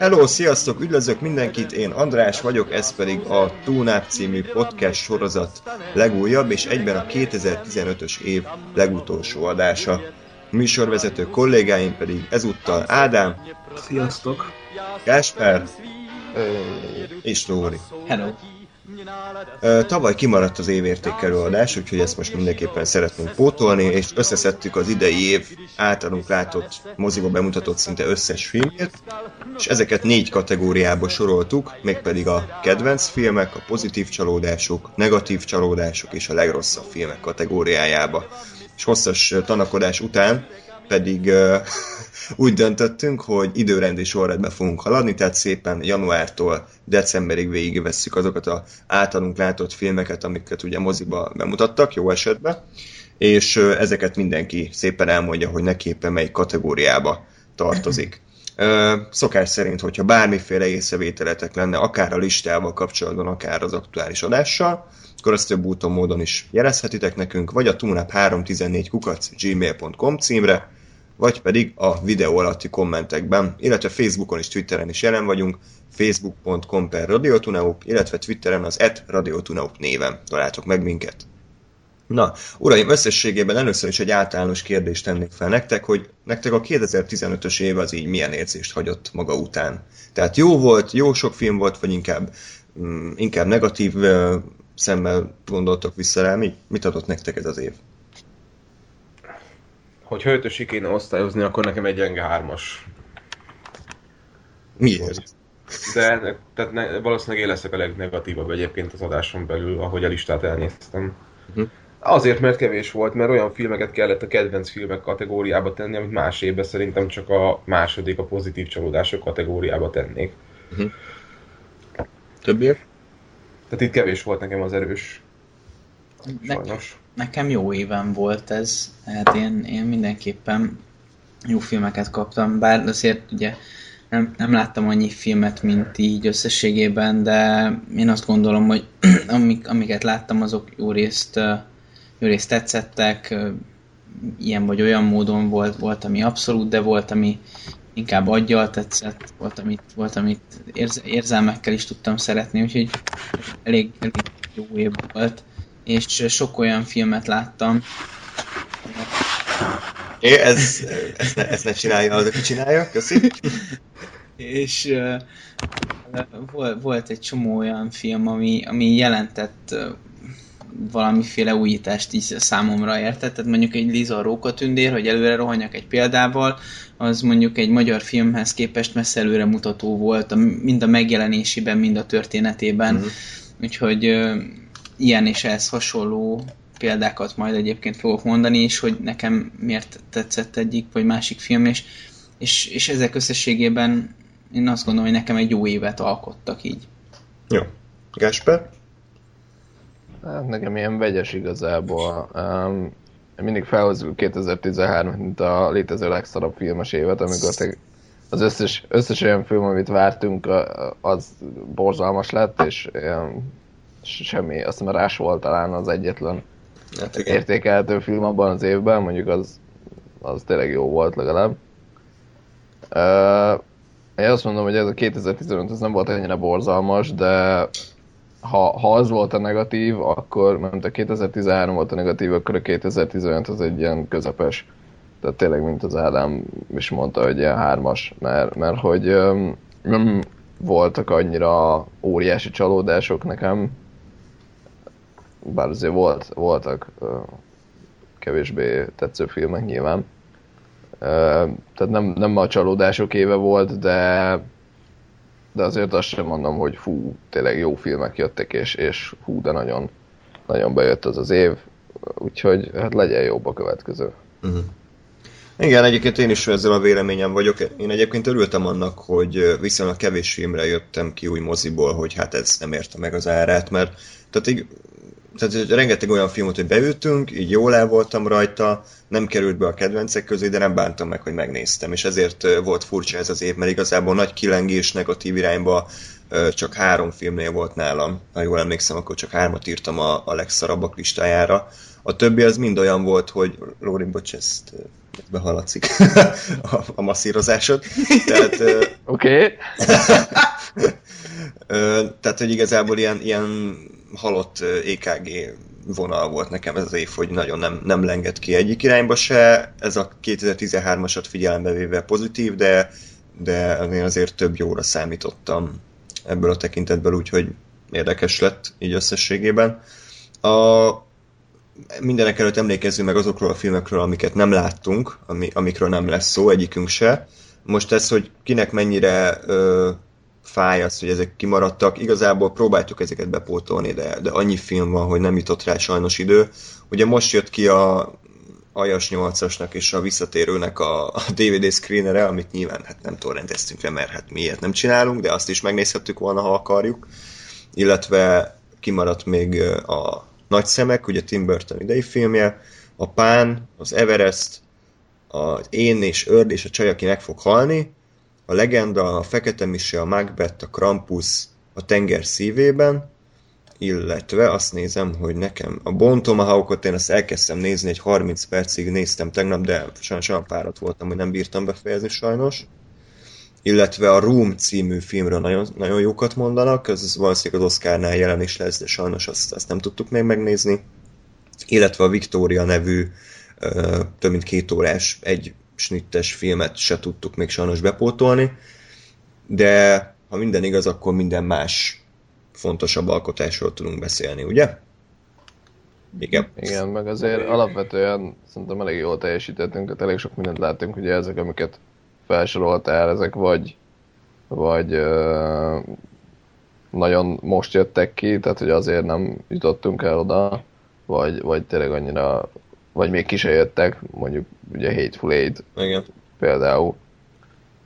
Hello, sziasztok, üdvözlök mindenkit, én András vagyok, ez pedig a Túnáp című podcast sorozat legújabb és egyben a 2015-ös év legutolsó adása. Műsorvezető kollégáim pedig ezúttal Ádám, Sziasztok! Gáspár és Lóri. Hello! Tavaly kimaradt az évértékelő adás, úgyhogy ezt most mindenképpen szeretnénk pótolni, és összeszedtük az idei év általunk látott, moziba bemutatott szinte összes filmét, és ezeket négy kategóriába soroltuk, mégpedig a kedvenc filmek, a pozitív csalódások, negatív csalódások és a legrosszabb filmek kategóriájába. És hosszas tanakodás után pedig úgy döntöttünk, hogy időrendi sorrendben fogunk haladni, tehát szépen januártól decemberig végigvesszük azokat az általunk látott filmeket, amiket ugye moziba bemutattak, jó esetben, és ezeket mindenki szépen elmondja, hogy neki éppen melyik kategóriába tartozik. Szokás szerint, hogyha bármiféle észrevételetek lenne, akár a listával kapcsolatban, akár az aktuális adással, akkor azt több úton módon is jelezhetitek nekünk, vagy a tunap314 kukac gmail.com címre, vagy pedig a videó alatti kommentekben, illetve Facebookon és Twitteren is jelen vagyunk, facebook.com per radiotunaup, illetve Twitteren az et radiotunaup néven találtok meg minket. Na, uraim, összességében először is egy általános kérdést tennék fel nektek, hogy nektek a 2015-ös év az így milyen érzést hagyott maga után. Tehát jó volt, jó sok film volt, vagy inkább, mm, inkább negatív szemmel gondoltok vissza rá, mi? Mit adott nektek ez az év? Hogy ötösig kéne osztályozni, akkor nekem egy gyenge hármas. Miért? De tehát ne, valószínűleg én leszek a legnegatívabb egyébként az adáson belül, ahogy a listát elnéztem. Uh-huh. Azért, mert kevés volt, mert olyan filmeket kellett a kedvenc filmek kategóriába tenni, amit más évben szerintem csak a második, a pozitív csalódások kategóriába tennék. Uh-huh. Többiek? Tehát itt kevés volt nekem az erős. Sajnos. Ne, nekem jó éven volt ez. Hát én, én mindenképpen jó filmeket kaptam, bár azért ugye nem, nem láttam annyi filmet, mint így összességében, de én azt gondolom, hogy amik, amiket láttam, azok jó részt, jó részt tetszettek, ilyen vagy olyan módon volt, volt, ami abszolút, de volt, ami inkább aggyal tetszett, volt, amit, volt, amit érz, érzelmekkel is tudtam szeretni, úgyhogy elég, elég jó év volt, és sok olyan filmet láttam. É, ez, ezt, ne, ezt ne csinálja, az aki csinálja, köszi. és uh, volt, volt egy csomó olyan film, ami, ami jelentett uh, valamiféle újítást is számomra értett. Tehát mondjuk egy Liza Rókatündér, hogy előre rohanjak egy példával, az mondjuk egy magyar filmhez képest messze előre mutató volt, mind a megjelenésében, mind a történetében. Mm-hmm. Úgyhogy ilyen és ehhez hasonló példákat majd egyébként fogok mondani, és hogy nekem miért tetszett egyik vagy másik film, és, és, és ezek összességében én azt gondolom, hogy nekem egy jó évet alkottak így. Jó. Gásper? Hát nekem ilyen vegyes igazából. Um, mindig felhozzuk 2013 mint a létező legszarabb filmes évet, amikor te az összes, összes olyan film, amit vártunk, az borzalmas lett, és ilyen, semmi, azt hiszem Rás volt talán az egyetlen hát értékelhető film abban az évben, mondjuk az, az tényleg jó volt legalább. Uh, én azt mondom, hogy ez a 2015 az nem volt ennyire borzalmas, de ha, ha az volt a negatív, akkor, mert a 2013 volt a negatív, akkor a 2015 az egy ilyen közepes. Tehát tényleg, mint az Ádám is mondta, hogy ilyen hármas, mert, mert hogy um, nem voltak annyira óriási csalódások nekem, bár azért volt, voltak kevésbé tetsző filmek nyilván. Tehát nem, nem a csalódások éve volt, de de azért azt sem mondom, hogy fú, tényleg jó filmek jöttek, és, és hú, de nagyon, nagyon bejött az az év, úgyhogy hát legyen jobb a következő. Uh-huh. Igen, egyébként én is ezzel a véleményem vagyok. Én egyébként örültem annak, hogy viszonylag kevés filmre jöttem ki új moziból, hogy hát ez nem érte meg az árát, mert tehát így tehát rengeteg olyan filmot, hogy beültünk, így jól el voltam rajta, nem került be a kedvencek közé, de nem bántam meg, hogy megnéztem, és ezért volt furcsa ez az év, mert igazából nagy kilengés negatív irányba csak három filmnél volt nálam. Ha jól emlékszem, akkor csak hármat írtam a, a legszarabbak listájára. A többi az mind olyan volt, hogy Lóri, bocs, ezt behaladszik a, a masszírozásod. Tehát, Oké. Okay. tehát, hogy igazából ilyen, ilyen halott EKG vonal volt nekem ez az év, hogy nagyon nem, nem lengett ki egyik irányba se. Ez a 2013-asat figyelembe véve pozitív, de, de én azért több jóra számítottam ebből a tekintetből, úgyhogy érdekes lett így összességében. A, mindenek előtt emlékezzünk meg azokról a filmekről, amiket nem láttunk, ami, amikről nem lesz szó, egyikünk se. Most ez, hogy kinek mennyire ö, fáj az, hogy ezek kimaradtak. Igazából próbáltuk ezeket bepótolni, de, de annyi film van, hogy nem jutott rá sajnos idő. Ugye most jött ki a Ajas 8-asnak és a visszatérőnek a, DVD screenere, amit nyilván hát nem torrenteztünk le, mert hát miért nem csinálunk, de azt is megnézhettük volna, ha akarjuk. Illetve kimaradt még a Nagy Szemek, ugye Tim Burton idei filmje, a Pán, az Everest, az Én és Örd és a csaj, aki meg fog halni, a Legenda, a Fekete Mise, a Macbeth, a Krampus, a Tenger szívében, illetve azt nézem, hogy nekem a Bon Tomahawkot én azt elkezdtem nézni, egy 30 percig néztem tegnap, de sajnos olyan párat voltam, hogy nem bírtam befejezni sajnos. Illetve a Room című filmről nagyon, nagyon jókat mondanak, ez valószínűleg az Oscarnál jelen is lesz, de sajnos azt, azt nem tudtuk még megnézni. Illetve a Victoria nevű több mint két órás, egy snittes filmet se tudtuk még sajnos bepótolni, de ha minden igaz, akkor minden más fontosabb alkotásról tudunk beszélni, ugye? Igen. Igen, meg azért alapvetően szerintem elég jól teljesítettünk, tehát elég sok mindent láttunk, ugye ezek, amiket felsoroltál, ezek vagy, vagy ö, nagyon most jöttek ki, tehát hogy azért nem jutottunk el oda, vagy, vagy tényleg annyira vagy még ki se jöttek, mondjuk ugye Hateful Eight Igen. például.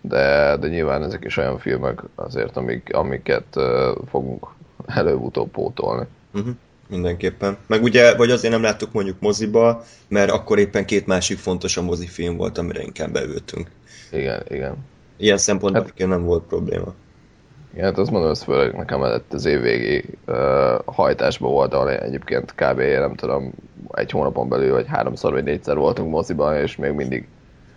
De, de nyilván ezek is olyan filmek azért, amik, amiket uh, fogunk előbb-utóbb pótolni. Uh-huh. Mindenképpen. Meg ugye, vagy azért nem láttuk mondjuk moziba, mert akkor éppen két másik fontos a mozifilm volt, amire inkább beültünk. Igen, igen. Ilyen szempontból hát, nem volt probléma. Igen, hát azt mondom, hogy főleg nekem az évvégi uh, hajtásban volt, ahol egyébként kb. nem tudom, egy hónapon belül, vagy háromszor vagy négyszer voltunk moziban, és még mindig,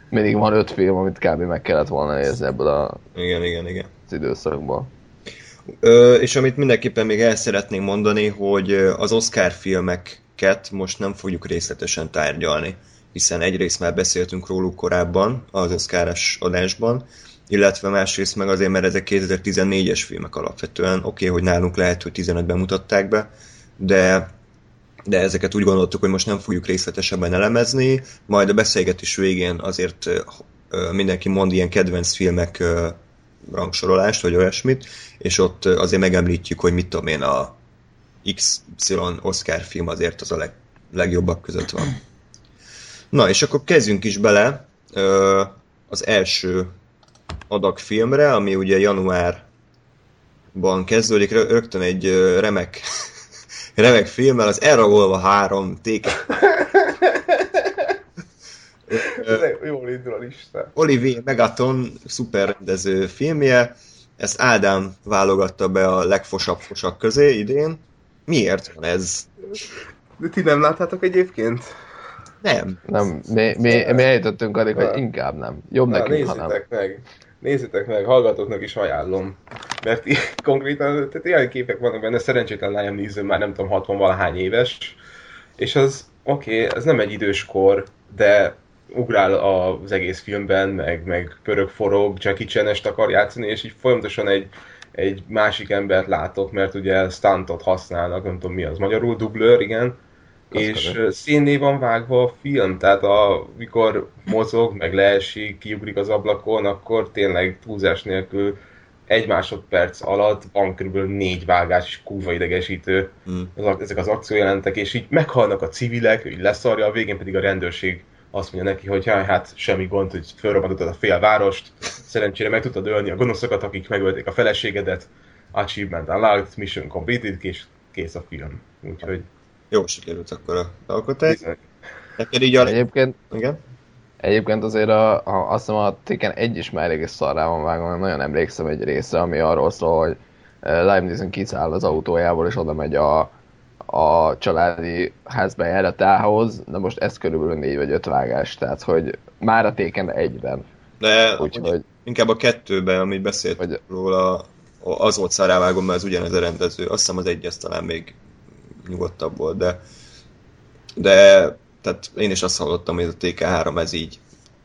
mindig van öt film, amit kb. meg kellett volna nézni ebből a igen, igen, igen. az időszakból. Ö, és amit mindenképpen még el szeretnénk mondani, hogy az Oscar filmeket most nem fogjuk részletesen tárgyalni, hiszen egyrészt már beszéltünk róluk korábban az Oscaros adásban, illetve másrészt meg azért, mert ezek 2014-es filmek alapvetően. Oké, okay, hogy nálunk lehet, hogy 15-ben mutatták be, de de ezeket úgy gondoltuk, hogy most nem fogjuk részletesebben elemezni, majd a beszélgetés végén azért mindenki mond ilyen kedvenc filmek rangsorolást, vagy olyasmit, és ott azért megemlítjük, hogy mit tudom én, a XY Oscar film azért az a leg, legjobbak között van. Na, és akkor kezdjünk is bele az első adag filmre, ami ugye januárban kezdődik, rögtön egy remek remek filmmel, az Elragolva három téke. Jól indul a lista. Olivier Megaton szuperrendező filmje, ezt Ádám válogatta be a legfosabb fosak közé idén. Miért van ez? De ti nem láttátok egyébként? Nem. Nem, mi, mi, mi eljutottunk addig, hogy inkább nem. Jobb Na, nekünk, ha nem. meg. Nézzétek meg, hallgatóknak is ajánlom. Mert konkrétan tehát ilyen képek vannak benne, szerencsétlen lányom néző már nem tudom 60 valahány éves, és az oké, okay, ez nem egy idős kor, de ugrál az egész filmben, meg, meg pörög forog, Jackie chan akar játszani, és így folyamatosan egy, egy másik embert látok, mert ugye stuntot használnak, nem tudom mi az, magyarul dublőr, igen, és színné van vágva a film, tehát amikor mozog, meg leesik, kiugrik az ablakon, akkor tényleg túlzás nélkül egy másodperc alatt van kb. négy vágás, és kurva idegesítő mm. ezek az akciójelentek, és így meghalnak a civilek, így leszarja, a végén pedig a rendőrség azt mondja neki, hogy hát semmi gond, hogy felrobbantottad a fél várost, szerencsére meg tudtad ölni a gonoszokat, akik megölték a feleségedet, achievement unlocked, mission completed, és kész a film. Úgyhogy Jó sikerült akkor a alkotás. Neked így a... Egyébként, Igen? egyébként azért a, a, azt hiszem a Taken egy is már elég szarrá van vágva, mert nagyon emlékszem egy részre, ami arról szól, hogy eh, Liam Neeson kiszáll az autójából, és oda megy a, a családi házbejáratához, de most ez körülbelül négy vagy öt vágás, tehát hogy már a Taken egyben. De Úgyhogy inkább a kettőben, amit beszélt Vagy- róla, az volt szarávágom, mert az ugyanez a rendező. Azt hiszem az egyes talán még nyugodtabb volt, de de tehát én is azt hallottam, hogy a TK3 ez így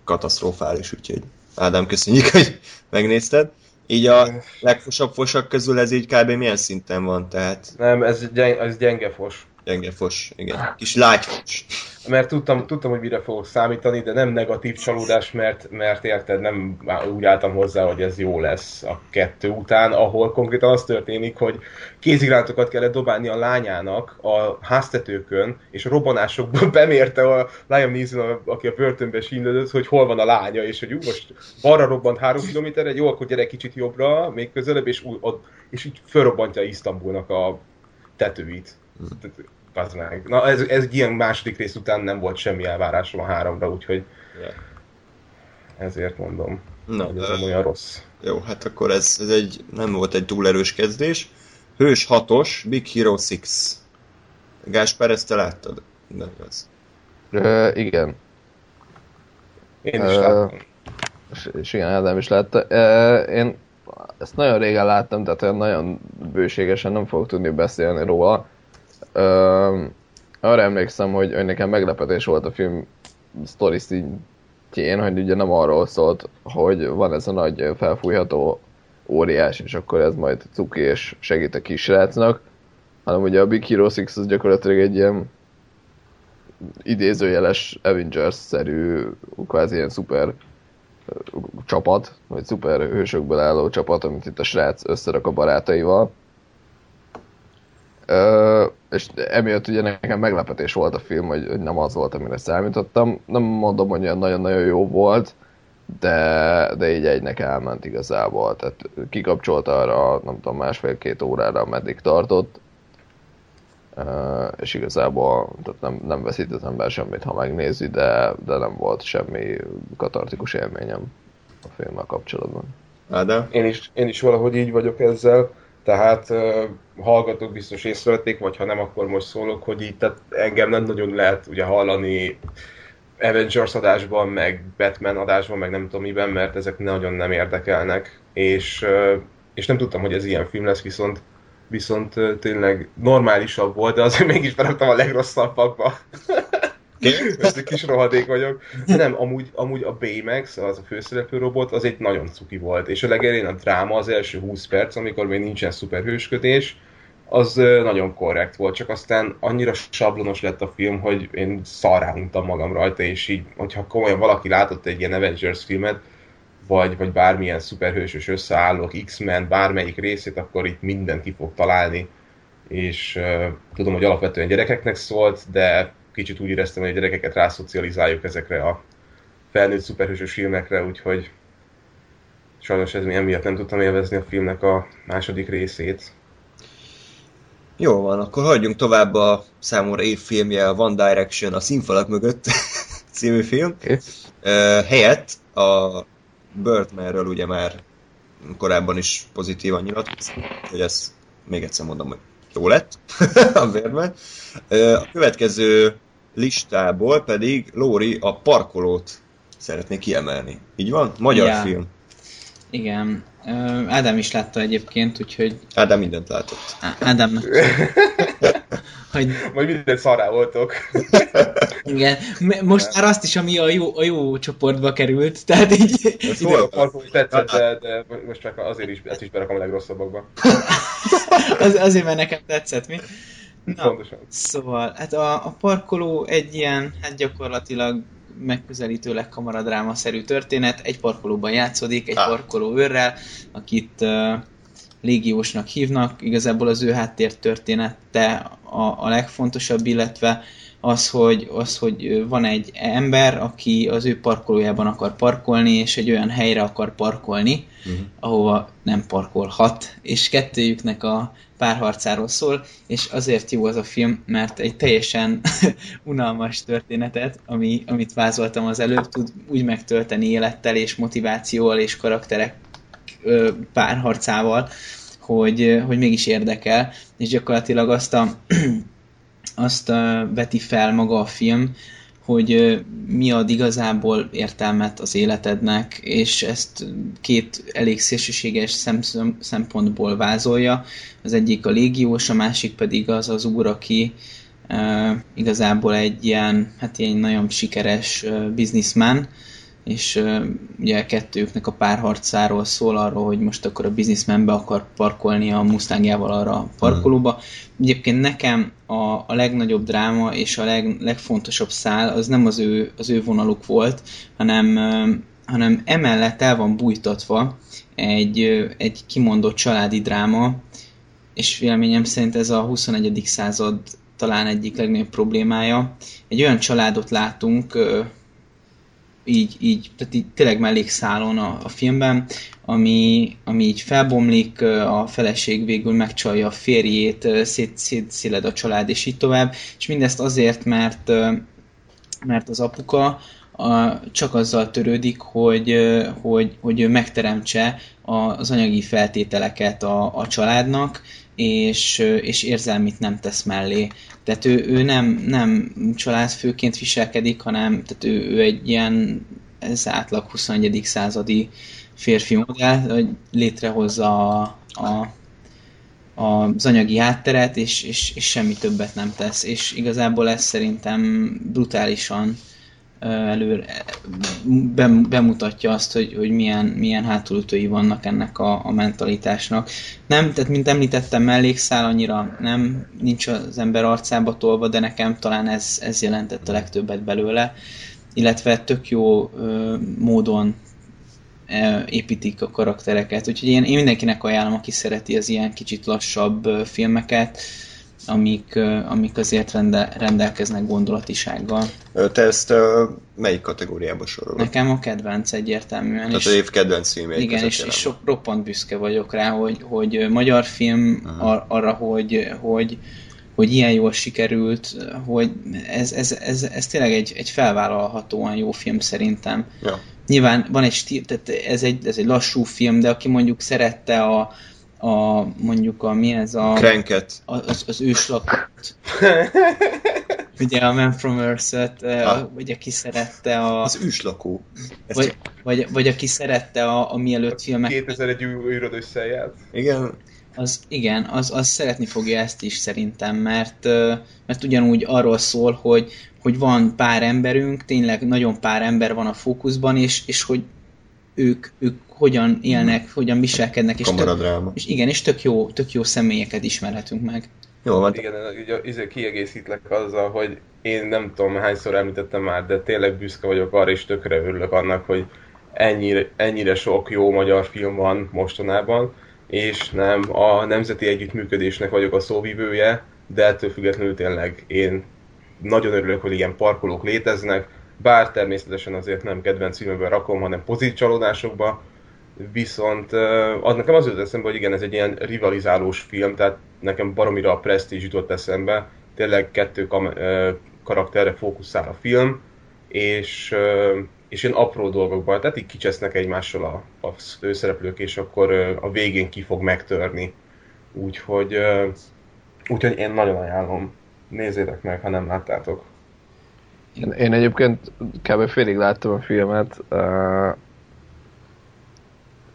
katasztrofális, úgyhogy Ádám, köszönjük, hogy megnézted. Így a legfosabb fosak közül ez így kb. milyen szinten van, tehát Nem, ez, gyeng, ez gyenge fos. Gyenge fos, igen. Kis lágy fos. Mert tudtam, tudtam, hogy mire fogok számítani, de nem negatív csalódás, mert, mert érted, nem úgy álltam hozzá, hogy ez jó lesz a kettő után, ahol konkrétan az történik, hogy kézigrátokat kellett dobálni a lányának a háztetőkön, és a robbanásokból bemérte a Liam Neeson, aki a börtönbe sínlődött, hogy hol van a lánya, és hogy ú, most balra robbant három kilométerre, jó, akkor gyere kicsit jobbra, még közelebb, és, ott, és így fölrobbantja Isztambulnak a tetőit. Bazd meg. Na, ez, ez egy ilyen második rész után nem volt semmi elvárásom a háromra, úgyhogy ezért mondom, Na, hogy ez nem olyan rossz. Jó, hát akkor ez, ez egy, nem volt egy túl erős kezdés. Hős 6-os, Big Hero 6. Gáspár, ezt te láttad? Nem az. Ö, igen, Én is Ö, láttam. és, és igen, Ádám is látta. Ö, én ezt nagyon régen láttam, tehát olyan nagyon bőségesen nem fogok tudni beszélni róla. Ö, arra emlékszem, hogy, hogy nekem meglepetés volt a film sztori szintjén, hogy ugye nem arról szólt, hogy van ez a nagy felfújható óriás, és akkor ez majd cuki és segít a kisrácnak, hanem ugye a Big Hero 6 az gyakorlatilag egy ilyen idézőjeles Avengers-szerű, kvázi ilyen szuper csapat, vagy szuper hősökből álló csapat, amit itt a srác összerak a barátaival. Ö, és emiatt ugye nekem meglepetés volt a film, hogy, hogy nem az volt, amire számítottam. Nem mondom, hogy olyan nagyon-nagyon jó volt, de, de így egynek elment igazából. Tehát kikapcsolta arra, nem tudom, másfél-két órára, ameddig tartott. Uh, és igazából tehát nem, nem veszít az ember semmit, ha megnézi, de, de nem volt semmi katartikus élményem a filmmel kapcsolatban. Ádám? Én is, én is valahogy így vagyok ezzel, tehát hallgatók biztos észrevették, vagy ha nem, akkor most szólok, hogy így tehát engem nem nagyon lehet ugye hallani Avengers adásban, meg Batman adásban, meg nem tudom miben, mert ezek nagyon nem érdekelnek, és, és nem tudtam, hogy ez ilyen film lesz, viszont viszont tényleg normálisabb volt, de azért mégis beraktam a legrosszabbakba. Ez egy kis rohadék vagyok. Nem, amúgy, amúgy a Baymax, az a főszereplő robot, az egy nagyon cuki volt. És a legelején a dráma, az első 20 perc, amikor még nincsen szuperhősködés, az nagyon korrekt volt, csak aztán annyira sablonos lett a film, hogy én szarrá magam rajta, és így, hogyha komolyan valaki látott egy ilyen Avengers filmet, vagy, vagy bármilyen szuperhősös összeállók, X-Men, bármelyik részét, akkor itt mindent ki fog találni. És uh, tudom, hogy alapvetően gyerekeknek szólt, de kicsit úgy éreztem, hogy a gyerekeket rászocializáljuk ezekre a felnőtt szuperhősös filmekre, úgyhogy sajnos ez miatt nem tudtam élvezni a filmnek a második részét. Jó van, akkor hagyjunk tovább a számomra évfilmje, a One Direction, a színfalak mögött című film. Uh, helyett a Birdmanről ugye már korábban is pozitívan nyilatkozott, hogy ezt még egyszer mondom, hogy jó lett a Birdman. Uh, a következő listából pedig Lóri a parkolót szeretné kiemelni. Így van? Magyar Ja. film. Igen. Ádám is látta egyébként, úgyhogy Ádám mindent látott. Ádámnak hogy Majd minden szarrá voltok. igen, most már azt is, ami a jó, a jó csoportba került, tehát így Szóval a parkoló tetszett, de, de most csak azért is, ezt is berakom a legrosszabbakba. az, azért, mert nekem tetszett, mi? Na, Pontosan. Szóval, hát a, a parkoló egy ilyen, hát gyakorlatilag megközelítőleg kamaradráma-szerű történet. Egy parkolóban játszódik, egy Ah. parkoló őrrel, akit uh, légiósnak hívnak. Igazából az ő háttér története a, a legfontosabb, illetve az hogy, az, hogy van egy ember, aki az ő parkolójában akar parkolni, és egy olyan helyre akar parkolni, uh-huh. ahova nem parkolhat, és kettőjüknek a párharcáról szól, és azért jó az a film, mert egy teljesen unalmas történetet, ami, amit vázoltam az előbb, tud úgy megtölteni élettel és motivációval és karakterek párharcával, hogy, hogy mégis érdekel, és gyakorlatilag azt a azt veti fel maga a film, hogy mi ad igazából értelmet az életednek, és ezt két elég szélsőséges szempontból vázolja. Az egyik a légiós, a másik pedig az az úr, aki igazából egy ilyen, hát ilyen nagyon sikeres bizniszmán, és ugye kettőknek a párharcáról szól arról, hogy most akkor a businessman be akar parkolni a Mustangjával arra a parkolóba. Egyébként nekem a, a legnagyobb dráma és a leg, legfontosabb szál az nem az ő, az ő vonaluk volt, hanem, hanem emellett el van bújtatva egy, egy kimondott családi dráma, és véleményem szerint ez a 21. század talán egyik legnagyobb problémája. Egy olyan családot látunk, így, így, tehát így tényleg mellékszálon a, a filmben, ami, ami így felbomlik, a feleség végül megcsalja a férjét, szét, szétszéled a család, és így tovább, és mindezt azért, mert, mert az apuka a, csak azzal törődik, hogy, hogy, hogy ő megteremtse az anyagi feltételeket a, a családnak, és, és érzelmit nem tesz mellé. Tehát ő, ő nem, nem családfőként viselkedik, hanem tehát ő, ő egy ilyen ez átlag 21. századi férfi modell, hogy létrehozza a, a, az anyagi hátteret, és, és, és semmi többet nem tesz. És igazából ez szerintem brutálisan előre bemutatja azt, hogy, hogy milyen, milyen hátulütői vannak ennek a, a mentalitásnak. Nem, tehát mint említettem, mellékszál annyira nem, nincs az ember arcába tolva, de nekem talán ez, ez jelentett a legtöbbet belőle, illetve tök jó ö, módon építik a karaktereket. Úgyhogy én, én mindenkinek ajánlom, aki szereti az ilyen kicsit lassabb filmeket, amik, amik azért rendel, rendelkeznek gondolatisággal. Te ezt melyik kategóriába sorolod? Nekem a kedvenc egyértelműen. Tehát az év kedvenc filmje. Igen, és, és sok, roppant büszke vagyok rá, hogy, hogy magyar film ar, arra, hogy, hogy, hogy ilyen jól sikerült, hogy ez, ez, ez, ez tényleg egy, egy felvállalhatóan jó film szerintem. Ja. Nyilván van egy stíl, tehát ez egy, ez egy lassú film, de aki mondjuk szerette a, a mondjuk a mi ez a... Cranket. Az, az őslakot. Ugye a Man from Earth-et, ah. vagy aki szerette a... Az őslakó. vagy, vagy, vagy aki szerette a, a mielőtt filmek... 2001 űröd összejelt. Igen. Az, igen, az, az szeretni fogja ezt is szerintem, mert, mert ugyanúgy arról szól, hogy, hogy van pár emberünk, tényleg nagyon pár ember van a fókuszban, és, és hogy ők, ők hogyan élnek, hmm. hogyan viselkednek, és, tök, és igen, és tök jó, tök jó személyeket ismerhetünk meg. Jó van. Igen, ugye izé kiegészítlek azzal, hogy én nem tudom hányszor említettem már, de tényleg büszke vagyok arra, és tökre örülök annak, hogy ennyire, ennyire sok jó magyar film van mostanában, és nem a nemzeti együttműködésnek vagyok a szóvivője, de ettől függetlenül tényleg én nagyon örülök, hogy ilyen parkolók léteznek, bár természetesen azért nem kedvenc filmben rakom, hanem pozitív csalódásokba, viszont az nekem az jutott eszembe, hogy igen, ez egy ilyen rivalizálós film, tehát nekem baromira a Prestige jutott eszembe, tényleg kettő kam- karakterre fókuszál a film, és, és ilyen apró dolgokban, tehát így kicsesznek egymással a, a főszereplők, és akkor a végén ki fog megtörni. Úgyhogy, úgyhogy én nagyon ajánlom. Nézzétek meg, ha nem láttátok. Én, én egyébként kb. félig láttam a filmet.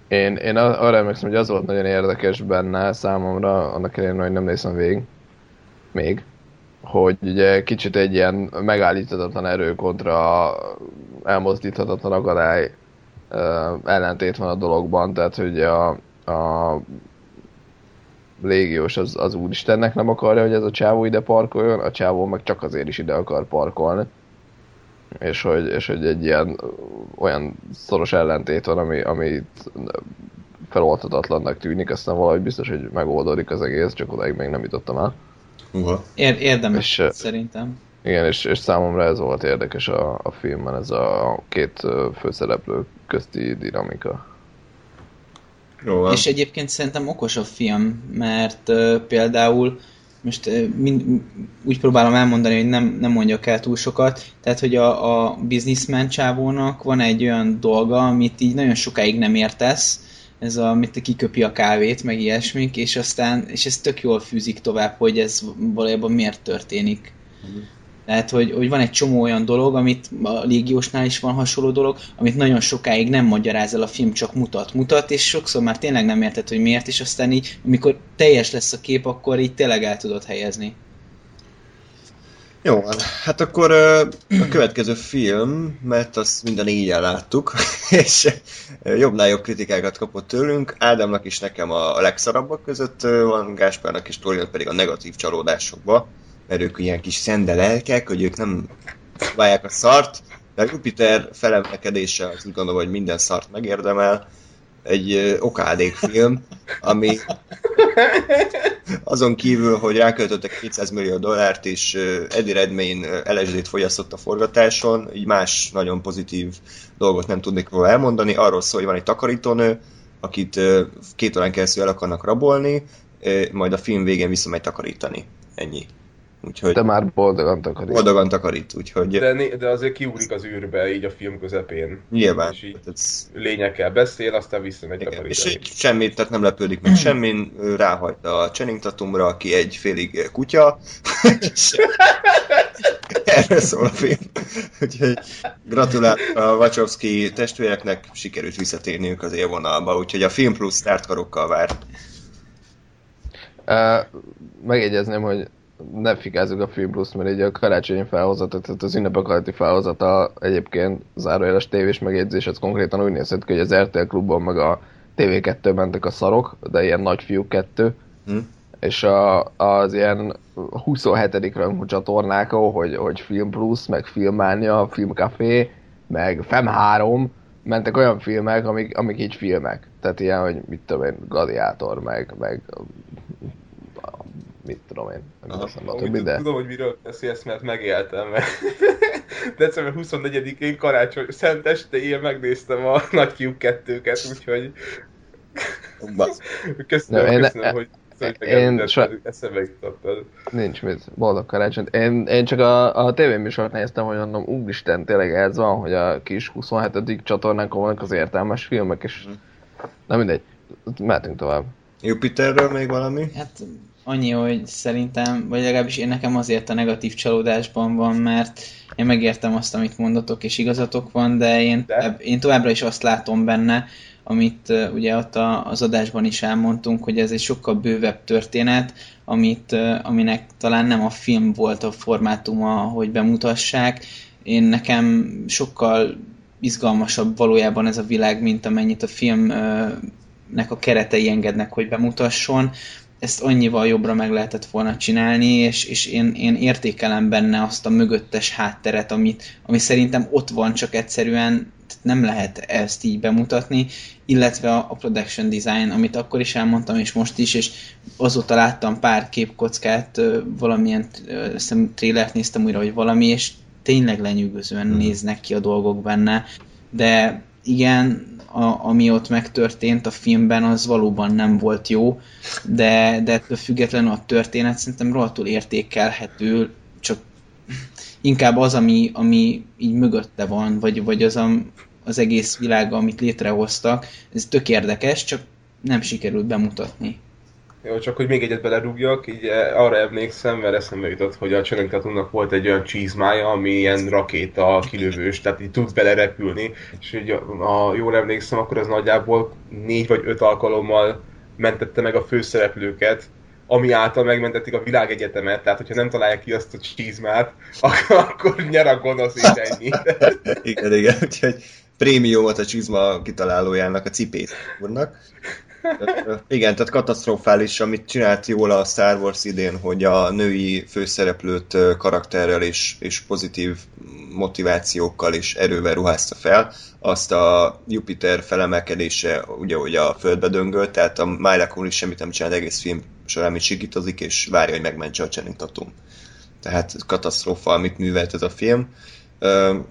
Én, én arra emlékszem, hogy az volt nagyon érdekes benne számomra, annak ellenére, hogy nem nézem végig. Még. Hogy ugye kicsit egy ilyen megállíthatatlan erő kontra elmozdíthatatlan akadály uh, ellentét van a dologban, tehát hogy a, a légiós az, az úristennek nem akarja, hogy ez a csávó ide parkoljon, a csávó meg csak azért is ide akar parkolni és hogy, és hogy egy ilyen olyan szoros ellentét van, ami, ami feloldhatatlannak tűnik, aztán valahogy biztos, hogy megoldódik az egész, csak odáig még nem jutottam el. Uh-huh. Ér- érdemes, és, szerintem. Igen, és, és számomra ez volt érdekes a, a filmben, ez a két főszereplő közti dinamika. Jó, és egyébként szerintem okos a film, mert uh, például most mind, úgy próbálom elmondani, hogy nem, nem mondjak el túl sokat, tehát hogy a, a businessman csávónak van egy olyan dolga, amit így nagyon sokáig nem értesz, ez a, amit kiköpi a kávét, meg ilyesmik, és aztán, és ez tök jól fűzik tovább, hogy ez valójában miért történik. Mm. Tehát, hogy, hogy van egy csomó olyan dolog, amit a légiósnál is van hasonló dolog, amit nagyon sokáig nem magyaráz el a film, csak mutat, mutat, és sokszor már tényleg nem érted, hogy miért, és aztán így, amikor teljes lesz a kép, akkor így tényleg el tudod helyezni. Jó, hát akkor a következő film, mert azt minden így láttuk, és jobbnál jobb kritikákat kapott tőlünk. Ádámnak is nekem a legszarabbak között van, Gáspárnak és Torinak pedig a negatív csalódásokba mert ők ilyen kis szende lelkek, hogy ők nem próbálják a szart, de Jupiter felemelkedése az úgy gondolom, hogy minden szart megérdemel. Egy okádék film, ami azon kívül, hogy ráköltöttek 200 millió dollárt, és Eddie Redmayne LSD-t fogyasztott a forgatáson, így más nagyon pozitív dolgot nem tudnék róla elmondani. Arról szól, hogy van egy takarítónő, akit két órán keresztül el akarnak rabolni, majd a film végén visszamegy takarítani. Ennyi. Úgyhogy de már boldogan takarít. Boldogan takarít, úgyhogy... De, de azért kiugrik az űrbe így a film közepén. Nyilván. És így ez... lényekkel beszél, aztán visszamegy takarítani. És semmit, tehát nem lepődik meg semmin, ráhagyta a Channing Tatumra, aki egy félig kutya. Erről szól a film. Úgyhogy gratulálok a Wachowski testvéreknek, sikerült visszatérniük az élvonalba, úgyhogy a Film Plus karokkal vár. Uh, megjegyezném, hogy ne fikázzuk a Film Plus, mert egy a karácsonyi felhozata, tehát az ünnepek alatti felhozata egyébként zárójeles tévés megjegyzés, ez konkrétan úgy nézett ki, hogy az RTL klubban meg a TV2 mentek a szarok, de ilyen nagy fiú kettő, hm. és a, az ilyen 27. rangú csatornák, hogy, hogy Film Plus, meg Filmánia, Filmcafé, meg Fem 3, mentek olyan filmek, amik, amik így filmek. Tehát ilyen, hogy mit tudom én, Gladiátor, meg, meg mit tudom én, nem eszembe a többi, de... Tudom, hogy miről beszélsz, mert megéltem, mert december 24-én karácsony, szent este megnéztem a Nagy Kiuk 2-ket, úgyhogy köszönöm, én, köszönöm, hogy én so... eszembe jutottad. Nincs mit, boldog karácsonyt. Én, én csak a, a tévéműsort néztem, hogy mondom, úristen, tényleg ez van, hogy a kis 27. csatornánkon vannak az értelmes filmek, és mm. nem mindegy, mehetünk tovább. Jupiterről még valami? Hát annyi, hogy szerintem, vagy legalábbis én nekem azért a negatív csalódásban van, mert én megértem azt, amit mondatok, és igazatok van, de én, de? én továbbra is azt látom benne, amit uh, ugye ott a, az adásban is elmondtunk, hogy ez egy sokkal bővebb történet, amit, uh, aminek talán nem a film volt a formátuma, hogy bemutassák. Én nekem sokkal izgalmasabb valójában ez a világ, mint amennyit a filmnek a keretei engednek, hogy bemutasson ezt annyival jobbra meg lehetett volna csinálni, és, és én, én értékelem benne azt a mögöttes hátteret, amit, ami szerintem ott van, csak egyszerűen nem lehet ezt így bemutatni, illetve a, a production design, amit akkor is elmondtam, és most is, és azóta láttam pár képkockát, valamilyen hiszem, trélert néztem újra, hogy valami, és tényleg lenyűgözően mm. néznek ki a dolgok benne, de igen, a, ami ott megtörtént a filmben, az valóban nem volt jó, de, de ettől függetlenül a történet szerintem rohadtul értékelhető, csak inkább az, ami, ami így mögötte van, vagy, vagy az a, az egész világa, amit létrehoztak, ez tök érdekes, csak nem sikerült bemutatni. Jó, csak hogy még egyet belerúgjak, így eh, arra emlékszem, mert eszembe jutott, hogy a Channing Tatumnak volt egy olyan csizmája, ami ilyen rakéta kilövős, tehát így tud belerepülni, és így, ha jól emlékszem, akkor az nagyjából négy vagy öt alkalommal mentette meg a főszereplőket, ami által megmentették a világegyetemet, tehát hogyha nem találják ki azt a csizmát, akkor, nyer a gonosz és ennyi. igen, igen, úgyhogy prémiumot a csizma kitalálójának a cipét úrnak. Igen, tehát katasztrofális, amit csinált jól a Star Wars idén, hogy a női főszereplőt karakterrel és, és pozitív motivációkkal és erővel ruházta fel. Azt a Jupiter felemelkedése, ugye, hogy a földbe döngölt, tehát a Myla is semmit nem csinál egész film során, amit sikítozik, és várja, hogy megmentse a Channing Tatum. tehát katasztrófa, amit művelt ez a film.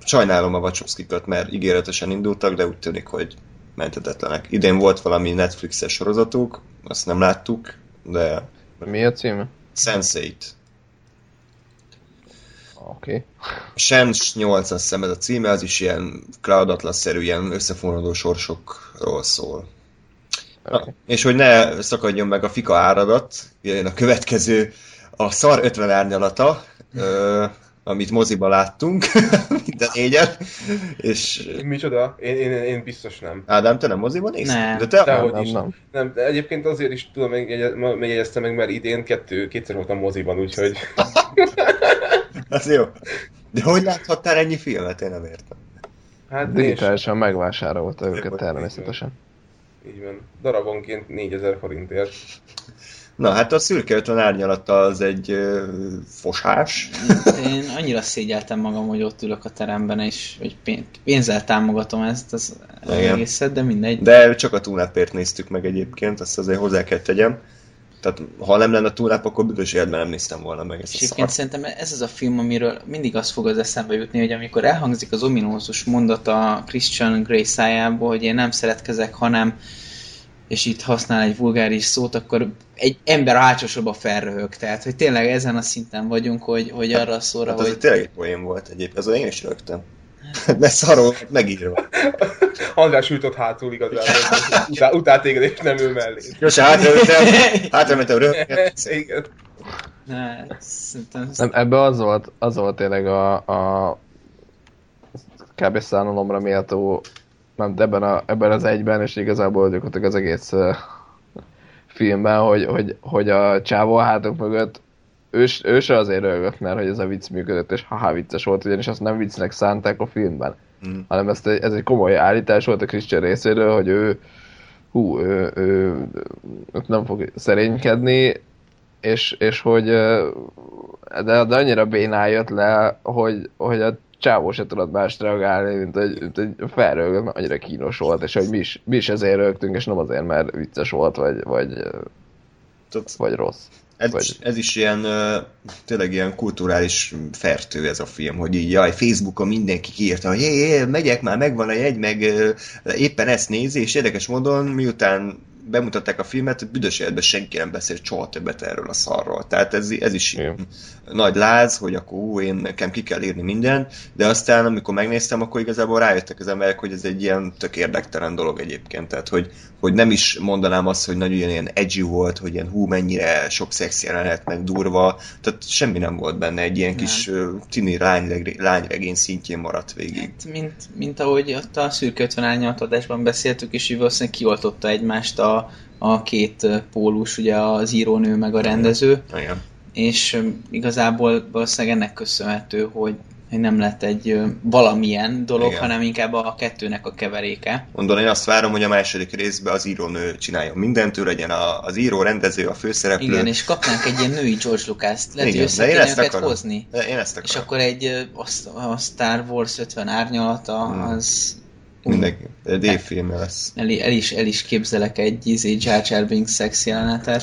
Sajnálom a Wachowskikat, mert ígéretesen indultak, de úgy tűnik, hogy mentetetlenek. Idén volt valami Netflixes sorozatuk, azt nem láttuk, de... Mi a címe? Sense8. Oké. Okay. Sens 8 azt hiszem ez a címe, az is ilyen Cloud Atlas-szerű, ilyen összefonódó sorsokról szól. Okay. Na, és hogy ne szakadjon meg a fika áradat, jön a következő, a szar 50 árnyalata, amit moziba láttunk, minden négyen. És... Micsoda? Én, én, én biztos nem. Ádám, te nem moziba nézted? Nem. De te Dehogy nem, is. nem. nem. de egyébként azért is tudom, megjegyeztem meg, mert idén kettő, kétszer voltam moziban, úgyhogy... Az jó. De hogy láthattál ennyi filmet? Én nem értem. Hát Digitálisan megvásárolta őket természetesen. Így van. Darabonként 4000 forintért. Na hát a szürke 50 árnyalata az egy ö, fosás. Én annyira szégyeltem magam, hogy ott ülök a teremben, és hogy pén- pénzzel támogatom ezt az Igen. egészet, de mindegy. De csak a túlnápért néztük meg egyébként, azt azért hozzá kell tegyem. Tehát ha nem lenne a túlnáp, akkor büdös életben nem néztem volna meg ezt És a szart. szerintem ez az a film, amiről mindig az fog az eszembe jutni, hogy amikor elhangzik az ominózus mondat a Christian Grey szájából, hogy én nem szeretkezek, hanem és itt használ egy vulgáris szót, akkor egy ember a hátsó sorba felröhög. Tehát, hogy tényleg ezen a szinten vagyunk, hogy, hogy arra a szóra, Hát hogy... tényleg egy poén volt egyébként, azon én is rögtem. De szarul megírva. András ültött hátul igazából. Utá, utál téged, és nem ül mellé. Jó, hátramentem, hátramentem rögtön. Igen. Ne, szerintem... Nem, ebbe az volt, az volt tényleg a, a kb. szánalomra méltó, nem, ebben, a, ebben az egyben, és igazából gyakorlatilag az egész uh, filmben, hogy, hogy, hogy a csávó a hátunk mögött ő, ő se azért rögött, mert hogy ez a vicc működött, és haha vicces volt, ugyanis azt nem viccnek szánták a filmben, Mm. hanem ezt egy, ez egy komoly állítás volt a Christian részéről, hogy ő hú, ő, ő, ő nem fog szerénykedni, és, és hogy de, de annyira bénán jött le, hogy, hogy a csávó se tudott mást reagálni, mint hogy, mint hogy felrögött, mert annyira kínos volt, és hogy mi is, mi is ezért rögtünk, és nem azért, mert vicces volt, vagy, vagy, Tudod, vagy rossz. Ez, Vagy- is, ez is ilyen, tényleg ilyen kulturális fertő ez a film, hogy így, jaj, Facebookon mindenki kiírta, hogy jé, jé, megyek már, megvan a jegy, meg éppen ezt nézi, és érdekes módon, miután bemutatták a filmet, büdös életben senki nem beszélt soha többet erről a szarról. Tehát ez, ez is Igen. nagy láz, hogy akkor ú, én nekem ki kell írni minden, de aztán amikor megnéztem, akkor igazából rájöttek az emberek, hogy ez egy ilyen tök érdektelen dolog egyébként. Tehát, hogy, hogy nem is mondanám azt, hogy nagyon ilyen edgy volt, hogy ilyen hú, mennyire sok szex jelenet, meg durva, tehát semmi nem volt benne, egy ilyen Nem. kis tini lányregény, lányregény szintjén maradt végig. Hát, mint, mint ahogy ott a szürke 50 árnyalatadásban beszéltük, és valószínűleg kioltotta egymást a, a két pólus, ugye az írónő meg a rendező, Igen. és igazából valószínűleg ennek köszönhető, hogy hogy nem lett egy valamilyen dolog, Igen. hanem inkább a kettőnek a keveréke. Mondom, én azt várom, hogy a második részben az írónő csináljon mindent, ő legyen a, az író, rendező, a főszereplő. Igen, és kapnánk egy ilyen női George Lucas-t, lehet, Igen, hogy én ezt akarom. hozni. De Én ezt És akarom. akkor egy a, a Star Wars 50 árnyalata, Hmm. az Mindenki. Dave filmje lesz. el, el, is, el is képzelek egy izé, Jar Jar Binks szex jelenetet.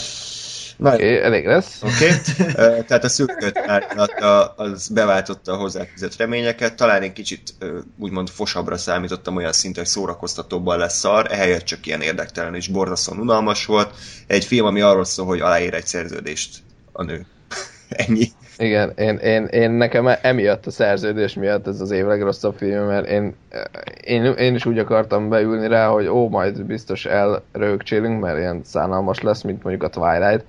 Na, okay, elég lesz. Oké, okay. tehát a szürköt árnyalata az beváltotta a hozzáfűzött reményeket, talán egy kicsit úgymond fosabbra számítottam, olyan szinten szórakoztatóbban lesz szar, ehelyett csak ilyen érdektelen és borzasztóan unalmas volt. Egy film, ami arról szól, hogy aláír egy szerződést a nő. Ennyi. Igen, én, én, én nekem emiatt a szerződés miatt ez az év legrosszabb film, mert én, én, én is úgy akartam beülni rá, hogy ó, majd biztos elrögcsélünk, mert ilyen szánalmas lesz, mint mondjuk a Twilight.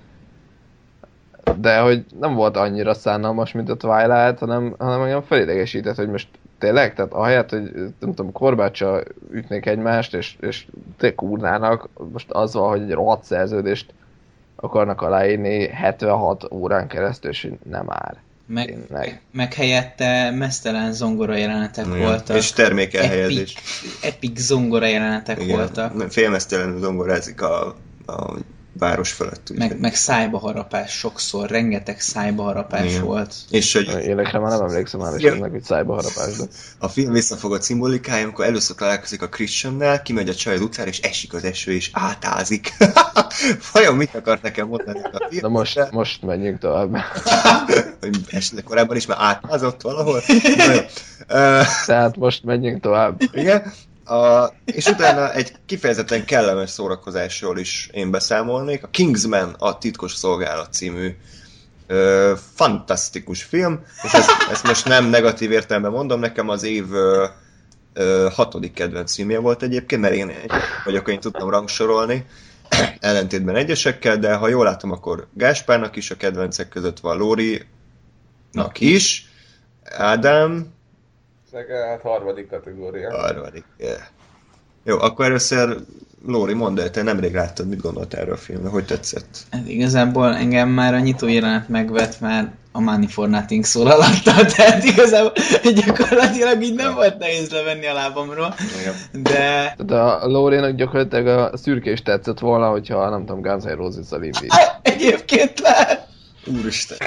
De hogy nem volt annyira szánalmas, mint a Twilight, hanem, hanem engem felidegesített, hogy most tényleg, tehát ahelyett, hogy nem tudom, korbácsa ütnék egymást, és, és te kurnának, most az van, hogy egy rohadt szerződést akarnak aláírni 76 órán keresztül, és nem áll. Meg, Tényleg. meg helyette mesztelen zongora jelenetek Igen. voltak. És termékelhelyezés. Epic, epic zongora jelenetek voltak. Igen. Félmeztelenül zongorázik a, a város fölött. Meg, meg szájba harapás sokszor, rengeteg szájba harapás Igen. volt. És hogy Élekre már nem emlékszem már Igen. esetleg, hogy szájba harapás, de... a film visszafogott szimbolikája, amikor először találkozik a Christiannel, kimegy a csaj az utcára, és esik az eső, és átázik. Vajon mit akart nekem mondani a film? Na most, most menjünk tovább. Hogy esetleg korábban is már átázott valahol? Tehát most menjünk tovább. Igen. A, és utána egy kifejezetten kellemes szórakozásról is én beszámolnék. A Kingsman, a titkos szolgálat című ö, fantasztikus film, és ezt, ezt most nem negatív értelemben mondom, nekem az év ö, hatodik kedvenc filmje volt egyébként, mert én egy vagyok, én tudtam rangsorolni, ellentétben egyesekkel, de ha jól látom, akkor Gáspárnak is a kedvencek között van Lóri-nak is, Ádám, Hát harmadik kategória. Harmadik. Yeah. Jó, akkor először Lóri, mondd el, te nemrég láttad, mit gondoltál erről a filmről, hogy tetszett? Hát igazából engem már a nyitó jelenet megvet, már a Money for Nothing szól alatta, tehát igazából gyakorlatilag így nem volt nehéz levenni a lábamról, Igen. de Tehát a Lórénak gyakorlatilag a szürke is tetszett volna, hogyha nem tudom, Guns N' Roses-zal indít. egyébként lehet. Úristen.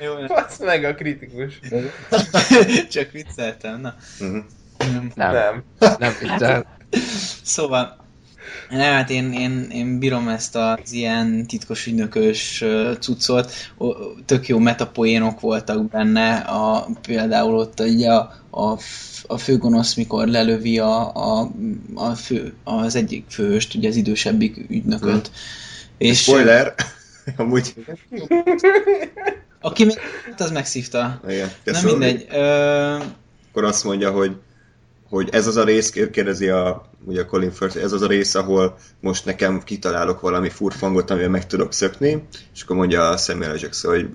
Jó. Fasz meg a kritikus. csak vicceltem, na. Mhm. Nem, Nem. nem viccel. Szóval, nem, hát én, én, én bírom ezt az ilyen titkos ügynökös cuccot. Tök jó metapoénok voltak benne, a, például ott ugye a, a, a főgonosz, mikor lelövi a, a, a fő, az egyik főhőst, ugye az idősebbik ügynököt. És Spoiler. Amúgy. aki még az megszívta. Igen. Na Köszönöm. mindegy. Ö, Akkor azt mondja, hogy hogy ez az a rész, kérdezi a, ugye a Colin Firth, ez az a rész, ahol most nekem kitalálok valami furfangot, amivel meg tudok szökni, és akkor mondja a Samuel. Jackson, hogy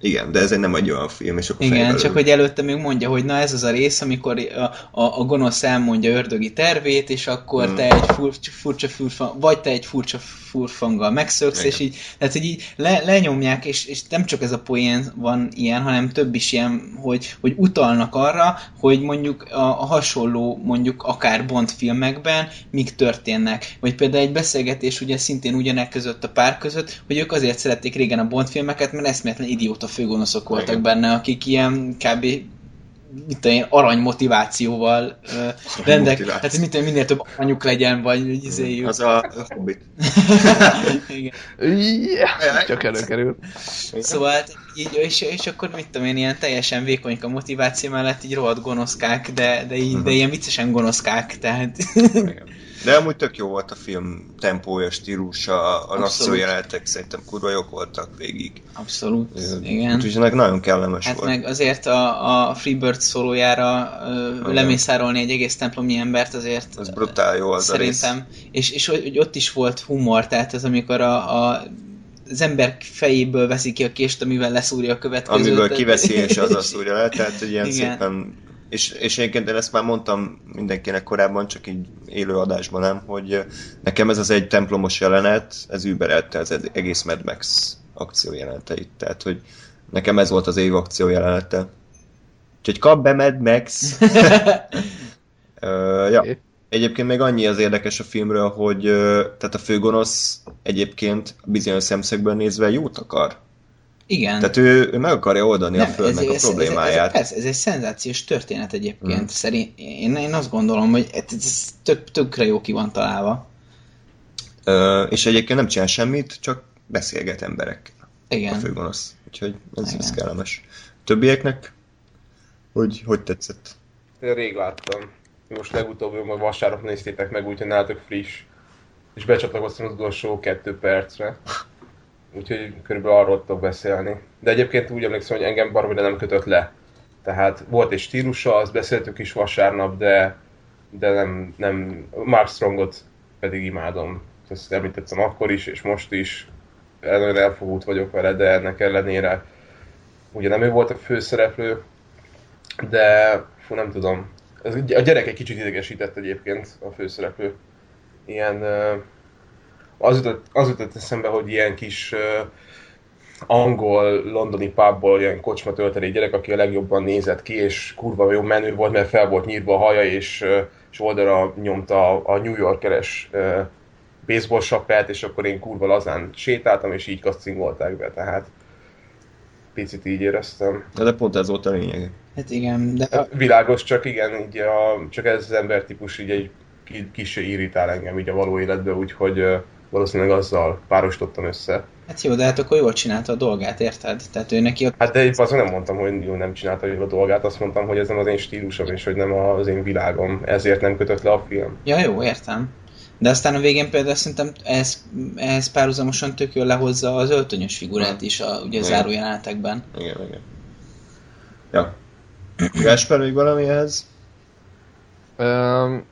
igen, de ez egy nem egy olyan film, és akkor Igen, csak hogy előtte még mondja, hogy na ez az a rész, amikor a, a, a gonosz elmondja ördögi tervét, és akkor Mm. te egy furcsa, furcsa furfang, vagy te egy furcsa furfanggal megszöksz, Igen. és így, tehát hogy így le, lenyomják, és, és nem csak ez a poén van ilyen, hanem több is ilyen, hogy, hogy utalnak arra, hogy mondjuk a, a hasonló, mondjuk akár Bond filmekben mik történnek. Vagy például egy beszélgetés ugye szintén ugyanek között a pár között, hogy ők azért szerették régen a Bond filmeket, mert eszméletlen idióta főgonoszok voltak Igen. benne, akik ilyen kb mit tudom én, arany motivációval uh, rendek, motiváció. hát mit tudom, minél több aranyuk legyen, vagy hogy izéjük. Az a Hobbit. Igen. Yeah, csak előkerül. Szóval hát így, és, és akkor mit tudom én, ilyen teljesen vékonyk a motiváció mellett így rohadt gonoszkák, de, de, így, de ilyen viccesen gonoszkák, tehát Igen. De amúgy tök jó volt a film tempója, stílusa, Abszolút. akciójelenetek szerintem kurva jók voltak végig. abszolút, igen. Úgyhogy ennek nagyon kellemes Hát volt. meg azért a, a Freebird szólójára ö, lemészárolni egy egész templomi embert azért Az brutál jó az a rész. szerintem. És, és hogy, ott is volt humor, tehát ez amikor a, a az ember fejéből veszi ki a kést, amivel leszúrja a következőt. Amiből kiveszi és az szúrja le, tehát egy ilyen Igen. szépen... És, és egyébként én ezt már mondtam mindenkinek korábban, csak így élő adásban nem, hogy nekem ez az egy templomos jelenet, ez überelte az egész Mad Max akció jeleneteit, tehát hogy nekem ez volt az év akció jelenete. Úgyhogy kap be Mad Max! Ö, ja. Egyébként még annyi az érdekes a filmről, hogy tehát a főgonosz egyébként bizonyos szemszögből nézve jót akar. Igen. Tehát ő, ő meg akarja oldani a Nem, földnek a ez, problémáját. Ez, ez, ez egy szenzációs történet egyébként. Mm. Szerint, én, én azt gondolom, hogy ez, ez tök, tökre jó ki van találva. Ö, és egyébként nem csinál semmit, csak beszélget emberekkel a Igen. főgonosz. Úgyhogy ez, ez Igen. kellemes. Többieknek? Hogy, hogy tetszett? Én rég láttam. Most legutóbb, majd vasárnap néztétek meg, úgyhogy nálatok friss. És becsatlakoztam az utolsó kettő percre. Úgyhogy körülbelül arról tudok beszélni. De egyébként úgy emlékszem, hogy engem baromira nem kötött le. Tehát volt egy stílusa, azt beszéltük is vasárnap, de, de nem, nem, Mark Strongot pedig imádom. Ezt említettem akkor is, és most is. Nagyon elfogult vagyok vele, de ennek ellenére ugye nem ő volt a főszereplő, de fú, nem tudom. A gyerek egy kicsit idegesített egyébként a főszereplő. Ilyen... ö, Az jutott, az jutott eszembe, hogy ilyen kis... ö, angol, londoni pubból ilyen kocsma töltelék gyerek, aki a legjobban nézett ki, és kurva jó menő volt, mert fel volt nyírva a haja, és, és oldalra nyomta a New Yorkeres baseball sapát, és akkor én kurva lazán sétáltam, és így kaszcingolták be, tehát picit így éreztem. De, de pont ez volt a lényeg. Hát igen, de... Hát világos, csak igen, így a, csak ez az embertípus így egy kicsi irritál engem így a való életben, úgyhogy valószínűleg azzal párosítottam össze. Hát jó, de hát akkor jól csinálta a dolgát, érted? Tehát ő neki ott... Hát de azt nem mondtam, hogy jó, nem csinálta jól a dolgát, azt mondtam, hogy ez nem az én stílusom, és hogy nem az én világom, ezért nem kötött le a film. Ja, jó, értem. De aztán a végén például szerintem ehhez, ehhez párhuzamosan tök jól lehozza az öltönyös figurát is a ugye, zárójelenetekben. Igen, igen. Ja. Gásper, még valami ehhez? Um,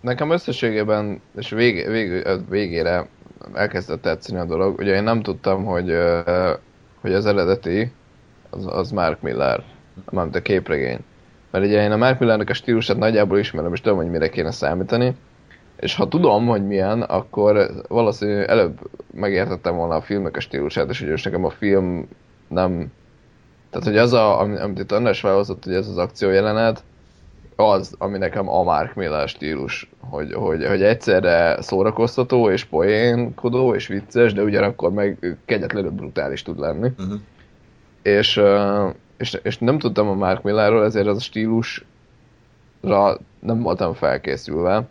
nekem összességében, és vég, vég, végére elkezdett tetszeni a dolog. Ugye én nem tudtam, hogy, hogy az eredeti az, az Mark Miller, mármint a képregény. Mert ugye én a Mark Millernek a stílusát nagyjából ismerem, és tudom, hogy mire kéne számítani. És ha tudom, hogy milyen, akkor valószínűleg előbb megértettem volna a filmnek a stílusát, és ugye nekem a film nem... Tehát, hogy az, a, amit itt András felhozott, hogy ez az akció jelenet, az, ami nekem a Mark Miller stílus, hogy, hogy, hogy egyszerre szórakoztató és poénkodó és vicces, de ugyanakkor meg kegyetlenül brutális tud lenni. Uh-huh. És, és, és nem tudtam a Mark Millerről, ezért az a stílusra nem voltam felkészülve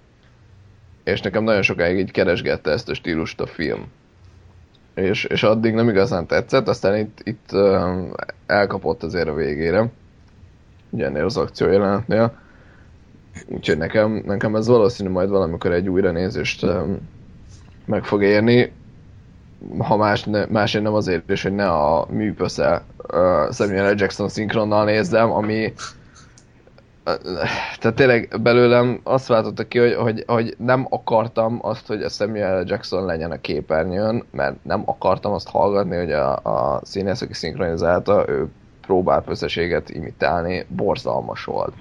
és nekem nagyon sokáig így keresgette ezt a stílust a film. És, és addig nem igazán tetszett, aztán itt, itt elkapott azért a végére, ugye ennél az akció jelenetnél. Úgyhogy nekem, nekem ez valószínű majd valamikor egy újra nézést um, meg fog érni. Ha más, ne, másért nem azért is, hogy ne a műpösze uh, Samuel L. Jackson szinkronnal nézzem, ami tehát tényleg belőlem azt váltotta ki, hogy, hogy, hogy nem akartam azt, hogy a Samuel Jackson legyen a képernyőn, mert nem akartam azt hallgatni, hogy a, a színész, aki szinkronizálta, ő próbál pösszeséget imitálni, borzalmas volt.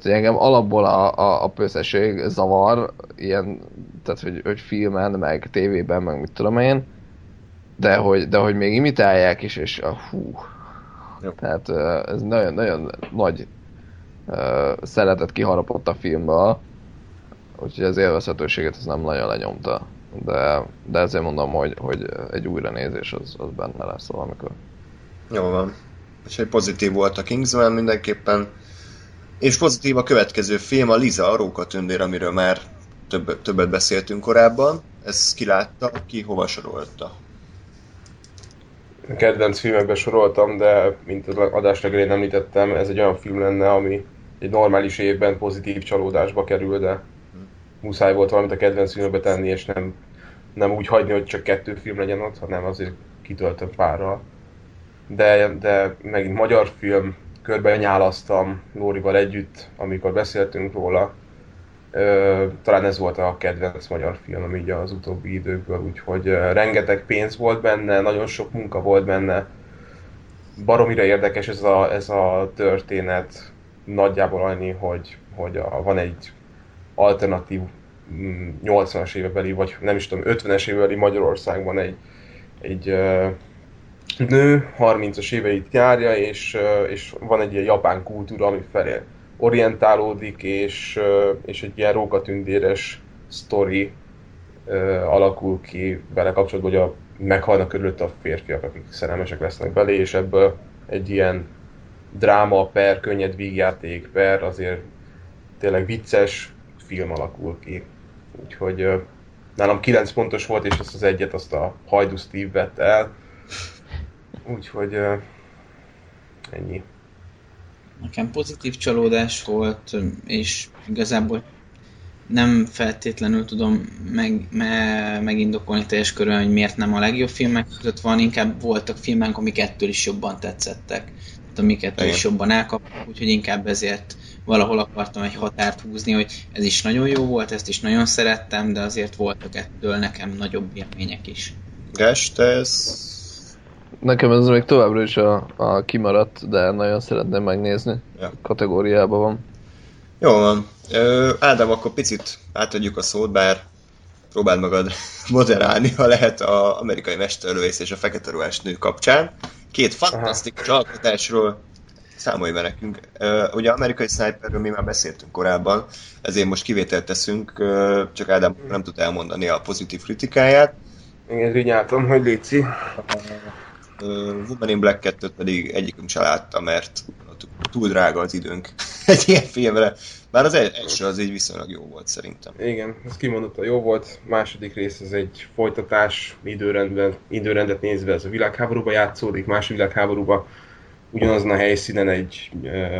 Tehát, hogy engem alapból a, a, a pösszeség zavar, ilyen, tehát, hogy, hogy filmen, meg tévében, meg mit tudom én, de hogy, de hogy még imitálják is, és a, hú, Jó. tehát ez nagyon, nagyon nagy szeretet kiharapott a filmből, úgyhogy az élvezhetőséget ez nem nagyon lenyomta. De, de ezért mondom, hogy, hogy egy újranézés az, az benne lesz valamikor. Jó van. És egy pozitív volt a Kingsman mindenképpen. És pozitív a következő film, a Liza, a Róka tündér, amiről már több, többet beszéltünk korábban. Ez ki látta, ki hova sorolta? kedvenc filmekbe soroltam, de mint az adás legelén említettem, ez egy olyan film lenne, ami egy normális évben pozitív csalódásba kerül, de muszáj volt valamit a kedvenc filmbe tenni, és nem, nem úgy hagyni, hogy csak kettő film legyen ott, hanem azért kitöltöm párral. De, de megint magyar film, körben nyálasztam Lórival együtt, amikor beszéltünk róla. Ö, talán ez volt a kedvenc magyar film így az utóbbi időkből, úgyhogy ö, rengeteg pénz volt benne, nagyon sok munka volt benne. Baromira érdekes ez a, ez a történet, nagyjából annyi, hogy, hogy a, van egy alternatív 80-as mm, évekbeli, vagy nem is tudom, 50-es évekbeli Magyarországban egy, egy nő 30-as éveit járja, és, és van egy ilyen japán kultúra, ami felé orientálódik, és, és egy ilyen rókatündéres sztori alakul ki vele kapcsolatban, hogy a, meghalnak körülött a férfiak, akik szerelmesek lesznek belé, és ebből egy ilyen dráma per, könnyed vígjáték per, azért tényleg vicces film alakul ki. Úgyhogy nálam 9 pontos volt, és azt az egyet azt a Hajdu Steve vett el. Úgyhogy uh, ennyi. Nekem pozitív csalódás volt, és igazából nem feltétlenül tudom meg, me, megindokolni teljes körül, hogy miért nem a legjobb filmek között van, inkább voltak filmek, amik ettől is jobban tetszettek amiket is jobban elkaptak, úgyhogy inkább ezért valahol akartam egy határt húzni, hogy ez is nagyon jó volt, ezt is nagyon szerettem, de azért voltak ettől nekem nagyobb élmények is. Gás, te ez... Nekem ez még továbbra is a, a kimaradt, de nagyon szeretném megnézni. Ja. Kategóriában van. Jó van. Ö, Ádám, akkor picit átadjuk a szót, bár próbáld magad moderálni, ha lehet a amerikai mesterlövész és a fekete ruhás nő kapcsán. Két fantasztikus alkotásról számolj be nekünk. Uh, ugye amerikai sniperről mi már beszéltünk korábban, ezért most kivételt teszünk, uh, csak Ádám nem tud elmondani a pozitív kritikáját. Én rinyáltam, hogy léci. Woman in Black 2 pedig egyikünk se látta, mert túl drága az időnk egy ilyen filmre. Bár az első az így viszonylag jó volt szerintem. Igen, ez kimondottan jó volt. Második rész az egy folytatás, időrendben, időrendet nézve ez a világháborúba játszódik, más világháborúba ugyanazon a helyszínen egy ö,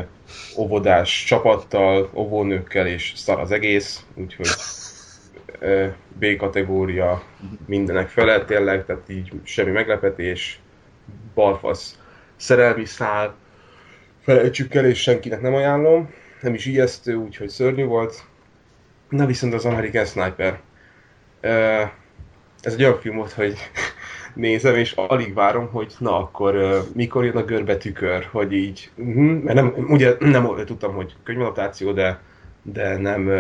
óvodás csapattal, óvónőkkel, és szar az egész, úgyhogy B kategória mindenek felett tényleg, tehát így semmi meglepetés, balfasz szerelmi szál, felejtsük el, és senkinek nem ajánlom, nem is ijesztő, úgyhogy szörnyű volt. Na viszont az American Sniper. Ez egy olyan film volt, hogy nézem, és alig várom, hogy na akkor mikor jön a görbe tükör, hogy így, uh-huh, mert nem, ugye nem tudtam, hogy könyvanotáció, de, de nem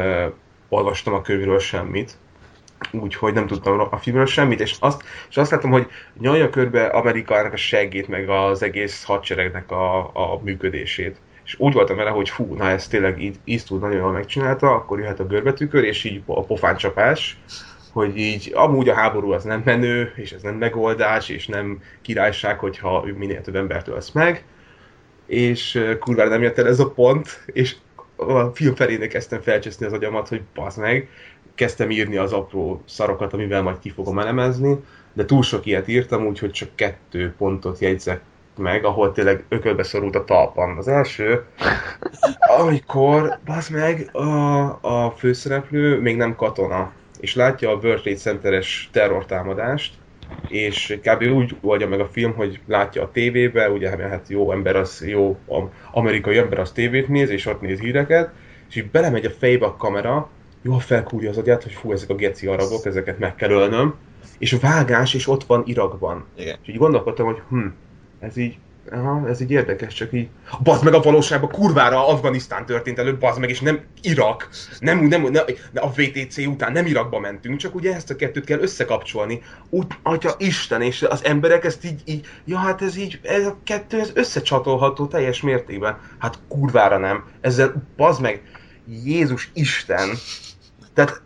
olvastam a könyvről semmit, úgyhogy nem tudtam a filmről semmit, és azt, és azt látom, hogy nyalja körbe Amerikának a seggét, meg az egész hadseregnek a, a működését. És úgy voltam vele, hogy fú, na ez tényleg Eastwood nagyon jól megcsinálta, akkor jöhet a görbetükör, és így a pofáncsapás, hogy így amúgy a háború az nem menő, és ez nem megoldás, és nem királyság, hogyha minél több embert ölsz meg, és kurvára nem jött el ez a pont, és a film felének kezdtem felcseszni az agyamat, hogy bazd meg, kezdtem írni az apró szarokat, amivel majd ki fogom elemezni, de túl sok ilyet írtam, úgyhogy csak kettő pontot jegyzek meg, ahol tényleg ökölbe szorult a talpam. Az első, amikor, bazd meg, a, a főszereplő még nem katona, és látja a World Trade Center-es terrortámadást, és kb. úgy oldja meg a film, hogy látja a tévébe, ugye hát jó ember az, jó amerikai ember az tévét néz, és ott néz híreket, és így belemegy a fejbe a kamera, jól felkúrja az agyát, hogy fú, ezek a geci arabok, ezeket meg kell ölnöm, és vágás, és ott van Irakban. Igen. És így gondolkodtam, hogy hm, ez így Aha, ez így érdekes, csak így... Bazd meg a valóságban kurvára Afganisztán történt előbb, bazd meg, és nem Irak. Nem, nem, nem, a VTC után nem Irakba mentünk, csak ugye ezt a kettőt kell összekapcsolni. Úgy, atya Isten, és az emberek ezt így, így ja hát ez így, ez a kettő, ez összecsatolható teljes mértékben. Hát kurvára nem. Ezzel, bazd meg, Jézus Isten. Tehát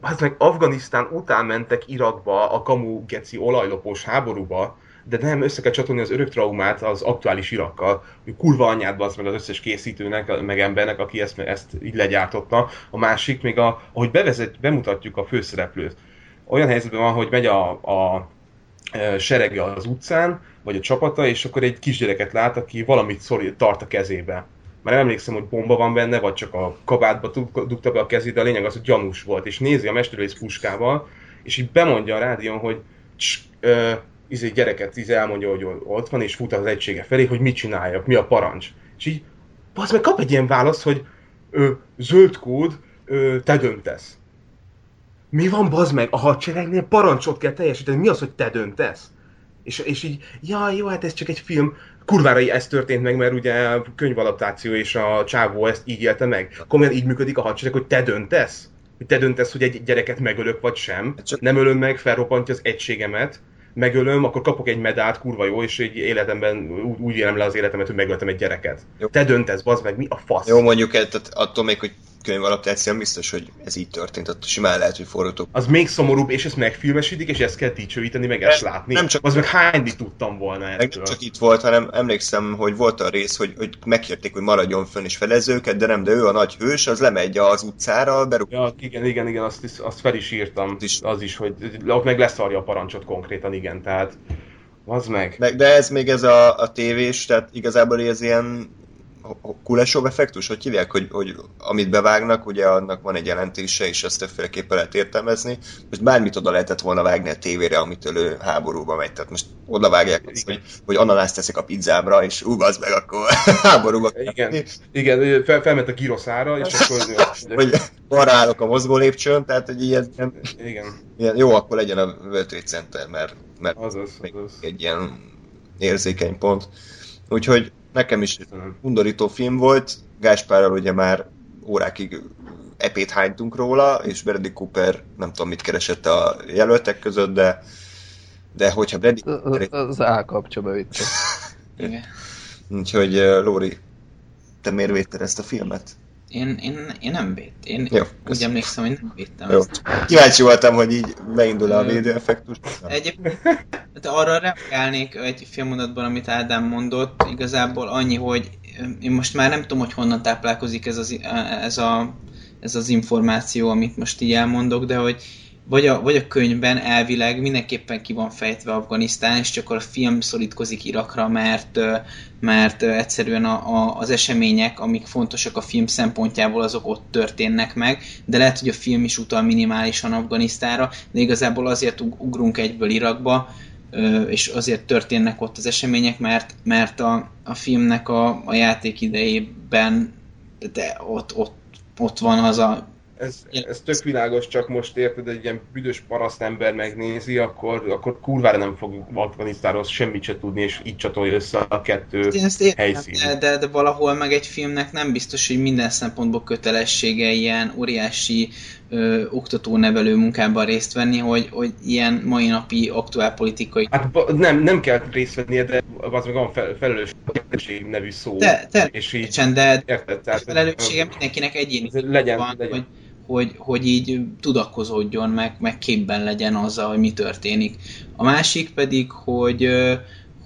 hát meg Afganisztán után mentek Irakba a kamu geci olajlopós háborúba, de nem, össze kell csatolni az örök traumát az aktuális Irakkal, hogy kurva anyád az meg az összes készítőnek, meg embernek, aki ezt, ezt így legyártotta. A másik még, a, ahogy bevezet, bemutatjuk a főszereplőt. Olyan helyzetben van, hogy megy a, a e, serege az utcán, vagy a csapata, és akkor egy kisgyereket lát, aki valamit szorít, tart a kezébe. Már nem emlékszem, hogy bomba van benne, vagy csak a kabátba dugta be a kezét, de a lényeg az, hogy gyanús volt, és nézi a mesterlövész puskával, és így bemondja a rádión, hogy cs, ö, izé gyereket izé elmondja, hogy ott van, és fut az egysége felé, hogy mit csináljak, mi a parancs. És így, az meg kap egy ilyen választ, hogy ö, zöld kód, ö, te döntesz. Mi van, bazd meg? A hadseregnél parancsot kell teljesíteni. Mi az, hogy te döntesz? És, és így, ja, jó, hát ez csak egy film. Kurvára ez történt meg, mert ugye könyvalaptáció és a csávó ezt így élte meg. Komolyan így működik a hadsereg, hogy te döntesz? Hogy te döntesz, hogy egy gyereket megölök, vagy sem. Hát Nem ölöm meg, felrobbantja az egységemet megölöm, akkor kapok egy medált, kurva jó, és egy életemben úgy, úgy élem le az életemet, hogy megöltem egy gyereket. Jó. Te döntesz, bazd meg, mi a fasz? Jó, mondjuk, tehát attól még, hogy könyv alapjátszik, biztos, hogy ez így történt, ott simán lehet, hogy forgatók. Az még szomorúbb, és ezt megfilmesítik, és ezt kell dicsőíteni, meg ezt látni. Nem csak, az meg hányni tudtam volna ettől. Nem csak itt volt, hanem emlékszem, hogy volt a rész, hogy, hogy megkérték, hogy maradjon fönn és felező őket, de nem, de ő a nagy hős, az lemegy az utcára, berúg. Ja, igen, igen, igen, azt, azt fel is írtam, az is, az is hogy ott meg leszarja a parancsot konkrétan, igen, tehát az meg. meg de ez még ez a, a tévés, tehát igazából ez ilyen Kulesov effektus, hogy hívják, hogy, hogy amit bevágnak, ugye annak van egy jelentése, és ezt többféleképpen lehet értelmezni. Most bármit oda lehetett volna vágni a tévére, amitől ő háborúba megy. Tehát most oda vágják azt, hogy, hogy ananászt teszek a pizzábra, és ú, az meg akkor háborúba. Igen, igen fel, felment a giroszára, és akkor... vagy barálok a mozgó lépcsőn, tehát ilyen, ilyen, igen. ilyen jó, akkor legyen a World Trade Center, mert, mert azaz, azaz. egy ilyen érzékeny pont. Úgyhogy nekem is undorító film volt, Gáspárral ugye már órákig epét hánytunk róla, és Bradley Cooper nem tudom mit keresett a jelöltek között, de de hogyha Bradley Cooper... Az állkapcsa bevitte. Igen. Úgyhogy Lóri, te miért védted ezt a filmet? Én, én, én nem védt. Én Jó, úgy köszönöm. emlékszem, hogy nem védtem Jó. ezt. Kíváncsi voltam, hogy így beindul a védőeffektus. Egyébként hát arra reagálnék egy filmmondatban, amit Ádám mondott, igazából annyi, hogy én most már nem tudom, hogy honnan táplálkozik ez az, ez, a, ez az információ, amit most így elmondok, de hogy vagy a, vagy a könyvben elvileg mindenképpen ki van fejtve Afganisztán, és csak a film szorítkozik Irakra, mert, mert egyszerűen a, a, az események, amik fontosak a film szempontjából, azok ott történnek meg, de lehet, hogy a film is utal minimálisan Afganisztánra, de igazából azért ugrunk egyből Irakba, és azért történnek ott az események, mert, mert a, a filmnek a, a játék idejében de ott, ott, ott van az a ez, ez tök világos, csak most érted, egy ilyen büdös parasztember megnézi, akkor, akkor kurvára nem fog Afganisztánról semmit se tudni, és így csatolja össze a kettő Én ezt értem, helyszín. De, de, de valahol meg egy filmnek nem biztos, hogy minden szempontból kötelessége ilyen óriási ö, oktató-nevelő munkában részt venni, hogy, hogy ilyen mai napi aktuál politikai... Hát nem, nem kell részt vennie, de az meg van fel, felelős nevű szó. De, de, és így, de érted, tehát, felelőssége mindenkinek egyéni legyen, van, legyen. hogy hogy, hogy így tudakozódjon, meg, meg képben legyen azzal, hogy mi történik. A másik pedig, hogy,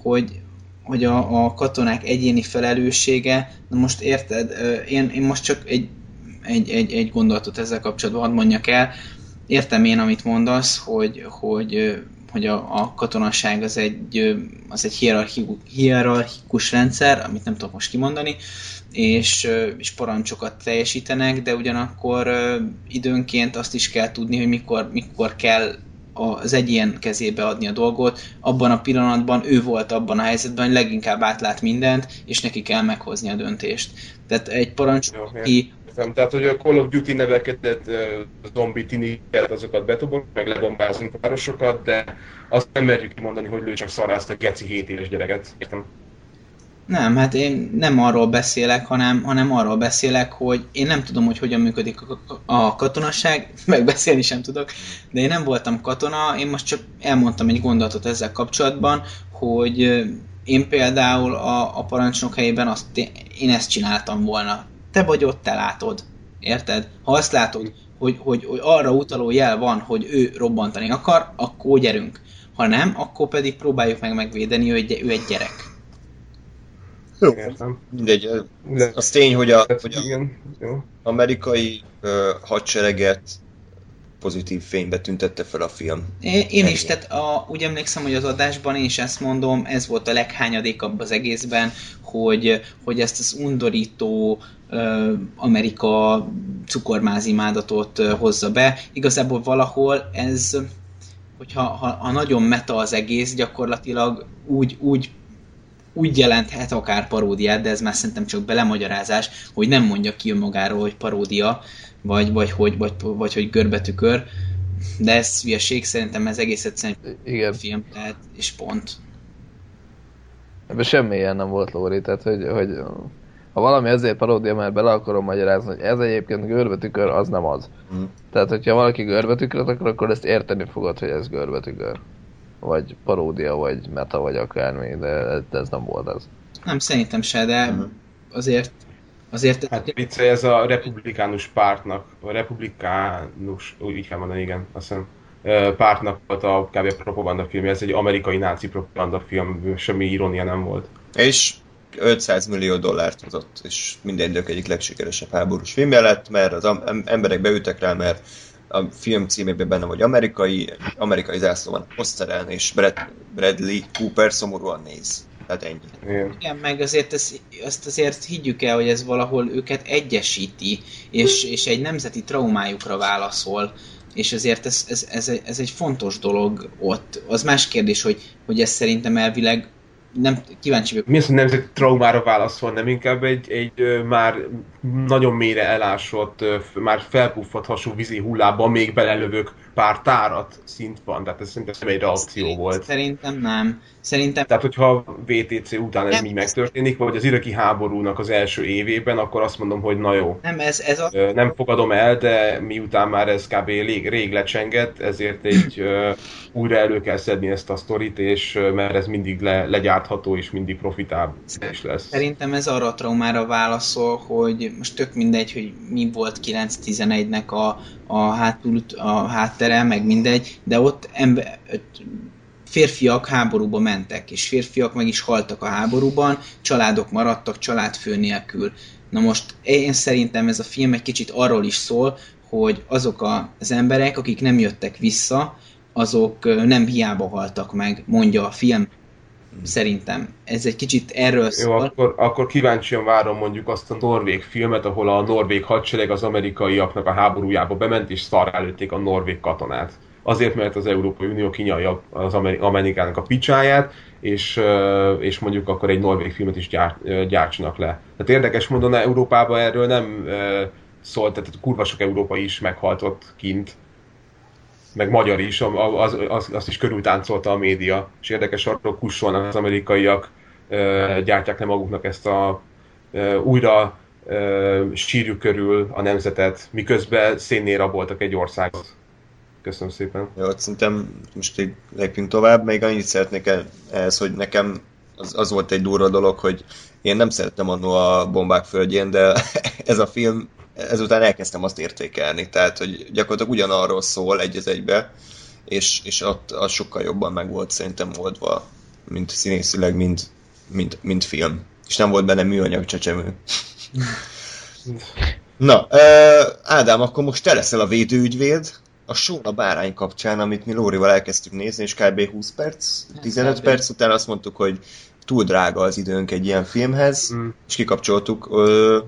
hogy, hogy a, a katonák egyéni felelőssége, na most érted, én, én most csak egy, egy, egy, egy gondolatot ezzel kapcsolatban hadd mondjak el. Értem én, amit mondasz, hogy, hogy, hogy a, a katonasság az egy, az egy hierarchikus rendszer, amit nem tudok most kimondani, és, és parancsokat teljesítenek, de ugyanakkor időnként azt is kell tudni, hogy mikor, mikor kell az egyén kezébe adni a dolgot, abban a pillanatban ő volt abban a helyzetben, hogy leginkább átlát mindent, és neki kell meghozni a döntést. Tehát egy parancs, ki... Tehát, hogy a Call of Duty neveket, zombi tiniket, azokat betobunk, meg lebombázunk városokat, de azt nem merjük kimondani, hogy ő csak szarázta a geci 7 éves gyereket. Értem? Nem, hát én nem arról beszélek, hanem, hanem arról beszélek, hogy én nem tudom, hogy hogyan működik a katonasság, megbeszélni sem tudok, de én nem voltam katona, én most csak elmondtam egy gondolatot ezzel kapcsolatban, hogy én például a, a parancsnok helyében azt, én ezt csináltam volna. Te vagy ott, te látod. Érted? Ha azt látod, hogy, hogy, hogy arra utaló jel van, hogy ő robbantani akar, akkor gyerünk. Ha nem, akkor pedig próbáljuk meg megvédeni, hogy ő egy gyerek. Jó, mindegy. Az tény, hogy a, hogy a igen, jó. amerikai uh, hadsereget pozitív fénybe tüntette fel a film. Én, én is, tehát a, úgy emlékszem, hogy az adásban én is ezt mondom, ez volt a leghányadékabb az egészben, hogy, hogy ezt az undorító uh, Amerika cukormázimádatot uh, hozza be. Igazából valahol ez, hogyha ha, ha nagyon meta az egész, gyakorlatilag úgy, úgy úgy jelenthet akár paródiát, de ez már szerintem csak belemagyarázás, hogy nem mondja ki magáról, hogy paródia, vagy, vagy, vagy, vagy, vagy hogy görbetükör, de ez hülyeség, szerintem ez egész egyszerűen Igen. film, tehát, és pont. Ebben semmi ilyen nem volt, Lóri, tehát hogy, hogy ha valami azért paródia, mert bele akarom magyarázni, hogy ez egyébként görbetükör, az nem az. Mm. Tehát, hogyha valaki görbetükröt akar, akkor ezt érteni fogod, hogy ez görbetükör vagy paródia, vagy meta, vagy akármi, de ez nem volt az. Nem, szerintem se, de Mhm. azért azért Hát vicce, ez a republikánus pártnak, a republikánus, úgy így kell mondani, igen, azt hiszem, pártnak volt a kb. propaganda filmje, ez egy amerikai náci propaganda film, semmi irónia nem volt. És 500 millió dollárt hozott, és minden idők egyik legsikeresebb háborús filmje lett, mert az emberek beültek rá, mert a film címében benne vagy amerikai, amerikai zászló van a poszteren, és Brad, Bradley Cooper szomorúan néz. Tehát ennyi. Igen. Igen, meg azért ez, azt azért higgyük el, hogy ez valahol őket egyesíti, és, és egy nemzeti traumájukra válaszol, és ezért ez, ez, ez, egy- ez egy fontos dolog ott. Az más kérdés, hogy, hogy ez szerintem elvileg nem kíváncsi vagyok. Mi az, hogy nemzeti traumára válaszol, nem inkább egy, egy már nagyon mélyre elásott, már felpuffat hasú vízi hullába még belelövök pár tárat szint van, tehát ez szerintem nem egy reakció volt. Szerintem nem. Szerintem... Tehát, hogyha VTC után ez nem, így megtörténik, vagy az iraki háborúnak az első évében, akkor azt mondom, hogy na jó. Nem, ez, ez a... Nem fogadom el, de miután már ez kb. rég, rég lecsengett, ezért egy uh, újra elő kell szedni ezt a sztorit, és uh, mert ez mindig le, legyártható, és mindig profitábilis lesz. Szerintem ez arra a traumára válaszol, hogy most tök mindegy, hogy mi volt 9-11-nek a, a, hátul, a háttere, meg mindegy, de ott ember, férfiak háborúba mentek, és férfiak meg is haltak a háborúban, családok maradtak családfő nélkül. Na most én szerintem ez a film egy kicsit arról is szól, hogy azok az emberek, akik nem jöttek vissza, azok nem hiába haltak meg, mondja a film. Szerintem. Ez egy kicsit erről szól. Jó, akkor, akkor kíváncsian várom mondjuk azt a norvég filmet, ahol a norvég hadsereg az amerikaiaknak a háborújába bement, és szar előtték a norvég katonát azért, mert az Európai Unió kinyalja az Amerikának a picsáját, és, és mondjuk akkor egy norvég filmet is gyárt, gyártsanak le. Tehát érdekes módon Európában erről nem szólt, tehát kurva sok európai is meghaltott kint, meg magyar is, az, az, azt is körültáncolta a média, és érdekes arról kussolnak az amerikaiak, gyártják le maguknak ezt a újra sírjuk körül a nemzetet, miközben szénnél raboltak egy országot. Köszönöm szépen. Jó, szerintem most így lépjünk tovább. Még annyit szeretnék ehhez, hogy nekem az, az volt egy durva dolog, hogy én nem szerettem annó a bombák földjén, de ez a film, ezután elkezdtem azt értékelni. Tehát, hogy gyakorlatilag ugyanarról szól egy az egybe, és, és ott az sokkal jobban meg volt szerintem oldva, mint színészileg, mint, mint, mint film. És nem volt benne műanyag csecsemő. Na, Ádám, akkor most te leszel a védőügyvéd, a show a bárány kapcsán, amit mi Lórival elkezdtük nézni, és kb. 20 perc, 15 kb. perc után azt mondtuk, hogy túl drága az időnk egy ilyen filmhez, mm. és kikapcsoltuk. Ö,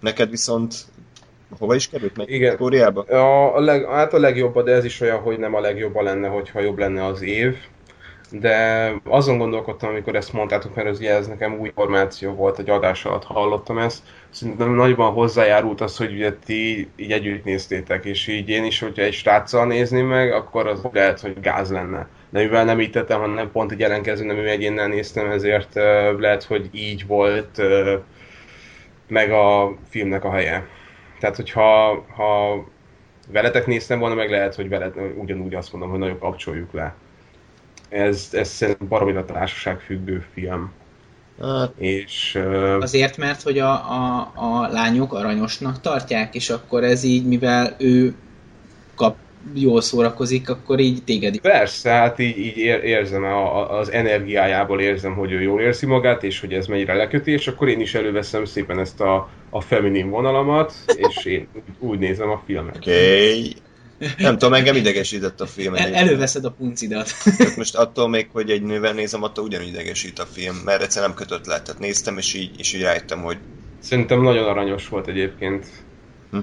neked viszont hova is került meg? Igen. Kóriába? A, a leg, hát a legjobb, de ez is olyan, hogy nem a legjobb lenne, hogyha jobb lenne az év. De azon gondolkodtam, amikor ezt mondtátok, mert ez, ugye, ez nekem új információ volt, egy adás alatt hallottam ezt, szerintem nagyban hozzájárult az, hogy ugye ti így együtt néztétek, és így én is, hogyha egy sráccal nézném meg, akkor az lehet, hogy gáz lenne. De mivel nem így tettem, hanem pont egy ellenkező nemű egyénnel néztem, ezért uh, lehet, hogy így volt uh, meg a filmnek a helye. Tehát, hogyha ha veletek néztem volna, meg lehet, hogy veled ugyanúgy azt mondom, hogy nagyon kapcsoljuk le. Ez, ez szerintem baromira társaság függő film. Hát, és, uh... Azért, mert hogy a, a, a lányok aranyosnak tartják, és akkor ez így, mivel ő kap jól szórakozik, akkor így téged Persze, hát így, így érzem, a, az energiájából érzem, hogy ő jól érzi magát, és hogy ez mennyire leköti, és akkor én is előveszem szépen ezt a, a feminin vonalamat, és én úgy nézem a filmet. Oké. Okay. Nem tudom, engem idegesített a film. El, előveszed a puncidat. most attól még, hogy egy nővel nézem, attól ugyanúgy idegesít a film, mert egyszer nem kötött le. Tehát néztem, és így, és így rájöttem, hogy... Szerintem nagyon aranyos volt egyébként. Hm.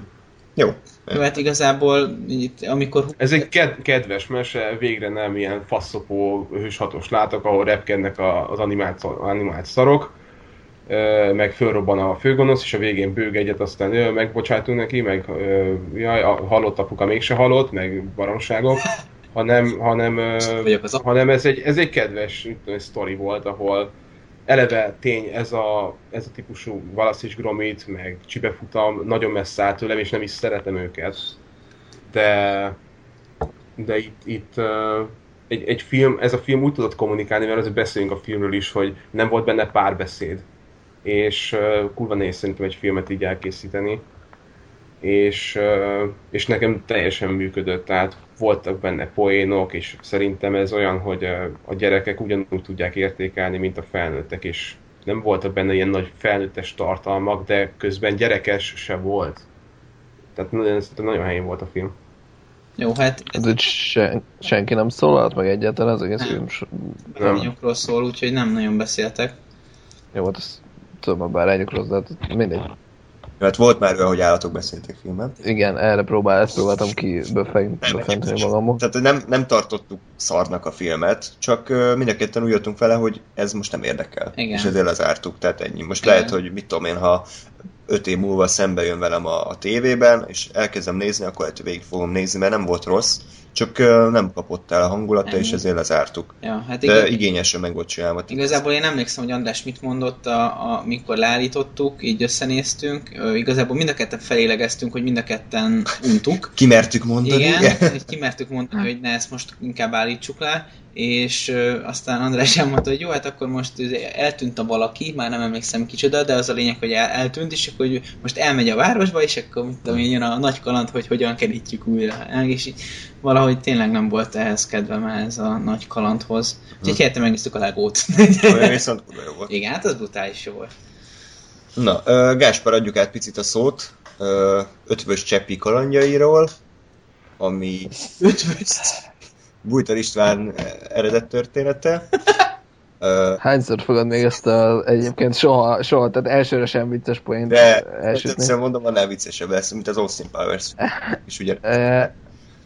Jó. Jó, hát igazából, itt, amikor... Ez egy ked- kedves mese, végre nem ilyen faszopó hőshatos látok, ahol repkednek az animált, animált szarok, meg fölrobban a főgonosz, és a végén bőg egyet, aztán ö, megbocsátunk neki, meg ö, jaj, a halott apuka mégse halott, meg baromságok, hanem, hanem, ö, hanem ez, egy, ez egy kedves sztori volt, ahol eleve tény, ez a, ez a típusú és Gromit, meg Csibefutam nagyon messze áll tőlem, és nem is szeretem őket. De, de itt, itt egy, egy film, ez a film úgy tudott kommunikálni, mert azért beszélünk a filmről is, hogy nem volt benne párbeszéd és uh, kurva nehéz szerintem egy filmet így elkészíteni, és, uh, és nekem teljesen működött, tehát voltak benne poénok, és szerintem ez olyan, hogy uh, a gyerekek ugyanúgy tudják értékelni, mint a felnőttek, és nem voltak benne ilyen nagy felnőttes tartalmak, de közben gyerekes se volt. Tehát nagyon, nagyon helyén volt a film. Jó, hát... Ez... De sen, senki nem szólalt meg egyáltalán az egész film? Nem. szól, úgyhogy nem nagyon beszéltek. Jó, hát ezt tudom, bár legyek rossz, de hát mindegy. Hát volt már olyan, hogy állatok beszéltek filmen. Igen, erre próbál, ezt próbáltam ki befenteni magammal. Tehát nem, nem tartottuk szarnak a filmet, csak mind a ketten úgy jöttünk vele, hogy ez most nem érdekel. Igen. És ezért lezártuk, tehát ennyi. Most Igen. lehet, hogy mit tudom én, ha öt év múlva szembe jön velem a, a tévében, és elkezdem nézni, akkor lehet, végig fogom nézni, mert nem volt rossz, csak nem kapott el a hangulata, és ezért lezártuk. Ja, hát De igényesen meg volt csinálva. Igazából én emlékszem, hogy András mit mondott, a, a, mikor leállítottuk, így összenéztünk. Igazából mind a ketten felélegeztünk, hogy mind a ketten untuk. Kimertük mondani. Igen, igen. kimertük mondani, hogy ne, ezt most inkább állítsuk le és aztán András elmondta, hogy jó, hát akkor most eltűnt a valaki, már nem emlékszem kicsoda, de az a lényeg, hogy el, eltűnt, és akkor hogy most elmegy a városba, és akkor mit tudom én, jön a nagy kaland, hogy hogyan kerítjük újra. És így valahogy tényleg nem volt ehhez kedvem ez a nagy kalandhoz. Úgyhogy hm. helyette megnéztük a legót. Olyan viszont jó volt. Igen, hát az brutális jó volt. Na, uh, Gáspár, adjuk át picit a szót. Uh, ötvös Cseppi kalandjairól, ami... Ötvös Bújtor István eredet története. Hányszor fogod még ezt a, egyébként soha, soha, tehát elsőre sem vicces poént De elsőtni. mondom, annál viccesebb lesz, mint az Austin Powers. És ugye...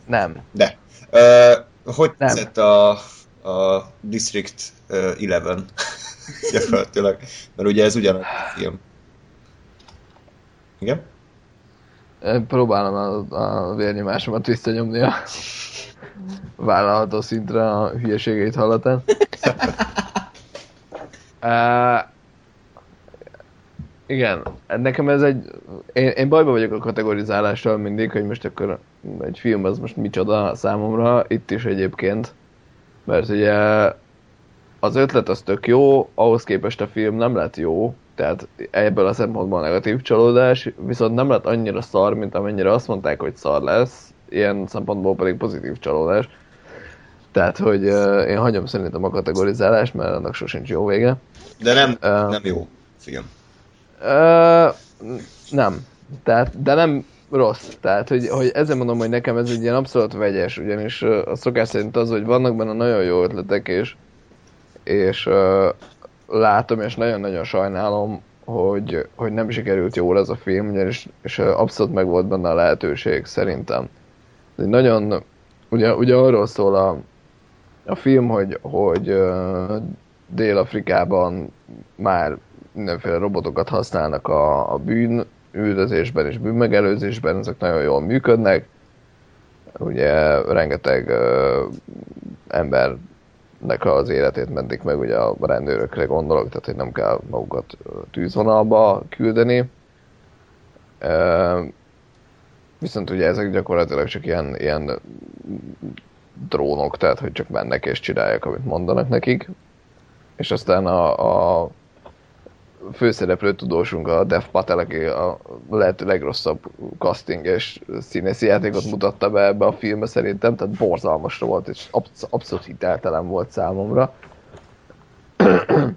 Nem. De. Uh, hogy nem. tetszett a, a District uh, 11 gyakorlatilag? Mert ugye ez ugyanaz a film. Igen? Próbálom a, a vérnyomásomat visszanyomni a vállalható szintre a hülyeségeit hallatán. uh, igen, nekem ez egy... Én, én bajba vagyok a kategorizálással mindig, hogy most akkor egy film az most micsoda számomra, itt is egyébként. Mert ugye az ötlet az tök jó, ahhoz képest a film nem lett jó, tehát ebből a szempontból negatív csalódás, viszont nem lett annyira szar, mint amennyire azt mondták, hogy szar lesz, ilyen szempontból pedig pozitív csalódás. Tehát, hogy uh, én hagyom szerintem a kategorizálást, mert annak sosincs jó vége. De nem, uh, nem jó film. Uh, nem. Tehát, de nem rossz. Tehát, hogy, hogy ezzel mondom, hogy nekem ez egy ilyen abszolút vegyes, ugyanis uh, a szokás szerint az, hogy vannak benne nagyon jó ötletek, és, és uh, látom, és nagyon-nagyon sajnálom, hogy, hogy nem sikerült jól ez a film, ugyanis és abszolút meg volt benne a lehetőség, szerintem. Ez egy nagyon, ugye, ugye arról szól a, a film, hogy, hogy Dél-Afrikában már mindenféle robotokat használnak a, a bűn üldözésben és bűnmegelőzésben, ezek nagyon jól működnek. Ugye rengeteg uh, embernek az életét mentik meg, ugye a rendőrökre gondolok, tehát hogy nem kell magukat tűzvonalba küldeni. Uh, viszont ugye ezek gyakorlatilag csak ilyen, ilyen drónok, tehát hogy csak mennek és csinálják, amit mondanak nekik. És aztán a, a főszereplő tudósunk, a Dev Patel, aki a lehető legrosszabb casting és színészi játékot mutatta be ebbe a filmbe szerintem, tehát borzalmasra volt, és absz- abszolút hiteltelen volt számomra.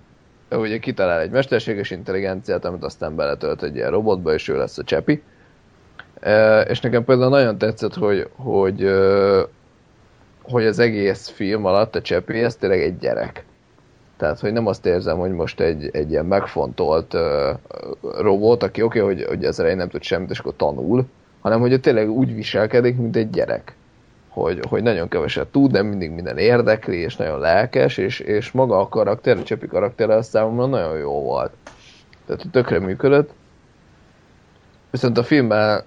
ugye kitalál egy mesterséges intelligenciát, amit aztán beletölt egy ilyen robotba, és ő lesz a csepi. És nekem például nagyon tetszett, hogy, hogy hogy az egész film alatt a Csepi, ez tényleg egy gyerek. Tehát, hogy nem azt érzem, hogy most egy, egy ilyen megfontolt uh, robot, aki oké, okay, hogy, hogy az elején nem tud semmit, és akkor tanul, hanem hogy tényleg úgy viselkedik, mint egy gyerek. Hogy, hogy nagyon keveset tud, de mindig minden érdekli, és nagyon lelkes, és, és maga a karakter, a Csepi karakter az számomra nagyon jó volt. Tehát tökre működött. Viszont a filmben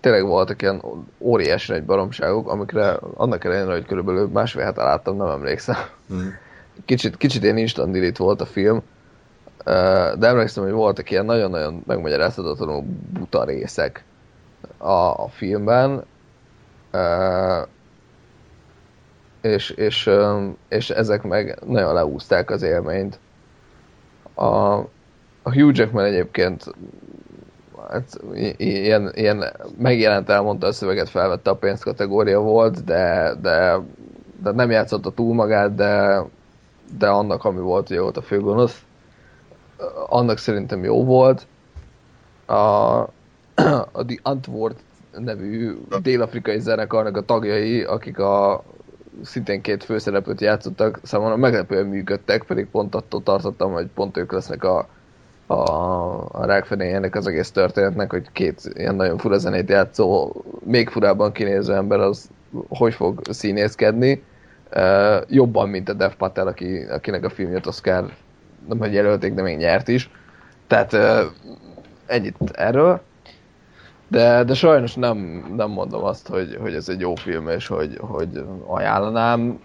tényleg voltak ilyen óriási nagy baromságok, amikre annak ellenére, hogy körülbelül másfél hete láttam, nem emlékszem. Mm. Kicsit, kicsit ilyen instant delete volt a film, de emlékszem, hogy voltak ilyen nagyon-nagyon megmagyarázhatatlanul buta részek a, a filmben, és, és, és ezek meg nagyon leúzták az élményt. A, a Hugh Jackman egyébként hát, ilyen, ilyen megjelent, elmondta a szöveget, felvette a pénz kategória volt, de, de, de nem játszotta túl magát, de, de annak, ami volt, ugye volt a főgonosz, annak szerintem jó volt. A, a The Antwoord nevű dél-afrikai zenekarnak a tagjai, akik a szintén két főszereplőt játszottak, számomra meglepően működtek, pedig pont attól tartottam, hogy pont ők lesznek a, a, a rákfenéjének az egész történetnek, hogy két ilyen nagyon fura zenét játszó, még furában kinéző ember az hogy fog színészkedni. Uh, jobban, mint a Dev Patel, aki, akinek a filmjét Oscar nem hogy jelölték, de még nyert is. Tehát uh, ennyit erről. De, de sajnos nem, nem mondom azt, hogy, hogy ez egy jó film, és hogy, hogy ajánlanám.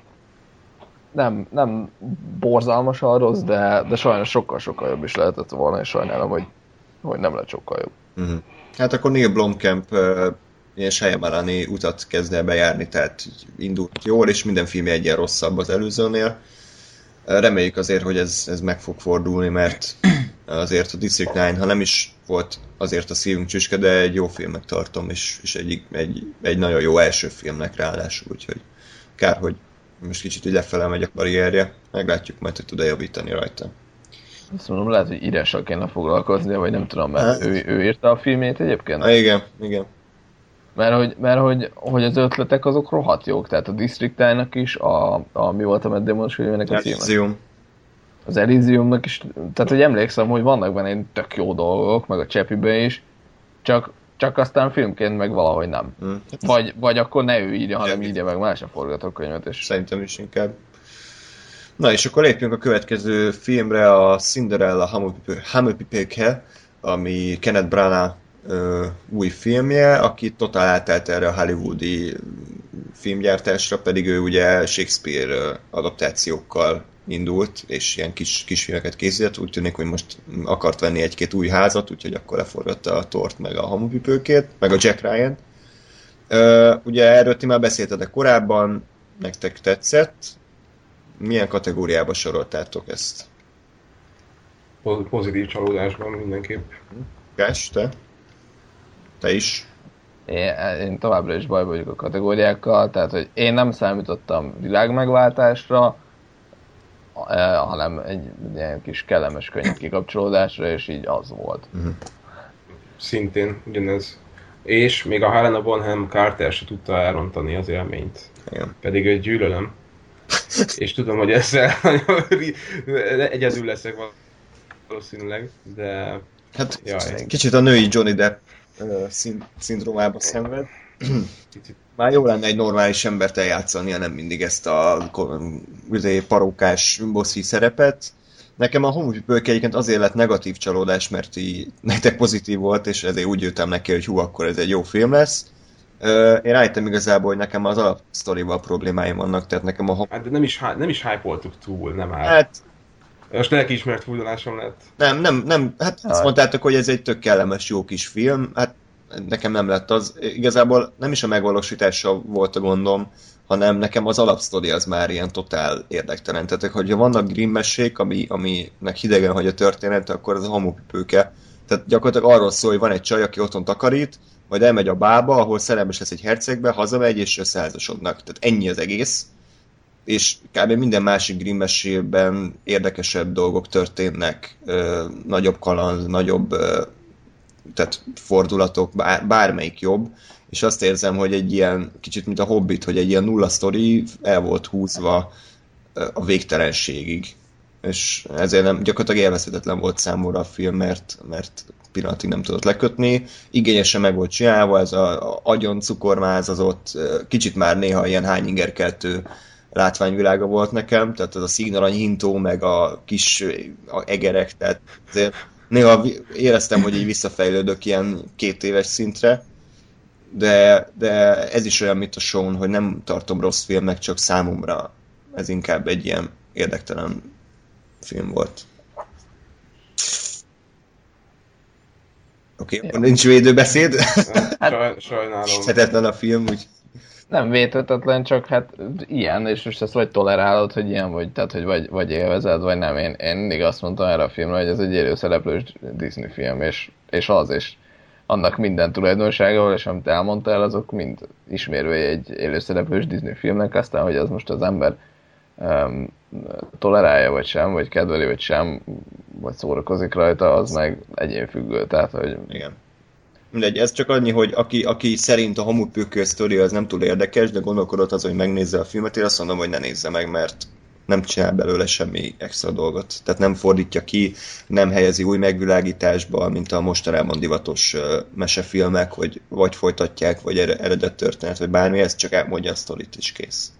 Nem, nem borzalmasan rossz, de, de sajnos sokkal-sokkal jobb is lehetett volna, és sajnálom, hogy, hogy nem lett sokkal jobb. Uh-huh. Hát akkor Neil Blomkamp uh, ilyen Shyamalan utat kezd bejárni, tehát indult jól, és minden filmje egyen rosszabb az előzőnél. Reméljük azért, hogy ez, ez meg fog fordulni, mert azért a District 9, ha nem is volt azért a szívünk csüske, de egy jó filmnek tartom, és, és egy, egy, egy nagyon jó első filmnek ráadásul, úgyhogy kár, hogy most kicsit így lefele megy a karrierje, meglátjuk majd, hogy tud-e javítani rajta. Azt mondom, lehet, hogy írással kéne foglalkozni, vagy nem tudom, mert hát. ő, ő írta a filmét egyébként? Ha, igen, igen. Mert hogy, mert hogy, hogy az ötletek azok rohadt jók, tehát a District is, a, a mi volt a Matt Damon filmének a címe? Elysium. Az Elysiumnak is, tehát hogy emlékszem, hogy vannak benne tök jó dolgok, meg a Csepibe is, csak, csak aztán filmként meg valahogy nem. Hmm. Vagy, vagy akkor ne ő írja, hanem írja meg más a forgatókönyvet. És... Szerintem is inkább. Na és akkor lépjünk a következő filmre, a Cinderella Hamupipéke, ami Kenneth Branagh ö, új filmje, aki totál átállt erre a hollywoodi filmgyártásra, pedig ő ugye Shakespeare adaptációkkal indult, és ilyen kis, kis filmeket készített, úgy tűnik, hogy most akart venni egy-két új házat, úgyhogy akkor leforgatta a tort, meg a hamupipőkét, meg a Jack Ryan. Ugye erről ti már beszéltetek korábban, nektek tetszett. Milyen kategóriába soroltátok ezt? Pozitív csalódásban mindenképp. Gás, te? Te is? Én, én továbbra is baj vagyok a kategóriákkal, tehát hogy én nem számítottam világmegváltásra, hanem egy ilyen kis kellemes könnyű kikapcsolódásra, és így az volt. Uh-huh. Szintén ugyanez. És még a Helena Bonham Carter se tudta elrontani az élményt. Igen. Pedig egy gyűlölöm. és tudom, hogy ezzel egyedül leszek valószínűleg, de... Hát Jaj. kicsit a női Johnny Depp szín, szindrómába szenved. Már jó lenne egy normális embert eljátszania, nem mindig ezt a üzé, parókás bosszi szerepet. Nekem a homopipők egyébként azért lett negatív csalódás, mert így nektek pozitív volt, és ezért úgy jöttem neki, hogy hú, akkor ez egy jó film lesz. Én rájöttem igazából, hogy nekem az alapsztorival problémáim vannak, tehát nekem a... Hát de nem is, nem is hype túl, nem áll. Hát most lelkiismert fújdolásom lett. Nem, nem, nem, hát azt hát. mondtátok, hogy ez egy tök kellemes, jó kis film, hát nekem nem lett az. Igazából nem is a megvalósítása volt a gondom, hanem nekem az alapsztori az már ilyen totál érdektelen. Tehát, hogyha vannak grimmessék, ami, aminek hidegen hagy a történet, akkor az a hamupipőke. Tehát gyakorlatilag arról szól, hogy van egy csaj, aki otthon takarít, majd elmegy a bába, ahol szerelmes lesz egy hercegbe, hazamegy és összeházasodnak. Tehát ennyi az egész és kb. minden másik grimmesében érdekesebb dolgok történnek, ö, nagyobb kaland, nagyobb ö, tehát fordulatok, bár, bármelyik jobb, és azt érzem, hogy egy ilyen, kicsit mint a Hobbit, hogy egy ilyen nulla sztori el volt húzva a végtelenségig. És ezért nem, gyakorlatilag élvezhetetlen volt számomra a film, mert, mert pillanatig nem tudott lekötni. Igényesen meg volt csinálva, ez a, a agyon cukormázazott, kicsit már néha ilyen hányingerkeltő látványvilága volt nekem, tehát az a szígnarany hintó, meg a kis a egerek, tehát azért néha éreztem, hogy így visszafejlődök ilyen két éves szintre, de, de ez is olyan, mint a show hogy nem tartom rossz filmnek, csak számomra ez inkább egy ilyen érdektelen film volt. Oké, okay, nincs védőbeszéd. Hát, sajnálom. Hetetlen a film, úgy nem vétetetlen, csak hát ilyen, és most ezt vagy tolerálod, hogy ilyen vagy, tehát hogy vagy, vagy élvezed, vagy nem. Én, én mindig azt mondtam erre a filmre, hogy ez egy élőszereplős Disney film, és, és az, és annak minden tulajdonsága, és amit elmondtál, azok mind ismérője egy élőszereplős Disney filmnek, aztán, hogy az most az ember um, tolerálja, vagy sem, vagy kedveli, vagy sem, vagy szórakozik rajta, az meg egyénfüggő, tehát, hogy Igen Mindegy, ez csak annyi, hogy aki, aki szerint a hamupőkő sztori az nem túl érdekes, de gondolkodott az, hogy megnézze a filmet, én azt mondom, hogy ne nézze meg, mert nem csinál belőle semmi extra dolgot. Tehát nem fordítja ki, nem helyezi új megvilágításba, mint a mostanában divatos mesefilmek, hogy vagy folytatják, vagy eredet történet, vagy bármi, ez csak elmondja a sztorit, és kész.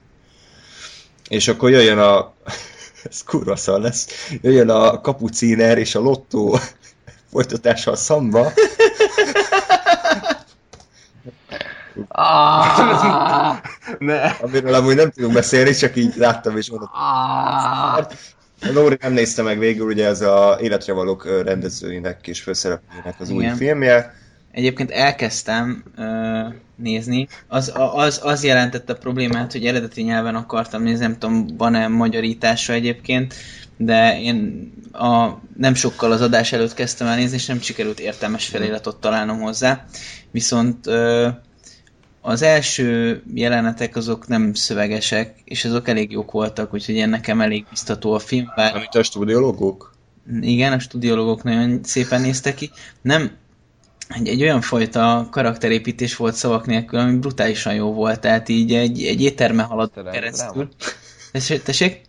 És akkor jöjjön a... ez kurva szar lesz. Jöjjön a kapuciner és a lottó folytatása a szamba. Ah! Ne! Amiről amúgy nem tudunk beszélni, csak így láttam és mondom. Ah! Lóri nem nézte meg végül, ugye ez a Életre valók rendezőinek és főszereplőinek az új Igen. filmje. Egyébként elkezdtem ö, nézni. Az, az, az jelentette a problémát, hogy eredeti nyelven akartam nézni, nem tudom, van-e magyarítása egyébként, de én a, nem sokkal az adás előtt kezdtem el nézni, és nem sikerült értelmes feliratot találnom hozzá. Viszont ö, az első jelenetek azok nem szövegesek, és azok elég jók voltak, úgyhogy én nekem elég biztató a film. Bár Amit a stúdiológok? igen, a studiológok nagyon szépen néztek ki. Nem, egy, egy olyan fajta karakterépítés volt szavak nélkül, ami brutálisan jó volt, tehát így egy, egy étterme haladt Szerelmi keresztül. Tessék, tessék?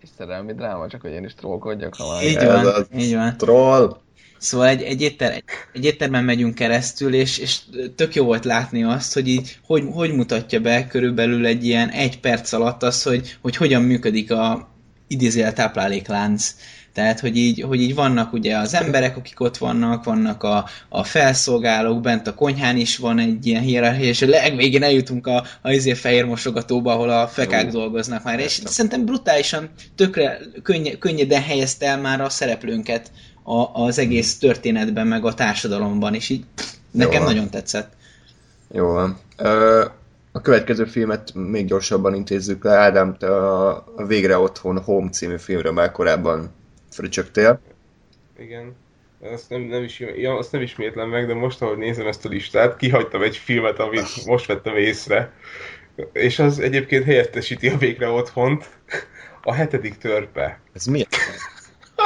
És szerelmi dráma, csak hogy én is trollkodjak, ha már Így Ez van, az. így van. Troll! Szóval egy, egy, étter, egy, éttermen megyünk keresztül, és, és tök jó volt látni azt, hogy így, hogy, hogy mutatja be körülbelül egy ilyen egy perc alatt az, hogy, hogy hogyan működik a idézőjel tápláléklánc. Tehát, hogy így, hogy így vannak ugye az emberek, akik ott vannak, vannak a, a felszolgálók, bent a konyhán is van egy ilyen hierarchia, és a legvégén eljutunk a, a izé fehér mosogatóba, ahol a fekák dolgoznak már. És szerintem brutálisan, tökre könnye, könnyeden helyezte el már a szereplőnket a, az egész történetben, meg a társadalomban, és így nekem van. nagyon tetszett. Jó van. A következő filmet még gyorsabban intézzük le. Ádám, te a, a Végre Otthon Home című filmről már korábban fröcsögtél. Igen. Azt nem, nem, is, ja, azt nem ismétlem meg, de most, ahogy nézem ezt a listát, kihagytam egy filmet, amit most vettem észre. És az egyébként helyettesíti a végre otthont. A hetedik törpe. Ez mi?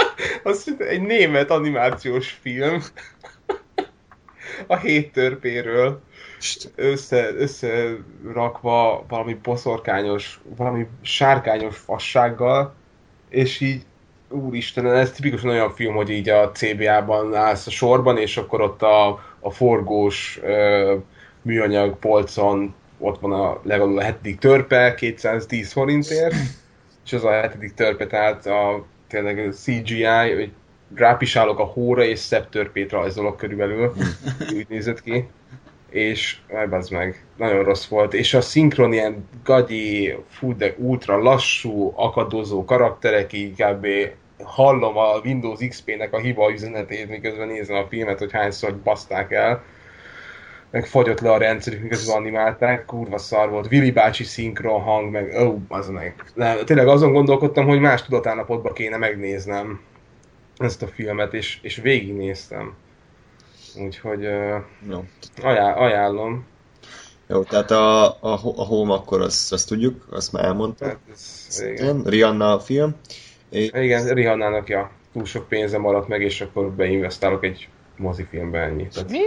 Az egy német animációs film. A hét törpéről össze, összerakva valami boszorkányos, valami sárkányos fassággal, és így úristen, ez tipikusan olyan film, hogy így a CBA-ban állsz a sorban, és akkor ott a, a forgós ö, műanyag polcon ott van a legalább a hetedik törpe, 210 forintért, és az a hetedik törpe, tehát a tényleg CGI, hogy rápisálok a hóra, és szebb törpét rajzolok körülbelül, úgy nézett ki. És ez meg, nagyon rossz volt, és a szinkron ilyen gagyi, fú, de ultra lassú, akadozó karakterek, kb. hallom a Windows XP-nek a hiba üzenetét, miközben nézem a filmet, hogy hányszor baszták el, meg fagyott le a rendszerük, miközben animálták, kurva szar volt, Willy bácsi szinkron hang, meg ó, oh, az meg. Nem, tényleg azon gondolkodtam, hogy más tudatállapotba kéne megnéznem ezt a filmet, és, és végignéztem. Úgyhogy uh, Jó. ajánl, ajánlom. Jó, tehát a, a, a Home akkor azt, azt tudjuk, azt már elmondtam. Hát ez, igen. Rihanna a film. És igen, Rihannának ja, túl sok pénze maradt meg, és akkor beinvestálok egy mozifilmbe ennyi. Tehát Mi?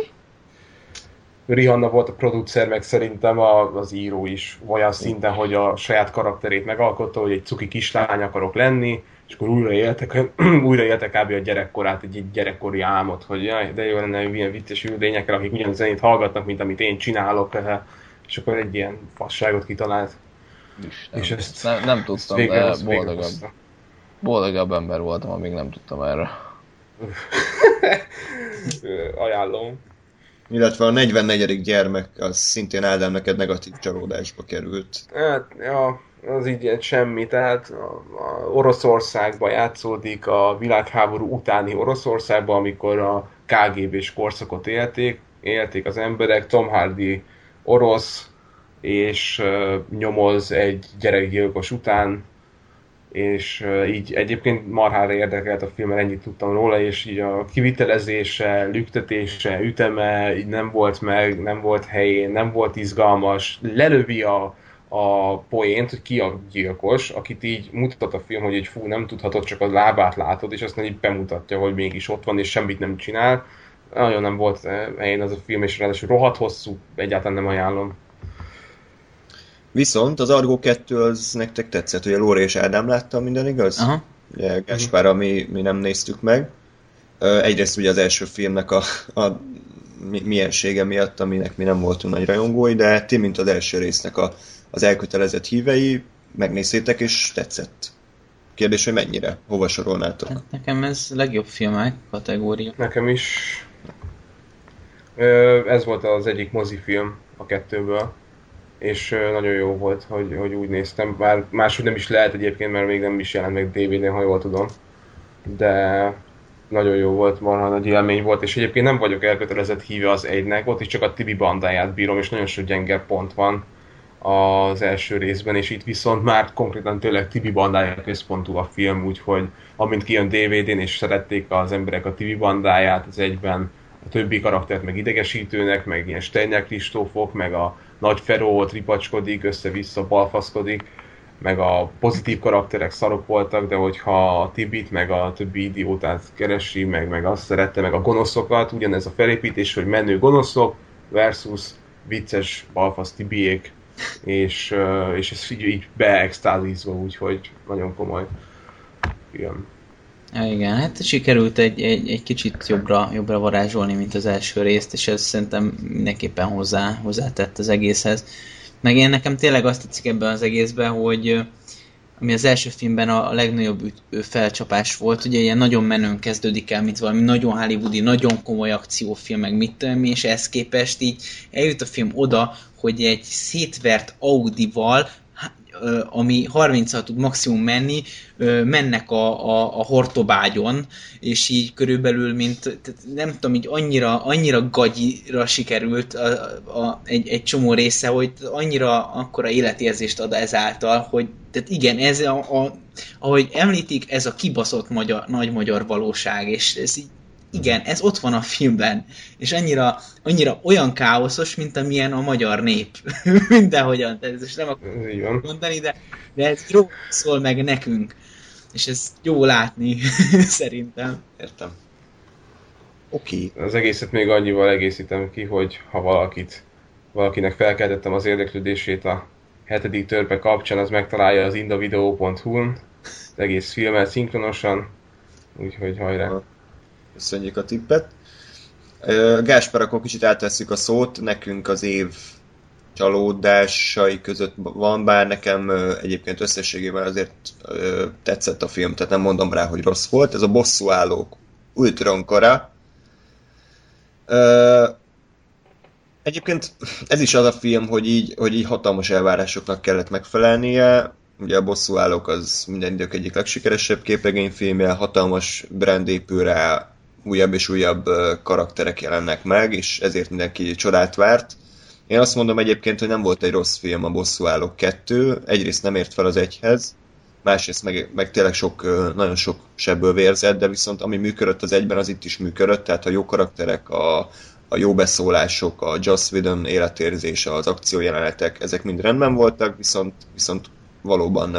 Rihanna volt a producer, meg szerintem a, az író is olyan szinten, hogy a saját karakterét megalkotta, hogy egy cuki kislány akarok lenni, és akkor újra éltek, újra éltek kb. a gyerekkorát, egy, egy gyerekkori álmot, hogy jaj, de jó lenne, ilyen vicces ülényekkel, akik ugyan zenét hallgatnak, mint amit én csinálok, eh, és akkor egy ilyen fasságot kitalált. Isten. És ezt- nem, nem Ezt tudtam, végre, de végre boldogabb, hozta. boldogabb ember voltam, amíg nem tudtam erre. Ajánlom. Illetve a 44. gyermek, az szintén Ádám neked negatív csalódásba került. Hát, ja, az így semmi, tehát a, a Oroszországban játszódik, a világháború utáni Oroszországban, amikor a KGB-s korszakot élték, élték az emberek, Tom Hardy orosz, és uh, nyomoz egy gyerekgyilkos után, és így egyébként marhára érdekelt a film, mert ennyit tudtam róla, és így a kivitelezése, lüktetése, üteme így nem volt meg, nem volt helyén, nem volt izgalmas, lelövi a, a poént, hogy ki a gyilkos, akit így mutat a film, hogy egy fú, nem tudhatod, csak a lábát látod, és aztán így bemutatja, hogy mégis ott van, és semmit nem csinál. Nagyon nem volt helyén az a film, és ráadásul rohadt hosszú, egyáltalán nem ajánlom. Viszont az Argo 2 az nektek tetszett, ugye Lóra és Ádám látta, minden igaz? Aha. Ugye Gáspára mi, mi nem néztük meg. Egyrészt ugye az első filmnek a, a mi- miensége miatt, aminek mi nem voltunk nagy rajongói, de ti, mint az első résznek a, az elkötelezett hívei, megnéztétek és tetszett. Kérdés, hogy mennyire? Hova sorolnátok? Hát nekem ez legjobb filmek kategória. Nekem is Ez volt az egyik mozifilm a kettőből, és nagyon jó volt, hogy, hogy úgy néztem. Bár máshogy nem is lehet egyébként, mert még nem is jelent meg DVD-n, ha jól tudom. De nagyon jó volt, marha nagy élmény volt, és egyébként nem vagyok elkötelezett híve az egynek, ott is csak a Tibi bandáját bírom, és nagyon sok gyenge pont van az első részben, és itt viszont már konkrétan tényleg Tibi bandája központú a film, úgyhogy amint kijön DVD-n, és szerették az emberek a Tibi bandáját, az egyben a többi karaktert meg idegesítőnek, meg ilyen Steiner Kristófok, meg a nagy Feró ripacskodik, össze-vissza balfaszkodik, meg a pozitív karakterek szarok voltak, de hogyha a Tibit, meg a többi idiótát keresi, meg, meg azt szerette, meg a gonoszokat, ugyanez a felépítés, hogy menő gonoszok versus vicces balfasz Tibiék, és, és ez így, így beextázizva, úgyhogy nagyon komoly film. Igen, hát sikerült egy, egy, egy kicsit jobbra, jobbra varázsolni, mint az első részt, és ez szerintem mindenképpen hozzá, hozzátett az egészhez. Meg én nekem tényleg azt tetszik ebben az egészben, hogy ami az első filmben a legnagyobb felcsapás volt, ugye ilyen nagyon menőn kezdődik el, mint valami nagyon hollywoodi, nagyon komoly akciófilm, meg mit tudom és ehhez képest így eljut a film oda, hogy egy szétvert Audi-val ami 36 tud maximum menni, mennek a, a, a hortobágyon, és így körülbelül, mint nem tudom, így annyira, annyira gagyira sikerült a, a, egy, egy csomó része, hogy annyira akkora életérzést ad ezáltal, hogy tehát igen, ez a, a ahogy említik, ez a kibaszott magyar, nagy magyar valóság, és ez így igen, ez ott van a filmben, és annyira, annyira olyan káoszos, mint amilyen a magyar nép. Mindenhogyan, ez is nem akarom mondani, de, de ez jó szól meg nekünk. És ez jó látni, szerintem. Értem. Oké. Okay. Az egészet még annyival egészítem ki, hogy ha valakit, valakinek felkeltettem az érdeklődését a hetedik törpe kapcsán, az megtalálja az indavideo.hu-n az egész filmet szinkronosan, úgyhogy hajrá. Köszönjük a tippet. Gásper, akkor kicsit átveszük a szót, nekünk az év csalódásai között van, bár nekem egyébként összességében azért tetszett a film, tehát nem mondom rá, hogy rossz volt. Ez a bosszú állók Ultronkora. Egyébként ez is az a film, hogy így, hogy így hatalmas elvárásoknak kellett megfelelnie. Ugye a bosszú állók az minden idők egyik legsikeresebb képregényfilmje, hatalmas brand épül rá, újabb és újabb karakterek jelennek meg, és ezért mindenki csodát várt. Én azt mondom egyébként, hogy nem volt egy rossz film a Bosszúállók 2, egyrészt nem ért fel az egyhez, másrészt meg, meg tényleg sok, nagyon sok sebből vérzett, de viszont ami működött az egyben, az itt is működött, tehát a jó karakterek, a, a jó beszólások, a Joss Whedon életérzése, az akciójelenetek, ezek mind rendben voltak, viszont, viszont valóban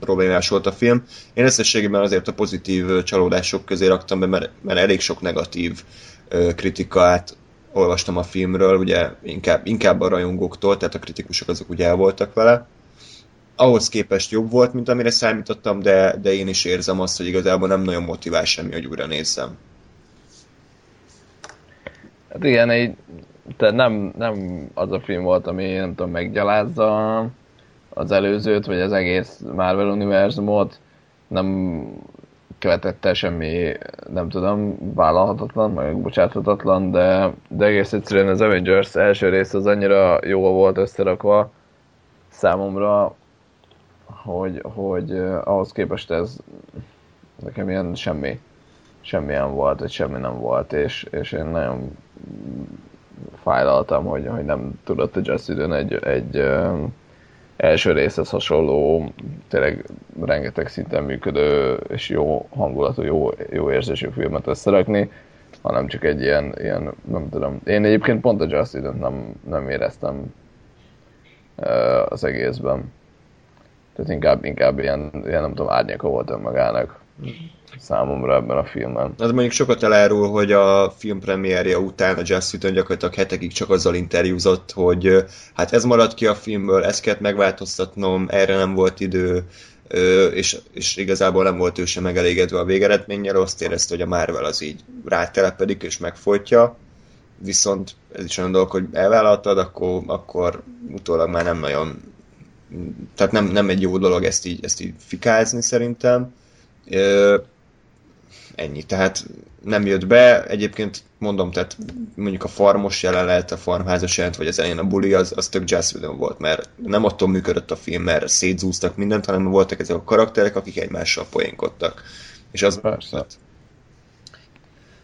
problémás volt a film. Én összességében azért a pozitív csalódások közé raktam be, mert, mert elég sok negatív kritikát olvastam a filmről, ugye inkább, inkább a rajongóktól, tehát a kritikusok azok ugye el voltak vele. Ahhoz képest jobb volt, mint amire számítottam, de, de én is érzem azt, hogy igazából nem nagyon motivál semmi, hogy újra nézzem. Hát igen, így, tehát nem, nem az a film volt, ami nem tudom, meggyalázza az előzőt, vagy az egész Marvel univerzumot, nem követette semmi, nem tudom, vállalhatatlan, meg bocsáthatatlan, de, de egész egyszerűen az Avengers első rész az annyira jó volt összerakva számomra, hogy, hogy ahhoz képest ez nekem ilyen semmi, semmilyen volt, vagy semmi nem volt, és, és én nagyon fájlaltam, hogy, hogy nem tudott a Just egy, egy első részhez hasonló, tényleg rengeteg szinten működő és jó hangulatú, jó, jó érzésű filmet összerakni, hanem csak egy ilyen, ilyen nem tudom. Én egyébként pont a Just nem, nem éreztem az egészben. Tehát inkább, inkább ilyen, ilyen nem tudom, árnyaka volt önmagának számomra ebben a filmben. Az mondjuk sokat elárul, hogy a film premierje után a Joss Whedon gyakorlatilag hetekig csak azzal interjúzott, hogy hát ez maradt ki a filmből, ezt kellett megváltoztatnom, erre nem volt idő, és, és igazából nem volt ő sem megelégedve a végeredménnyel, azt érezte, hogy a Marvel az így rátelepedik és megfolytja, viszont ez is olyan dolog, hogy elvállaltad, akkor, akkor utólag már nem nagyon tehát nem, nem egy jó dolog ezt így, ezt így fikázni szerintem ennyi. Tehát nem jött be, egyébként mondom, tehát mondjuk a farmos jelenet, a farmházas jelent, vagy az elején a buli, az, az tök Whedon volt, mert nem attól működött a film, mert szétzúztak mindent, hanem voltak ezek a karakterek, akik egymással poénkodtak. És az Persze.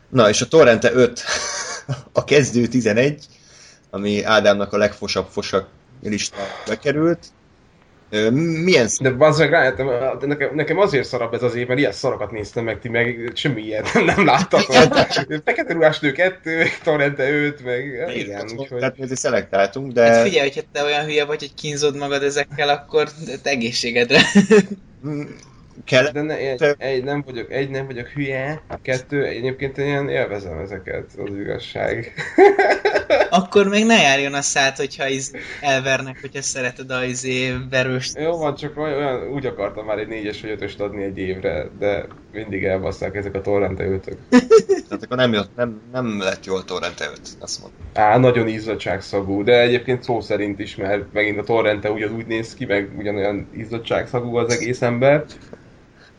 Na, és a Torrente 5, a kezdő 11, ami Ádámnak a legfosabb fosak listára bekerült. Milyen De bazd meg rájöttem, de nekem, nekem azért szarabb ez az év, mert ilyen szarokat néztem meg, ti meg semmi ilyet nem láttatok. Fekete ruhás nő 2, Torrente 5, meg igen, úgyhogy... Tehát mi szelektáltunk, Hát de figyelj, hogyha te olyan hülye vagy, hogy kínzod magad ezekkel, akkor te egészségedre. Kell, De ne, egy, egy, nem vagyok, egy, nem vagyok hülye, kettő, egyébként én ilyen élvezem ezeket, az igazság. akkor még ne járjon a szát, hogyha iz elvernek, hogyha szereted a izé verőst. Jó van, csak olyan, úgy akartam már egy négyes vagy ötöst adni egy évre, de mindig elbasszák ezek a torrente ötök. tehát akkor nem, jött, nem, nem lett jól Torrente 5, azt mondom. Á, nagyon izzadságszagú, de egyébként szó szerint is, mert megint a torrente ugyan úgy néz ki, meg ugyanolyan izzadságszagú az egész ember.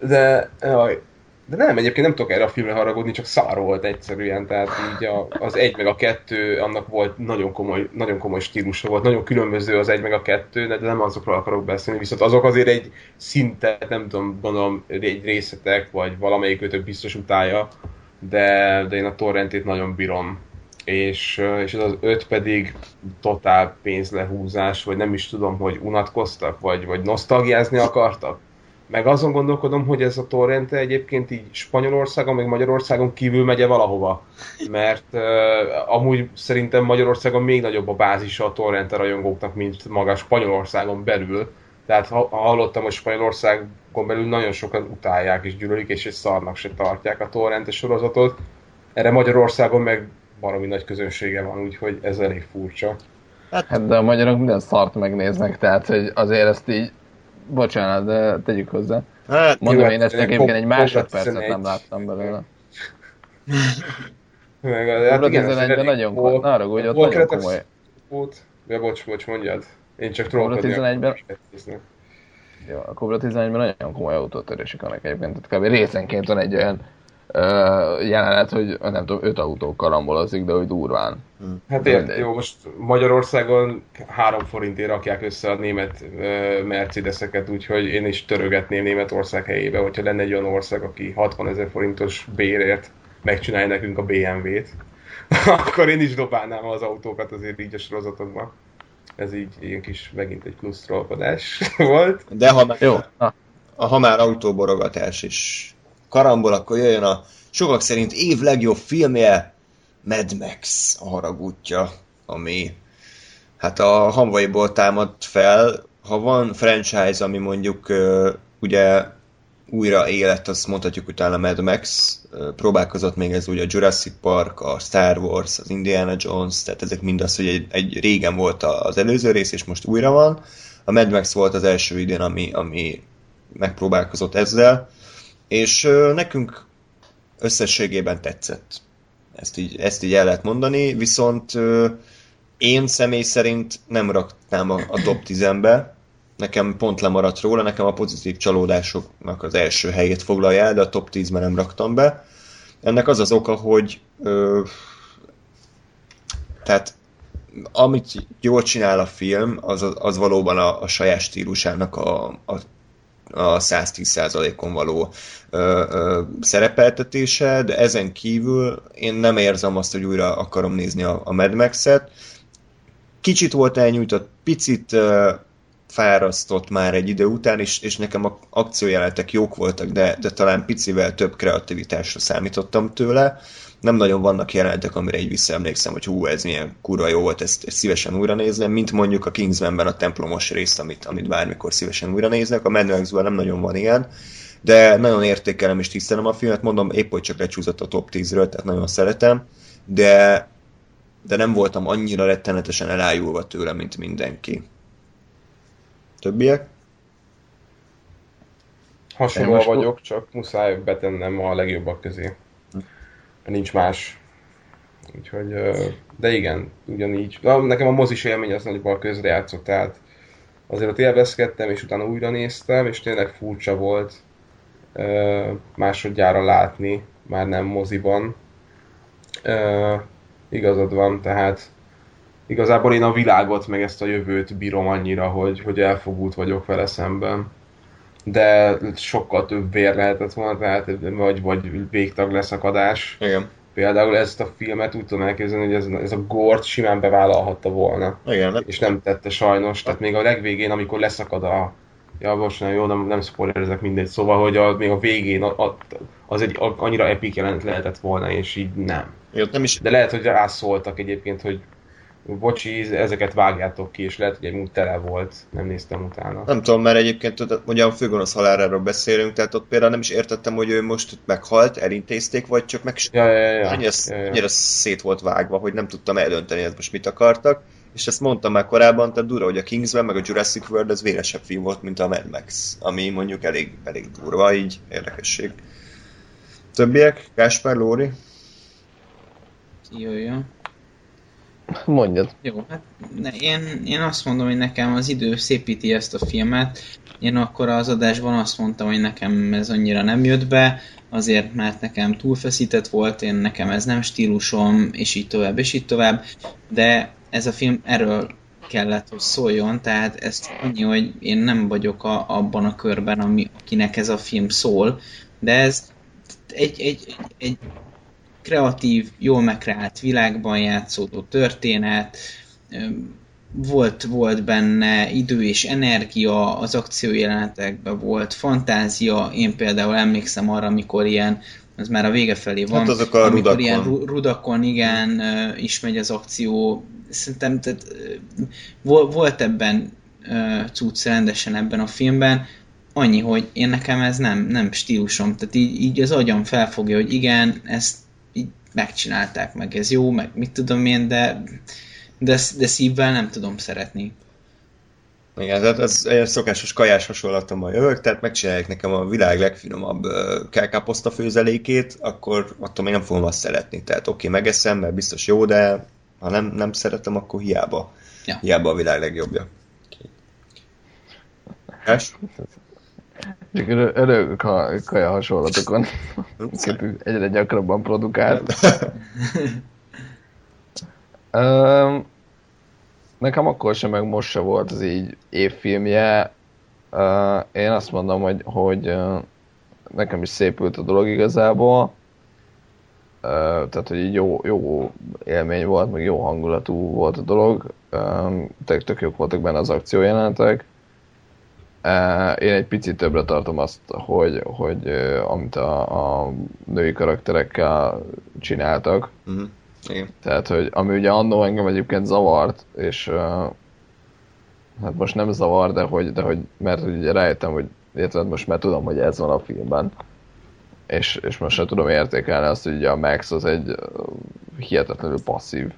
De, jaj, de nem, egyébként nem tudok erre a filmre haragudni, csak szar volt egyszerűen, tehát így a, az egy meg a kettő, annak volt nagyon komoly, nagyon komoly stílusa volt, nagyon különböző az egy meg a kettő, de nem azokról akarok beszélni, viszont azok azért egy szintet, nem tudom, gondolom, egy részletek, vagy valamelyik őtök biztos utálja, de, de én a torrentét nagyon bírom. És, és ez az öt pedig totál pénzlehúzás, vagy nem is tudom, hogy unatkoztak, vagy, vagy nosztalgiázni akartak. Meg azon gondolkodom, hogy ez a torrente egyébként így Spanyolországon, meg Magyarországon kívül megye valahova. Mert uh, amúgy szerintem Magyarországon még nagyobb a bázisa a torrente rajongóknak, mint maga Spanyolországon belül. Tehát ha, ha hallottam, hogy Spanyolországon belül nagyon sokan utálják és gyűlölik, és egy szarnak se tartják a torrente sorozatot. Erre Magyarországon meg baromi nagy közönsége van, úgyhogy ez elég furcsa. Hát de a magyarok minden szart megnéznek, tehát hogy azért ezt így, bocsánat, de tegyük hozzá. Hát, Mondom, Jó, én ezt hát, egyébként egy másodpercet 11. nem láttam belőle. Meg, a- Cobra igen, 11-ben elég nagyon komoly, ne haragudj, ott nagyon komoly. Volt. Ja, bocs, bocs, mondjad. Én csak trollkodni 11-ben? akartam. Jó, a Cobra 11-ben nagyon komoly autótörések vannak egyébként, tehát kb. részenként van egy olyan jelenet, hogy nem tudom, öt autó karambolozik, de hogy durván. Hát ért, jó, most Magyarországon 3 forintért rakják össze a német Mercedeseket, úgyhogy én is törögetném Németország helyébe, hogyha lenne egy olyan ország, aki 60 ezer forintos bérért megcsinálja nekünk a BMW-t, akkor én is dobálnám az autókat azért így a sorozatokban. Ez így ilyen kis, megint egy plusz trollkodás volt. de ha már, Jó, ha már autóborogatás és karambol, akkor jöjjön a sokak szerint év legjobb filmje, Mad Max a haragútja, ami hát a hanvaiból támad fel. Ha van franchise, ami mondjuk ugye újra élet, azt mondhatjuk utána Mad Max, próbálkozott még ez ugye a Jurassic Park, a Star Wars, az Indiana Jones, tehát ezek mind az, hogy egy, egy régen volt az előző rész, és most újra van. A Mad Max volt az első idén, ami, ami megpróbálkozott ezzel, és nekünk összességében tetszett. Ezt így, ezt így el lehet mondani, viszont én személy szerint nem raknám a, a top 10-be, nekem pont lemaradt róla, nekem a pozitív csalódásoknak az első helyét foglalja el, de a top 10-ben nem raktam be. Ennek az az oka, hogy ö, tehát amit jól csinál a film, az, az valóban a, a saját stílusának a, a, a 110%-on való ö, ö, szerepeltetése, de ezen kívül én nem érzem azt, hogy újra akarom nézni a, a Mad Max-et. Kicsit volt elnyújtott, picit ö, fárasztott már egy idő után, és, és nekem a akciójelenetek jók voltak, de, de talán picivel több kreativitásra számítottam tőle. Nem nagyon vannak jelenetek, amire így visszaemlékszem, hogy hú, ez milyen kurva jó volt, ezt, ezt szívesen újra nézném, mint mondjuk a Kingsmanben a templomos részt, amit, amit bármikor szívesen újra néznek. A Mad max nem nagyon van ilyen, de nagyon értékelem és tisztelem a filmet, mondom, épp hogy csak lecsúszott a top 10-ről, tehát nagyon szeretem, de, de nem voltam annyira rettenetesen elájulva tőle, mint mindenki. Többiek? Most- vagyok, csak muszáj betennem a legjobbak közé. Nincs más. Úgyhogy, de igen, ugyanígy. Nekem a mozis élmény az nagyban közrejátszott, tehát azért ott élvezkedtem, és utána újra néztem, és tényleg furcsa volt. másodjára látni, már nem moziban. Igazad van, tehát igazából én a világot, meg ezt a jövőt bírom annyira, hogy, hogy elfogult vagyok vele szemben. De sokkal több vér lehetett volna, tehát, vagy, vagy végtag leszakadás. Igen. Például ezt a filmet úgy tudom elképzelni, hogy ez, ez a gort simán bevállalhatta volna. Igen. És nem tette sajnos. Tehát még a legvégén, amikor leszakad a... Ja, nem, jó, nem, nem spoilerezek mindegy. Szóval, hogy a, még a végén a, a, az egy annyira epik jelent lehetett volna, és így nem. Jó, nem is... De lehet, hogy rászóltak egyébként, hogy bocsi, ezeket vágjátok ki, és lehet, hogy egy múlt tele volt, nem néztem utána. Nem tudom, mert egyébként ugye a főgonosz haláláról beszélünk, tehát ott például nem is értettem, hogy ő most meghalt, elintézték, vagy csak meg... Ja, ja, ja, annyira, ja, ja. annyira szét volt vágva, hogy nem tudtam eldönteni, hogy most mit akartak. És ezt mondtam már korábban, tehát durva, hogy a Kingsman meg a Jurassic World az véresebb film volt, mint a Mad Max, ami mondjuk elég, elég durva, így érdekesség. Többiek? Gáspár, Lóri? Jó, jó. Mondjad. Jó, hát ne, én, én azt mondom, hogy nekem az idő szépíti ezt a filmet. Én akkor az adásban azt mondtam, hogy nekem ez annyira nem jött be, azért mert nekem túlfeszített volt, én nekem ez nem stílusom, és így tovább, és így tovább, de ez a film erről kellett, hogy szóljon, tehát ezt annyi, hogy én nem vagyok a, abban a körben, ami, akinek ez a film szól, de ez egy, egy, egy, egy kreatív, jól megkreált világban játszódó történet, volt, volt benne idő és energia, az akciójelenetekben volt fantázia, én például emlékszem arra, amikor ilyen, ez már a vége felé van, hát azok a amikor rudakon. ilyen ru- rudakon, igen, is megy az akció, szerintem tehát, volt ebben cucc rendesen ebben a filmben, annyi, hogy én nekem ez nem, nem stílusom, tehát így, így az agyam felfogja, hogy igen, ezt megcsinálták meg, ez jó, meg mit tudom én, de, de, de szívvel nem tudom szeretni. Igen, tehát ez egy szokásos kajás hasonlatommal jövök, tehát megcsinálják nekem a világ legfinomabb kelkáposzta főzelékét, akkor attól még nem fogom azt szeretni. Tehát oké, okay, megeszem, mert biztos jó, de ha nem, nem szeretem, akkor hiába. Ja. Hiába a világ legjobbja. Kás? Csak örülök a kaja hasonlatokon. Egyre gyakrabban produkált. um, nekem akkor sem, meg most se volt az így évfilmje. Uh, én azt mondom, hogy, hogy uh, nekem is szépült a dolog igazából. Uh, tehát, hogy így jó, jó élmény volt, meg jó hangulatú volt a dolog. Um, tök, tök jók voltak benne az akciójelentek. Én egy picit többre tartom azt, hogy, hogy amit a, a női karakterekkel csináltak. Uh-huh. Igen. Tehát, hogy ami ugye annó engem egyébként zavart, és uh, hát most nem zavar, de hogy, de hogy mert ugye rájöttem, hogy illetve most már tudom, hogy ez van a filmben. És, és most sem tudom értékelni azt, hogy ugye a Max az egy hihetetlenül passzív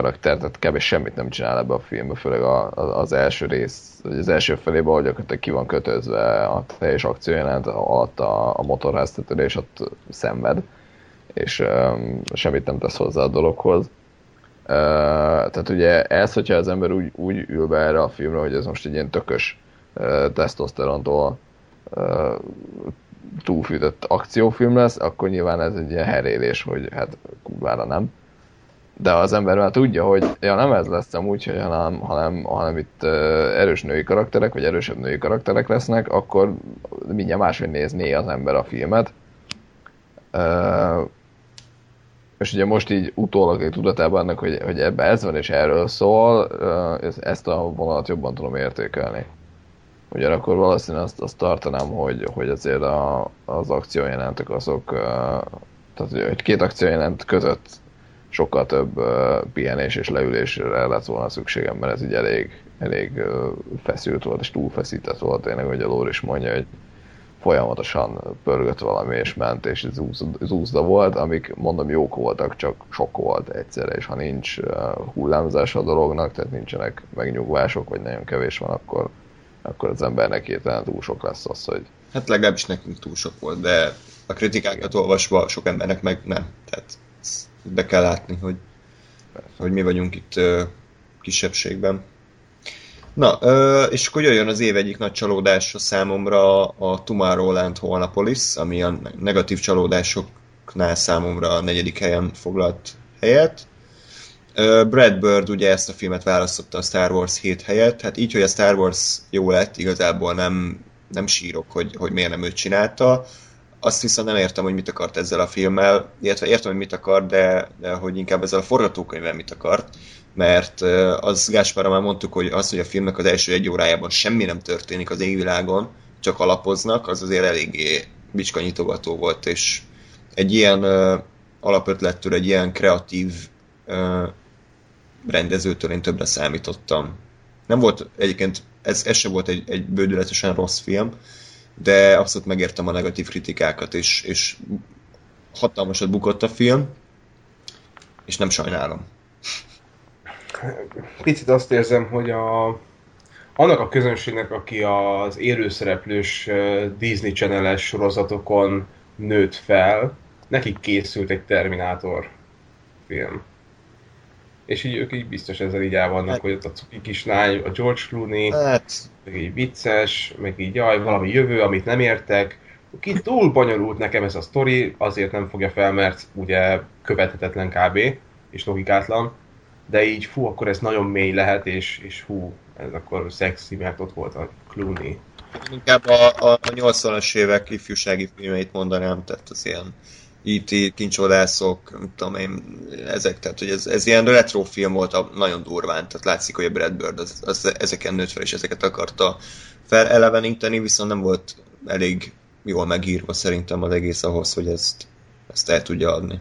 karakter, tehát kb. semmit nem csinál ebbe a filmbe, főleg a, az első rész, az első felében, ahogy gyakorlatilag ki van kötözve a teljes akciójelent alatt a, a motorháztetőre, és ott szenved, és um, semmit nem tesz hozzá a dologhoz. Uh, tehát ugye ez, hogyha az ember úgy, úgy ül be erre a filmre, hogy ez most egy ilyen tökös uh, tesztoszterontól uh, túlfűtött akciófilm lesz, akkor nyilván ez egy ilyen herélés, hogy hát kurvára nem de az ember már tudja, hogy ja, nem ez lesz amúgy, hogy hanem, hanem, hanem itt erős női karakterek, vagy erősebb női karakterek lesznek, akkor mindjárt máshogy nézné az ember a filmet. Uh, és ugye most így utólag egy tudatában annak, hogy, hogy ebben ez van és erről szól, ezt a vonalat jobban tudom értékelni. Ugyanakkor valószínűleg azt, azt tartanám, hogy, hogy azért a, az akciójelentek azok, tehát hogy két akciójelent között sokkal több pihenés és leülésre lett volna szükségem, mert ez így elég, elég feszült volt, és túlfeszített volt tényleg, hogy a Lór is mondja, hogy folyamatosan pörgött valami, és ment, és zúzda volt, amik mondom jók voltak, csak sok volt egyszerre, és ha nincs hullámzás a dolognak, tehát nincsenek megnyugvások, vagy nagyon kevés van, akkor, akkor az embernek hirtelen túl sok lesz az, hogy... Hát legalábbis nekünk túl sok volt, de a kritikákat olvasva sok embernek meg nem. Tehát be kell látni, hogy, hogy mi vagyunk itt kisebbségben. Na, és akkor jöjjön az év egyik nagy csalódása számomra a Tomorrowland Holnapolis, ami a negatív csalódásoknál számomra a negyedik helyen foglalt helyet. Brad Bird ugye ezt a filmet választotta a Star Wars 7 helyett, hát így, hogy a Star Wars jó lett, igazából nem, nem sírok, hogy, hogy miért nem ő csinálta. Azt viszont nem értem, hogy mit akart ezzel a filmmel, illetve értem, hogy mit akar, de, de hogy inkább ezzel a forgatókönyvvel mit akart, mert az Gáspára már mondtuk, hogy az, hogy a filmnek az első egy órájában semmi nem történik az égvilágon, csak alapoznak, az azért eléggé bicskanyitogató volt, és egy ilyen uh, alapötlettől, egy ilyen kreatív uh, rendezőtől én többre számítottam. Nem volt egyébként, ez, ez sem volt egy, egy bődületesen rossz film, de abszolút megértem a negatív kritikákat, és, és hatalmasat bukott a film, és nem sajnálom. Picit azt érzem, hogy a, annak a közönségnek, aki az élőszereplős Disney channel sorozatokon nőtt fel, nekik készült egy Terminátor film és így ők így biztos ezzel így el vannak, hát, hogy ott a cuki kislány, a George Clooney, hát, meg így vicces, meg így jaj, valami jövő, amit nem értek. Ki túl bonyolult nekem ez a sztori, azért nem fogja fel, mert ugye követhetetlen kb. és logikátlan, de így fú, akkor ez nagyon mély lehet, és, és hú, ez akkor szexi, mert ott volt a Clooney. Inkább a, a, a 80-as évek ifjúsági filmeit mondanám, tehát az ilyen E.T. kincsodászok, tudom én, ezek, tehát hogy ez, ez ilyen retro film volt nagyon durván, tehát látszik, hogy a Brad Bird az, az ezeken nőtt fel, és ezeket akarta feleleveníteni, viszont nem volt elég jól megírva szerintem az egész ahhoz, hogy ezt, ezt el tudja adni.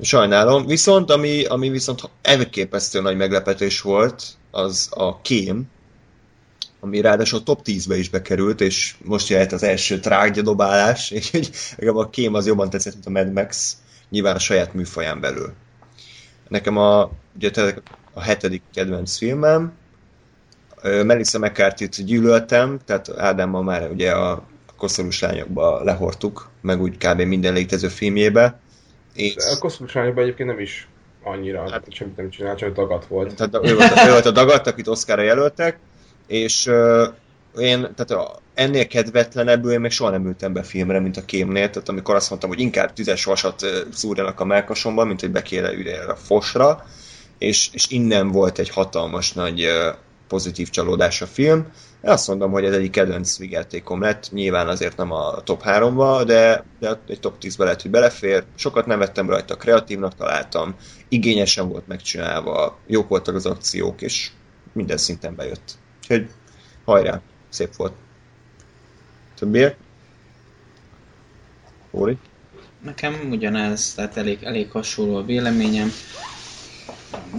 Sajnálom. Viszont, ami, ami viszont elképesztő nagy meglepetés volt, az a kém, ami ráadásul top 10-be is bekerült, és most jöhet az első trágyadobálás, és hogy a kém az jobban tetszett, mint a Mad Max, nyilván a saját műfaján belül. Nekem a, ugye a hetedik kedvenc filmem, Melissa McCarthy-t gyűlöltem, tehát Ádámmal már ugye a koszorús lányokba lehortuk, meg úgy kb. minden létező filmjébe. És... A koszorús lányokban egyébként nem is annyira, hát, semmit nem csinált, csak dagat volt. Tehát ő volt, a, ő volt a dagat, akit Oscarra jelöltek, és uh, én, tehát a, ennél kedvetlenebbül én még soha nem ültem be filmre, mint a kémnél, tehát amikor azt mondtam, hogy inkább tüzes vasat szúrjanak a melkasomban, mint hogy be kéne ülni a fosra, és, és innen volt egy hatalmas nagy pozitív csalódás a film. Én azt mondom, hogy ez egyik kedvenc vigyátékom lett, nyilván azért nem a top 3-ba, de, de egy top 10-be lehet, hogy belefér. Sokat nem vettem rajta, kreatívnak találtam, igényesen volt megcsinálva, jók voltak az akciók, és minden szinten bejött. Úgyhogy hajrá, szép volt. Többiek? Óri? Nekem ugyanez, tehát elég, elég hasonló a véleményem.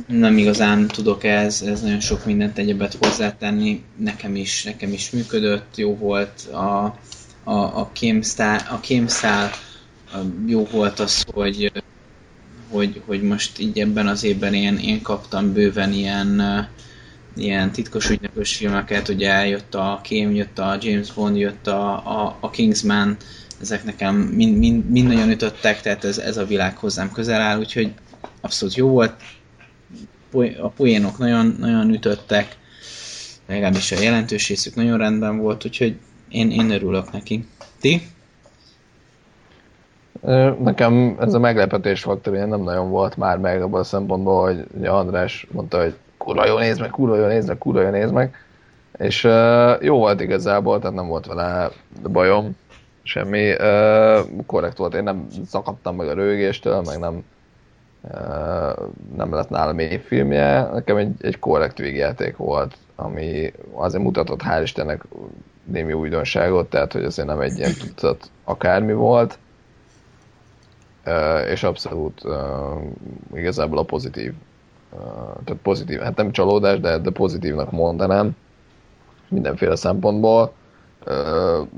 Nem igazán tudok ez, ez nagyon sok mindent egyebet hozzátenni. Nekem is, nekem is működött, jó volt a, a, a, kémszál, a kémszál, jó volt az, hogy, hogy, hogy most így ebben az évben én, én kaptam bőven ilyen ilyen titkos ügynökös filmeket, ugye jött a Kém, jött a James Bond, jött a, a, a Kingsman, ezek nekem mind, mind, mind nagyon ütöttek, tehát ez, ez a világ hozzám közel áll, úgyhogy abszolút jó volt. A poénok nagyon, nagyon ütöttek, legalábbis a jelentős részük nagyon rendben volt, úgyhogy én, én örülök neki. Ti? Nekem ez a meglepetés faktor nem nagyon volt már meg abban a szempontból, hogy András mondta, hogy kurva jó nézd meg, kurva jó nézd meg, kurva jó nézd meg. És uh, jó volt igazából, tehát nem volt vele bajom, semmi. Uh, korrekt volt, én nem szakadtam meg a rögéstől, meg nem uh, nem lett nálam mély filmje. Nekem egy, egy korrekt végjáték volt, ami azért mutatott, hál' Istennek, némi újdonságot, tehát hogy azért nem egy ilyen tudat akármi volt. Uh, és abszolút uh, igazából a pozitív tehát pozitív, hát nem csalódás, de, de pozitívnak mondanám mindenféle szempontból,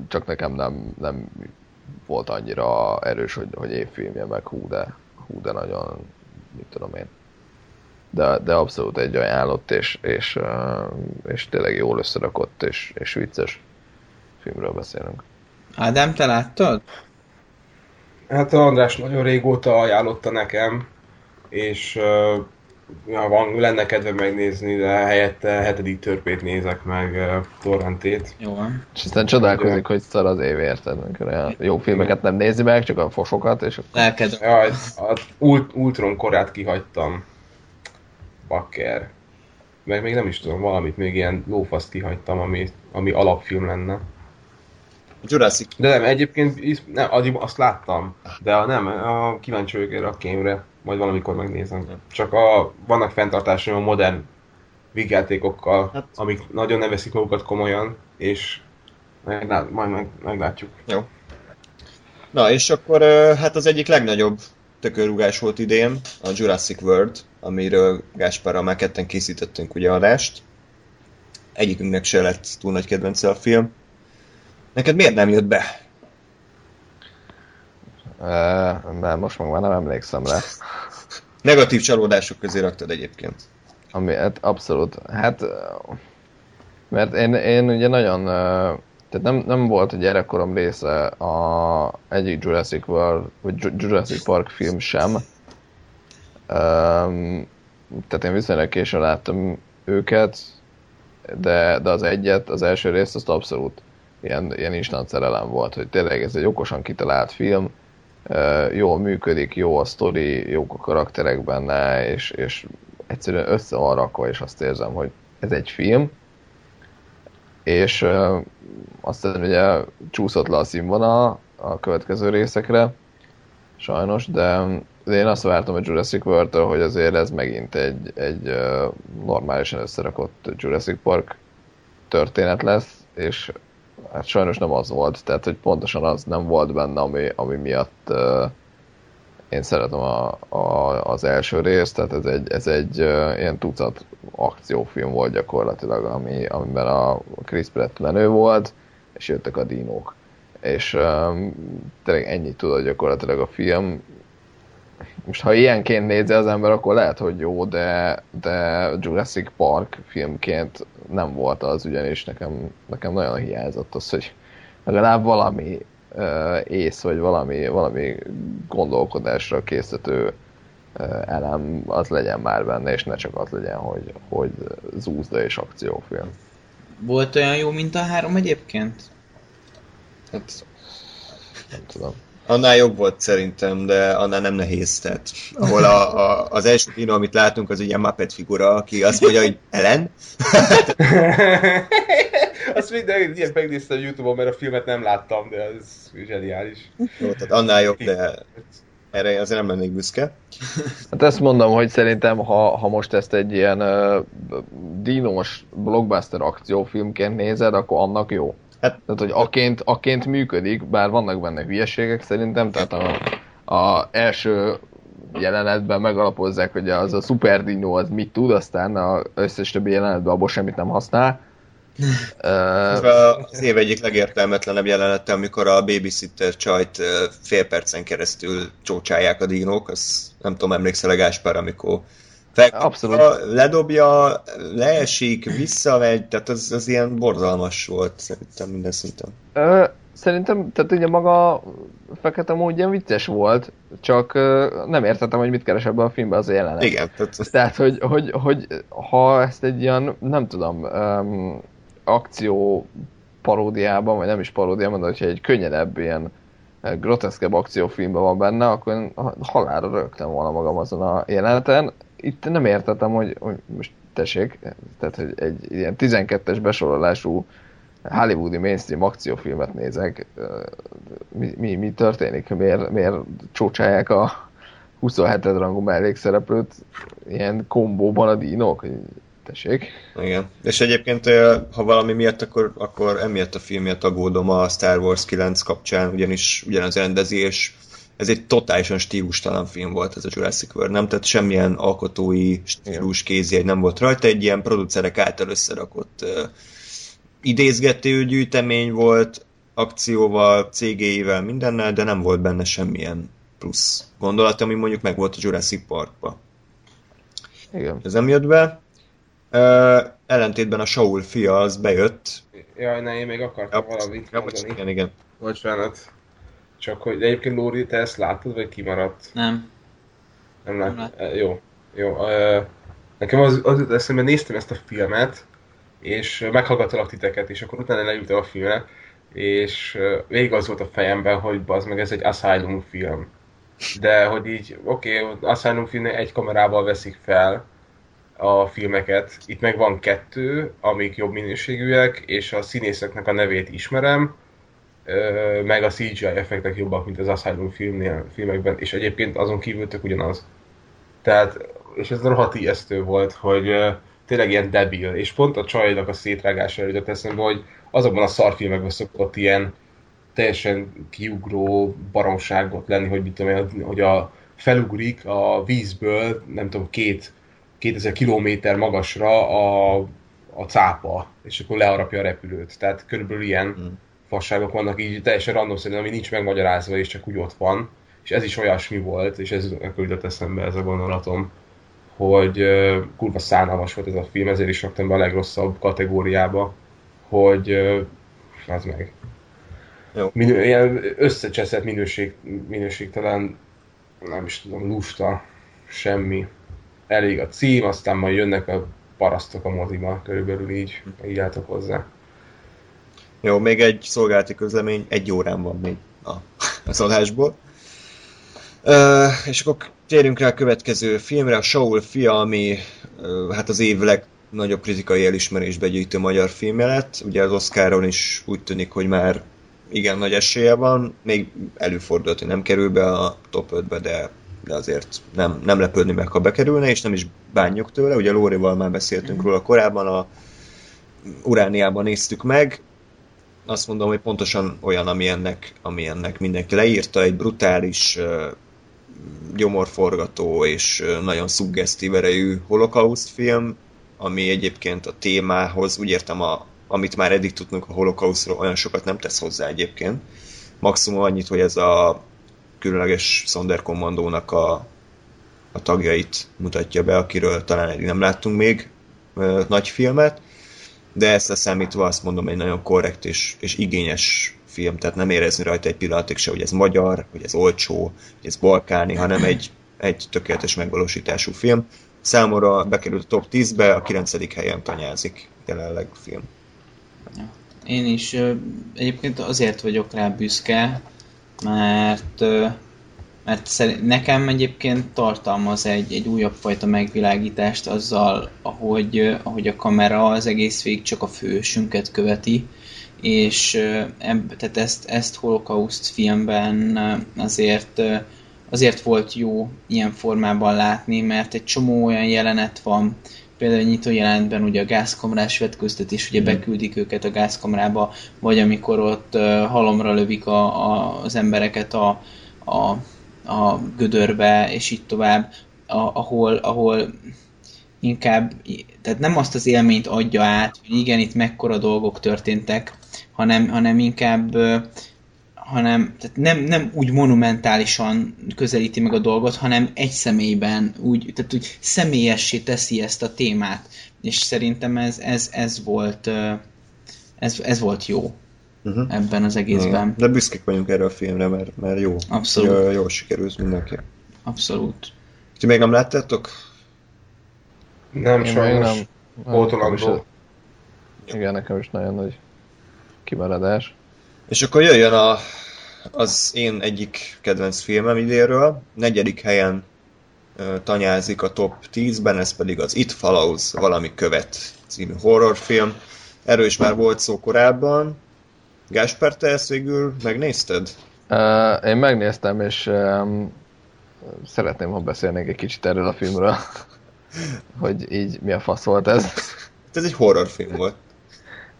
csak nekem nem, nem volt annyira erős, hogy, hogy évfilmje, meg hú de, hú de nagyon, mit tudom én. De, de abszolút egy ajánlott, és, és, és tényleg jól összerakott, és, és vicces filmről beszélünk. Ádám, te láttad? Hát András nagyon régóta ajánlotta nekem, és ja, van, lenne kedve megnézni, de helyette hetedik törpét nézek meg uh, torrentét. Jó van. És aztán csodálkozik, hogy szar az év, érted? Amikor olyan jó filmeket nem nézi meg, csak a fosokat, és akkor... Lelked. Ja, a Ult- Ultron korát kihagytam. Bakker. Meg még nem is tudom, valamit még ilyen lófaszt kihagytam, ami, ami alapfilm lenne. A Jurassic De nem, egyébként nem, azt láttam, de a, nem, a kíváncsi vagyok erre a kémre, majd valamikor megnézem. Csak a, vannak fenntartásaim a modern vígjátékokkal, Hát- amik nagyon nem veszik magukat komolyan, és majd meg, meglátjuk. Na, és akkor hát az egyik legnagyobb tökörrugás volt idén, a Jurassic World, amiről Gáspárral már ketten készítettünk ugye adást. Egyikünknek se lett túl nagy kedvence a film. Neked miért nem jött be? Mert most meg már nem emlékszem rá. Negatív csalódások közé raktad egyébként. Ami, hát abszolút. Hát, mert én, én ugye nagyon, tehát nem, nem volt a gyerekkorom része a egyik Jurassic World, vagy Ju- Jurassic Park film sem. Um, tehát én viszonylag későn láttam őket, de, de az egyet, az első részt, azt abszolút ilyen, ilyen instant szerelem volt, hogy tényleg ez egy okosan kitalált film, jól működik, jó a sztori, jók a karakterek benne, és, és egyszerűen össze van rakva, és azt érzem, hogy ez egy film, és aztán ugye csúszott le a színvonal a következő részekre, sajnos, de én azt vártam a Jurassic world hogy azért ez megint egy, egy normálisan összerakott Jurassic Park történet lesz, és hát sajnos nem az volt, tehát hogy pontosan az nem volt benne, ami, ami miatt uh, én szeretem a, a, az első részt, tehát ez egy, ez egy uh, ilyen tucat akciófilm volt gyakorlatilag, ami, amiben a Chris Pratt menő volt, és jöttek a dinók. És um, tényleg ennyit tudod gyakorlatilag a film. Most ha ilyenként nézi az ember, akkor lehet, hogy jó, de, de Jurassic Park filmként nem volt az, ugyanis nekem, nekem nagyon hiányzott az, hogy legalább valami uh, ész, vagy valami, valami gondolkodásra készítő uh, elem az legyen már benne, és ne csak az legyen, hogy, hogy zúzda és akciófilm. Volt olyan jó, mint a három egyébként? Hát, Nem tudom. Annál jobb volt szerintem, de annál nem nehéz. Tehát, ahol a, a, az első dino, amit látunk, az egy ilyen Muppet figura, aki azt mondja, hogy Ellen, Azt minden ilyen megnéztem Youtube-on, mert a filmet nem láttam, de ez zseniális. Jó, tehát annál jobb, de erre azért nem lennék büszke. Hát ezt mondom, hogy szerintem, ha, ha most ezt egy ilyen uh, dinos blockbuster akciófilmként nézed, akkor annak jó. Hát- Tehát, hogy aként, aként működik, bár vannak benne hülyeségek szerintem, tehát a, a első jelenetben megalapozzák, hogy az a Super Dino az mit tud, aztán az összes többi jelenetben abból semmit nem használ. Az év egyik legértelmetlenebb jelenete, amikor a babysitter csajt fél percen keresztül csócsálják a dinók, az nem tudom, emlékszel-e Gáspár, amikor felkapja, Abszolút. ledobja, leesik, visszamegy, tehát az, az ilyen borzalmas volt szerintem minden szinten. Ö, szerintem, tehát ugye maga fekete módján vicces volt, csak ö, nem értettem, hogy mit keres ebben a filmben az a jelenet. Igen, tehát Tehát, hogy, hogy, hogy ha ezt egy ilyen, nem tudom, um, akció paródiában, vagy nem is paródiában, de hogyha egy könnyedebb, ilyen groteszkebb akciófilmben van benne, akkor én halálra rögtem volna magam azon a jeleneten. Itt nem értettem, hogy, hogy most tessék, tehát hogy egy ilyen 12-es besorolású hollywoodi mainstream akciófilmet nézek, mi, mi, mi történik? Miért, miért csócsálják a 27 rangú mellékszereplőt ilyen kombóban a dínok? Tessék? igen. És egyébként, ha valami miatt, akkor, akkor emiatt a film miatt aggódom a Star Wars 9 kapcsán, ugyanis ugyanaz rendezi, és ez egy totálisan stílustalan film volt ez a Jurassic World, nem? Tehát semmilyen alkotói stílus kézjegy nem volt rajta, egy ilyen producerek által összerakott uh, idézgető gyűjtemény volt, akcióval, CG-vel, mindennel, de nem volt benne semmilyen plusz gondolat, ami mondjuk meg volt a Jurassic Parkba. Igen. Ez nem jött be. Uh, ellentétben a Saul fia az bejött. Jaj, ne, én még akartam valamit Ja, bocs, mondani. igen, igen. Bocsánat. Csak hogy de egyébként Lóri, te ezt láttad, vagy kimaradt? Nem. Nem Nem lát. Jó. Jó, nekem az, az eszembe néztem ezt a filmet, és meghallgattalak titeket, és akkor utána leültem a filmre, és végig az volt a fejemben, hogy az meg ez egy Asylum film. De hogy így, oké, okay, Asylum filmnél egy kamerával veszik fel a filmeket. Itt meg van kettő, amik jobb minőségűek, és a színészeknek a nevét ismerem, meg a CGI effektek jobbak, mint az Asylum filmnél, filmekben, és egyébként azon kívül tök ugyanaz. Tehát, és ez rohadt ijesztő volt, hogy tényleg ilyen debil, és pont a csajnak a szétrágása előtt eszembe, hogy azokban a szarfilmekben szokott ilyen teljesen kiugró baromságot lenni, hogy mit tudom én, hogy a felugrik a vízből, nem tudom, két, 2000 kilométer magasra a, a cápa, és akkor learapja a repülőt. Tehát körülbelül ilyen hmm. Fasságok vannak így teljesen random szerint, ami nincs megmagyarázva, és csak úgy ott van. És ez is olyasmi volt, és ez jutott eszembe ez a gondolatom, hogy uh, kurva szánalmas volt ez a film, ezért is raktam be a legrosszabb kategóriába, hogy uh, az meg. Jó. Minő, ilyen összecseszett minőség, minőségtelen, nem is tudom, lusta, semmi. Elég a cím, aztán majd jönnek a parasztok a moziba, körülbelül így, így álltok hozzá. Jó, még egy szolgálati közlemény, egy órán van még a, az adásból. Uh, és akkor térjünk rá a következő filmre, a Saul fia, ami uh, hát az év legnagyobb kritikai elismerésbe gyűjtő magyar filmje lett. Ugye az Oscaron is úgy tűnik, hogy már igen nagy esélye van, még előfordult, hogy nem kerül be a top 5-be, de, de azért nem, nem lepődni meg, ha bekerülne, és nem is bánjuk tőle. Ugye Lórival már beszéltünk mm. róla korábban, a Urániában néztük meg, azt mondom, hogy pontosan olyan, ami ennek, ami ennek mindenki leírta, egy brutális, gyomorforgató és nagyon szuggesztív erejű holokauszt film, ami egyébként a témához, úgy értem a, amit már eddig tudunk a holokauszról, olyan sokat nem tesz hozzá egyébként. Maximum annyit, hogy ez a különleges Sonderkommandónak a, a tagjait mutatja be, akiről talán eddig nem láttunk még nagy filmet, de ezt leszámítva azt mondom, egy nagyon korrekt és, és igényes film, tehát nem érezni rajta egy pillanatig se, hogy ez magyar, hogy ez olcsó, hogy ez balkáni, hanem egy, egy tökéletes megvalósítású film. Számomra bekerült a top 10-be, a 9. helyen tanyázik jelenleg a film. Én is egyébként azért vagyok rá büszke, mert mert nekem egyébként tartalmaz egy, egy újabb fajta megvilágítást azzal, ahogy, ahogy a kamera az egész végig csak a fősünket követi, és ebb, tehát ezt, ezt holokauszt filmben azért, azért volt jó ilyen formában látni, mert egy csomó olyan jelenet van, például nyitó jelentben ugye a gázkamrás vetköztetés, ugye beküldik őket a gázkamrába, vagy amikor ott halomra lövik a, a, az embereket a, a, a gödörbe, és így tovább, a, ahol, ahol inkább, tehát nem azt az élményt adja át, hogy igen, itt mekkora dolgok történtek, hanem, hanem inkább hanem tehát nem, nem úgy monumentálisan közelíti meg a dolgot, hanem egy személyben, úgy, tehát úgy személyessé teszi ezt a témát. És szerintem ez, ez, ez volt ez, ez volt jó uh-huh. ebben az egészben. De büszkék vagyunk erre a filmre, mert, mert jó. Abszolút. Jól, jól sikerült mindenki. Abszolút. Ti még nem láttátok? Nem, sajnos. Nem. Igen, nekem is nagyon nagy kimaradás. És akkor jöjjön a, az én egyik kedvenc filmem idéről. Negyedik helyen tanyázik a top 10-ben, ez pedig az It Follows, valami követ című horrorfilm. Erről is már volt szó korábban. Gásper, te ezt végül megnézted? Uh, én megnéztem, és um, szeretném, ha beszélnék egy kicsit erről a filmről. hogy így mi a fasz volt ez. Ez egy horrorfilm volt.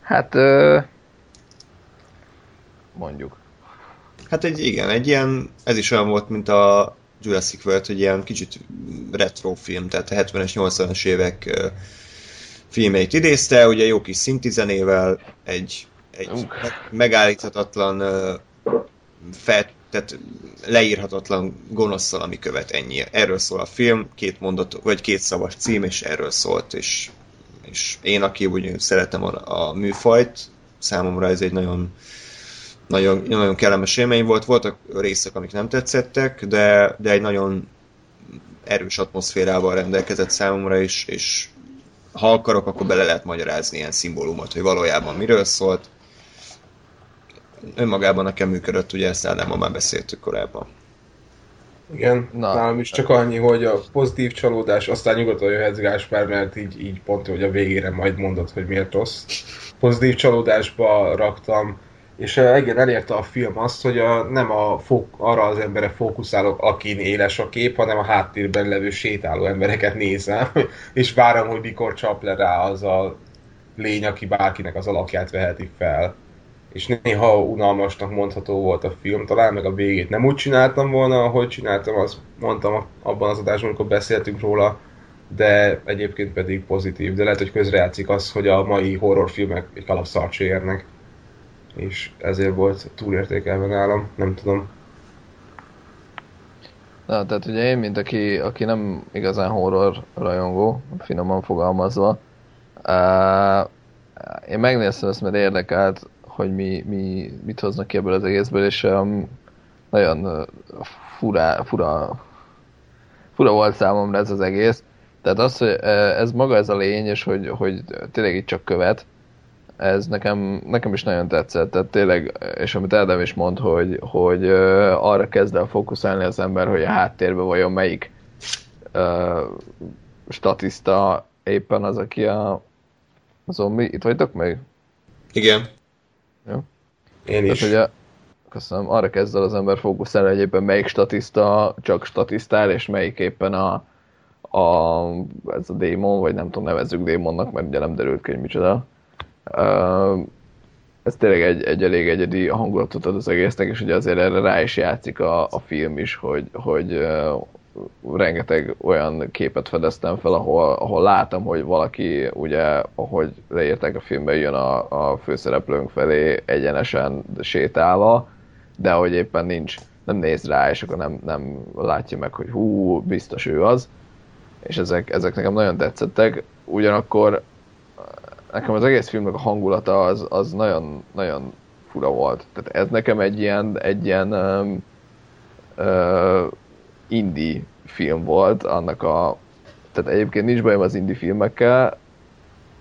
Hát uh, mondjuk. Hát egy, igen, egy ilyen, ez is olyan volt, mint a Jurassic World, hogy ilyen kicsit retro film, tehát a 70-es, 80-as évek filmeit idézte, ugye jó kis szintizenével, egy, egy megállíthatatlan fel, tehát leírhatatlan gonoszszal, ami követ ennyi. Erről szól a film, két mondat, vagy két szavas cím, és erről szólt, és, és én, aki úgy szeretem a, a műfajt, számomra ez egy nagyon nagyon, nagyon kellemes élmény volt. Voltak részek, amik nem tetszettek, de, de egy nagyon erős atmoszférával rendelkezett számomra, és, és ha akarok, akkor bele lehet magyarázni ilyen szimbólumot, hogy valójában miről szólt. Önmagában nekem működött, ugye ezt Ádámmal már beszéltük korábban. Igen, Na. nálam is csak annyi, hogy a pozitív csalódás, aztán nyugodtan jöhetsz Gáspár, mert így, így pont, hogy a végére majd mondod, hogy miért rossz. Pozitív csalódásba raktam, és igen, elérte a film azt, hogy a, nem a fók, arra az emberre fókuszálok, akin éles a kép, hanem a háttérben levő sétáló embereket nézem, és várom, hogy mikor csap le rá az a lény, aki bárkinek az alakját veheti fel és néha unalmasnak mondható volt a film, talán meg a végét. Nem úgy csináltam volna, ahogy csináltam, azt mondtam abban az adásban, amikor beszéltünk róla, de egyébként pedig pozitív, de lehet, hogy közrejátszik az, hogy a mai horrorfilmek egy kalapszart érnek, és ezért volt túlértékelve nálam, nem tudom. Na, tehát ugye én, mint aki, aki nem igazán horror rajongó, finoman fogalmazva, uh, én megnéztem ezt, mert érdekelt, hogy mi, mi mit hoznak ki ebből az egészből, és um, nagyon uh, fura, fura, fura volt számomra ez az egész. Tehát az, hogy uh, ez maga ez a lény, és hogy, hogy tényleg itt csak követ, ez nekem, nekem is nagyon tetszett. Tehát tényleg, és amit Ádám is mond, hogy, hogy uh, arra kezd el fókuszálni az ember, hogy a háttérben vajon melyik uh, statiszta éppen az, aki a, zombi. Itt vagytok még? Igen. Én is. Tehát, ugye, köszönöm, arra kezd el az ember fókuszálni, hogy éppen melyik statiszta csak statisztál, és melyik éppen a, a, ez a démon, vagy nem tudom, nevezzük démonnak, mert ugye nem derült ki, hogy micsoda. Ez tényleg egy, egy elég egyedi hangulatot ad az egésznek, és ugye azért erre rá is játszik a, a film is, hogy, hogy rengeteg olyan képet fedeztem fel, ahol, ahol látom, hogy valaki, ugye, ahogy leírták a filmben, jön a, a főszereplőnk felé egyenesen sétálva, de hogy éppen nincs, nem néz rá, és akkor nem, nem látja meg, hogy hú, biztos ő az. És ezek, ezek nekem nagyon tetszettek. Ugyanakkor nekem az egész filmnek a hangulata az, az nagyon, nagyon fura volt. Tehát ez nekem egy ilyen, egy ilyen um, uh, indie film volt, annak a... Tehát egyébként nincs bajom az indie filmekkel,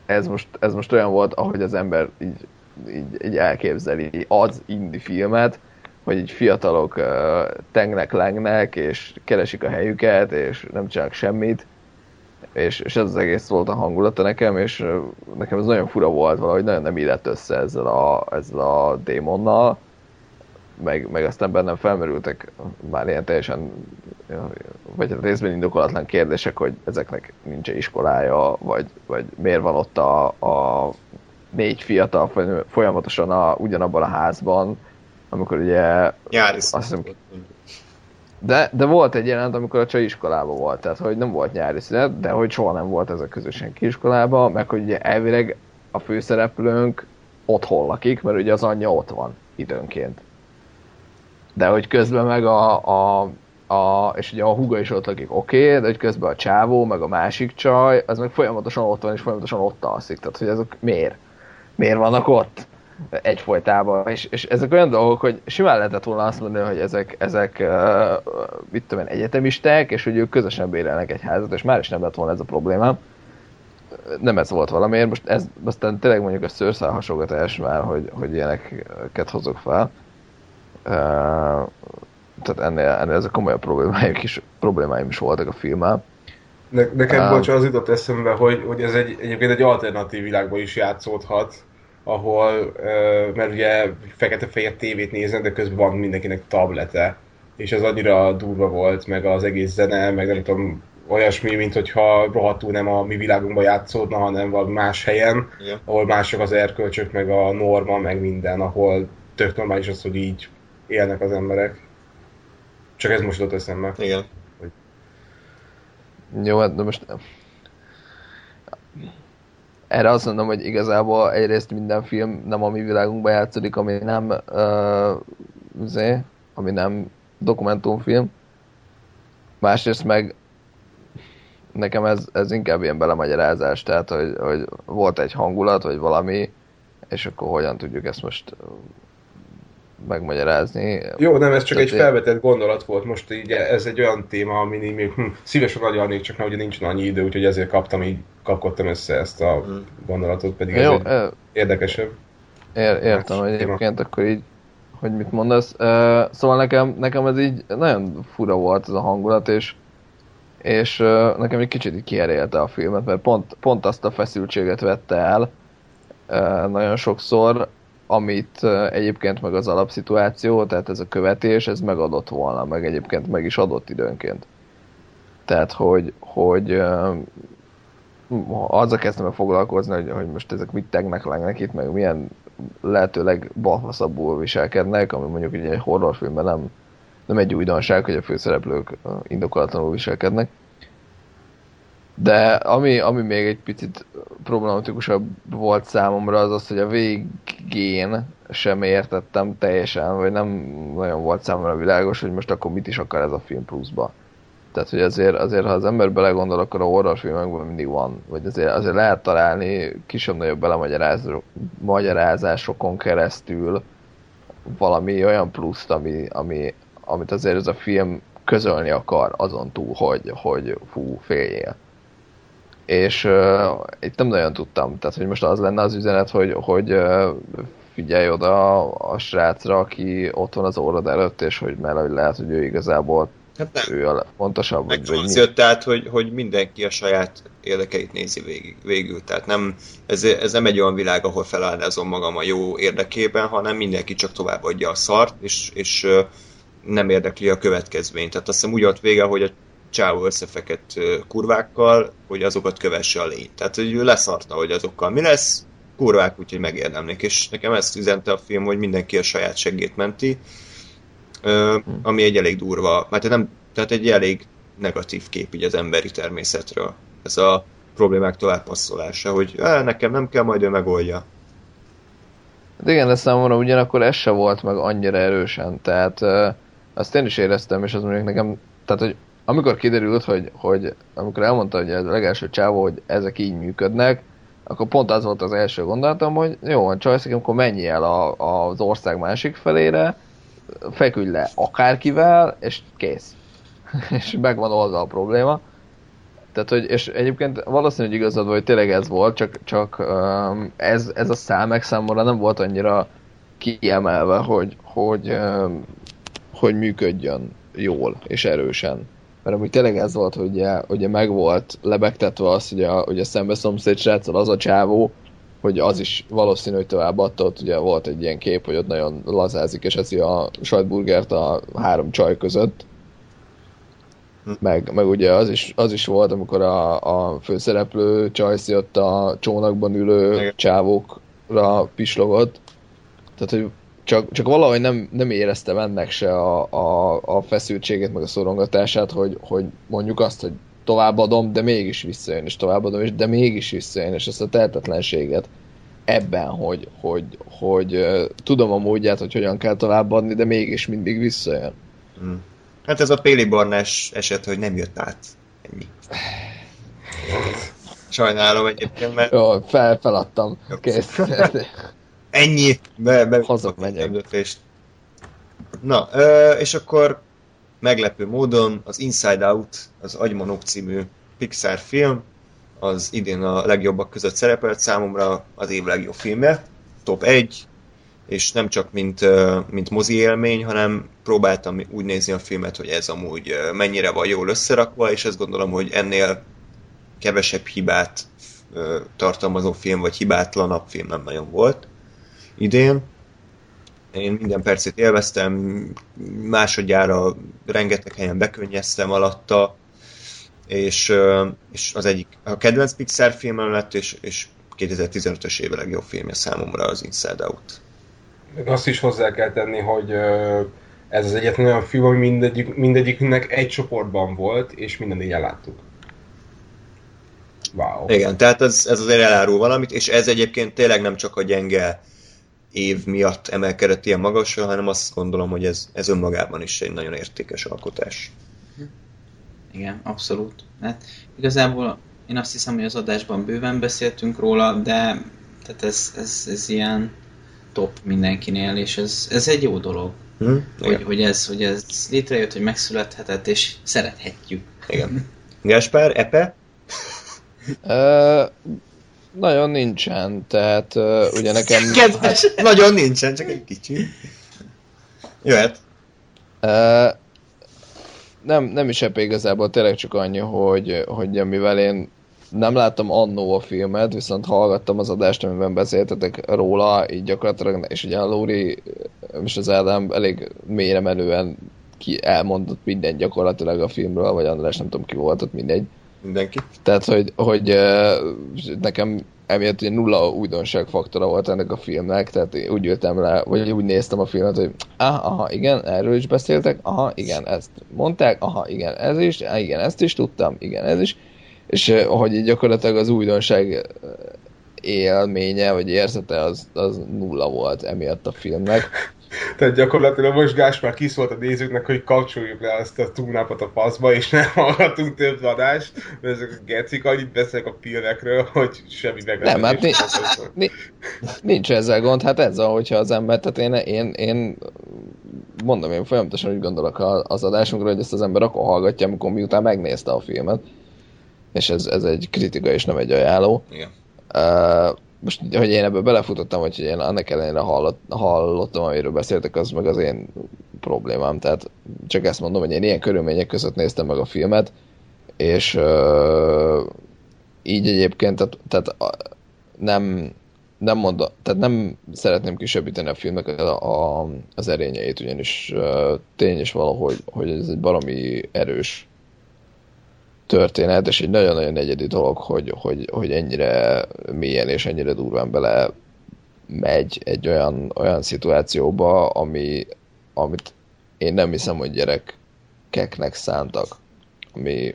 ez most, ez most olyan volt, ahogy az ember így, így, így elképzeli az indie filmet, hogy így fiatalok uh, tengnek, lengnek, és keresik a helyüket, és nem csinálnak semmit, és, és ez az egész volt a hangulata nekem, és uh, nekem ez nagyon fura volt, valahogy nagyon nem illett össze ezzel a, ezzel a démonnal, meg, meg aztán bennem felmerültek már ilyen teljesen, vagy részben indokolatlan kérdések, hogy ezeknek nincs -e iskolája, vagy, vagy miért van ott a, a négy fiatal folyamatosan a, ugyanabban a házban, amikor ugye... Nyári azt hiszem, de, de volt egy jelent, amikor a csaj iskolában volt, tehát hogy nem volt nyári szünet, de hogy soha nem volt ezek közösen kiskolában, meg hogy ugye elvileg a főszereplőnk otthon lakik, mert ugye az anyja ott van időnként de hogy közben meg a, a, a és ugye a huga is ott lakik, oké, okay, de hogy közben a csávó, meg a másik csaj, az meg folyamatosan ott van, és folyamatosan ott alszik, tehát hogy ezek miért? Miért vannak ott? egyfolytában, és, és ezek olyan dolgok, hogy simán lehetett volna azt mondani, hogy ezek, ezek uh, mit tudom én, egyetemisták, és hogy ők közösen bérelnek egy házat, és már is nem lett volna ez a problémám. Nem ez volt valamiért, most ez, aztán tényleg mondjuk a szőrszál hasogatás már, hogy, hogy ilyeneket hozok fel tehát ennél, ennél ezek komolyabb problémáim is, problémáim is voltak a filmmel. Ne, nekem, uh, bocs, az jutott eszembe, hogy, hogy ez egy, egyébként egy alternatív világban is játszódhat, ahol, uh, mert ugye fekete-fehér tévét néznek, de közben van mindenkinek tablete, és ez annyira durva volt, meg az egész zene, meg nem tudom, olyasmi, mint hogyha rohadtul nem a mi világunkban játszódna, hanem valami más helyen, Igen. ahol mások az erkölcsök, meg a norma, meg minden, ahol tök normális az, hogy így élnek az emberek. Csak ez most jutott eszembe. Igen. Hogy... Jó, hát de most... Erre azt mondom, hogy igazából egyrészt minden film nem a mi világunkban játszódik, ami nem uh, zé, ami nem dokumentumfilm. Másrészt meg nekem ez, ez inkább ilyen belemagyarázás, tehát hogy, hogy volt egy hangulat, vagy valami, és akkor hogyan tudjuk ezt most megmagyarázni. Jó, nem, ez csak Tehát egy felvetett gondolat volt. Most így ez egy olyan téma, amin még hm, szívesen agyalnék, csak ugye nincs annyi idő, úgyhogy ezért kaptam így, kapkodtam össze ezt a hmm. gondolatot, pedig ez Jó, egy e... érdekesebb. Ér, értem, hogy egyébként akkor így, hogy mit mondasz. Uh, szóval nekem, nekem ez így nagyon fura volt ez a hangulat, és és uh, nekem egy kicsit így kierélte a filmet, mert pont, pont azt a feszültséget vette el uh, nagyon sokszor, amit egyébként meg az alapszituáció, tehát ez a követés, ez megadott volna, meg egyébként meg is adott időnként. Tehát, hogy, hogy azzal kezdtem el foglalkozni, hogy, hogy most ezek mit tegnek lennek itt, meg milyen lehetőleg balfaszabbul viselkednek, ami mondjuk egy horrorfilmben nem, nem egy újdonság, hogy a főszereplők indokolatlanul viselkednek. De ami, ami még egy picit problematikusabb volt számomra, az az, hogy a végén sem értettem teljesen, vagy nem nagyon volt számomra világos, hogy most akkor mit is akar ez a film pluszba. Tehát, hogy azért, azért ha az ember belegondol, akkor a horrorfilmekben mindig van, vagy azért, azért lehet találni kisebb-nagyobb belemagyarázássokon keresztül valami olyan pluszt, ami, ami, amit azért ez a film közölni akar azon túl, hogy, hogy fú, féljél. És uh, itt nem nagyon tudtam, tehát hogy most az lenne az üzenet, hogy, hogy uh, figyelj oda a srácra, aki ott van az órad előtt, és hogy mert lehet, hogy ő igazából Hát nem. Ő a fontosabb. Meg vagy az jött át, hogy, hogy mindenki a saját érdekeit nézi végig, végül. Tehát nem, ez, ez nem egy olyan világ, ahol feláldozom magam a jó érdekében, hanem mindenki csak továbbadja a szart, és, és nem érdekli a következményt. Tehát azt hiszem úgy volt vége, hogy a csávó összefekett kurvákkal, hogy azokat kövesse a lény. Tehát, hogy ő leszarta, hogy azokkal mi lesz, kurvák, úgyhogy megérdemlik. És nekem ezt üzente a film, hogy mindenki a saját segét menti, ami egy elég durva, mert nem, tehát egy elég negatív kép így az emberi természetről. Ez a problémák továbbpasszolása, hogy á, nekem nem kell, majd ő megoldja. Hát igen, de számomra ugyanakkor ez se volt meg annyira erősen, tehát uh, azt én is éreztem, és az mondjuk nekem, tehát hogy amikor kiderült, hogy, hogy amikor elmondta, hogy ez a legelső csávó, hogy ezek így működnek, akkor pont az volt az első gondolatom, hogy jó, van csajszik, akkor menj el a, az ország másik felére, feküdj le akárkivel, és kész. és megvan oldva a probléma. Tehát, hogy, és egyébként valószínűleg igazad hogy tényleg ez volt, csak, csak um, ez, ez a számek számomra nem volt annyira kiemelve, hogy, hogy, um, hogy működjön jól és erősen. Mert amúgy tényleg ez volt, hogy ugye, ugye meg volt lebegtetve az, hogy a, hogy a szembe szomszéd sráccal az a csávó, hogy az is valószínű, hogy tovább adta, ott ugye volt egy ilyen kép, hogy ott nagyon lazázik, és eszi a sajtburgert a három csaj között. Meg, meg ugye az is, az is volt, amikor a, a főszereplő csajszi ott a csónakban ülő csávókra pislogott. Tehát, hogy csak, csak valahogy nem, nem éreztem ennek se a, a, a feszültséget, meg a szorongatását, hogy, hogy mondjuk azt, hogy továbbadom, de mégis visszajön, és továbbadom, és de mégis visszajön, és ezt a tehetetlenséget ebben, hogy, hogy, hogy uh, tudom a módját, hogy hogyan kell továbbadni, de mégis mindig visszajön. Hmm. Hát ez a Péli Barnás eset, hogy nem jött át. Ennyi. Sajnálom egyébként, mert... Jó, fel, feladtam. Kész. Ennyi. Be, be, Hazak megyek. Na, ö, és akkor meglepő módon az Inside Out, az Agymanok című Pixar film, az idén a legjobbak között szerepelt számomra az év legjobb filmje, top 1, és nem csak mint, mint mozi élmény, hanem próbáltam úgy nézni a filmet, hogy ez amúgy mennyire van jól összerakva, és ezt gondolom, hogy ennél kevesebb hibát tartalmazó film, vagy hibátlanabb film nem nagyon volt idén. Én minden percét élveztem, másodjára rengeteg helyen bekönnyeztem alatta, és, és az egyik a kedvenc Pixar filmem lett, és, és 2015-ös éve legjobb filmje számomra az Inside Out. Azt is hozzá kell tenni, hogy ez az egyetlen olyan film, ami mindegyik, mindegyikünknek egy csoportban volt, és minden így láttuk. Wow. Igen, tehát ez, ez azért elárul valamit, és ez egyébként tényleg nem csak a gyenge év miatt emelkedett ilyen magasra, hanem azt gondolom, hogy ez, ez önmagában is egy nagyon értékes alkotás. Igen, abszolút. Hát igazából én azt hiszem, hogy az adásban bőven beszéltünk róla, de tehát ez, ez, ez ilyen top mindenkinél, és ez, ez egy jó dolog. Hm? Hogy, hogy, ez, hogy ez létrejött, hogy megszülethetett, és szerethetjük. Igen. Gáspár, Epe? Ö, nagyon nincsen, tehát ö, ugye nekem... Kedves! Hát, nagyon nincsen, csak egy kicsi. Jöhet. Ö, nem, nem is ebbe igazából, tényleg csak annyi, hogy, hogy mivel én nem láttam annó a filmet, viszont hallgattam az adást, amiben beszéltetek róla, így gyakorlatilag, és ugye a Lóri és az Ádám elég mélyre menően ki elmondott minden gyakorlatilag a filmről, vagy András nem tudom ki volt ott, mindegy. Mindenki. Tehát, hogy, hogy nekem emiatt ugye nulla újdonság faktora volt ennek a filmnek, tehát úgy jöttem le, vagy úgy néztem a filmet, hogy aha, aha, igen, erről is beszéltek, aha, igen, ezt mondták, aha, igen, ez is, igen, ezt is tudtam, igen, ez is, és hogy gyakorlatilag az újdonság élménye, vagy érzete az, az nulla volt emiatt a filmnek. Tehát gyakorlatilag most Gáspár kiszólt a nézőknek, hogy kapcsoljuk le azt a túlnapot a faszba, és nem hallgatunk több adást, mert ezek a gecik annyit beszélnek a filmekről, hogy semmi meg Nem, hát nincs, nincs ezzel gond, hát ez a, hogyha az ember, tehát én, én, én mondom, én folyamatosan úgy gondolok az adásunkra, hogy ezt az ember akkor hallgatja, amikor miután megnézte a filmet és ez, ez egy kritika és nem egy ajánló. Igen. Uh, most, hogy én ebbe belefutottam, hogy én annak ellenére hallott, hallottam, amiről beszéltek, az meg az én problémám. Tehát csak ezt mondom, hogy én ilyen körülmények között néztem meg a filmet, és uh, így egyébként, tehát, tehát nem, nem mondom, tehát nem szeretném kisebbíteni a filmek a, a, az erényeit, ugyanis uh, tény is valahogy, hogy ez egy baromi erős történet, és egy nagyon-nagyon egyedi dolog, hogy, hogy, hogy ennyire mélyen és ennyire durván bele megy egy olyan, olyan szituációba, ami, amit én nem hiszem, hogy gyerekeknek szántak, ami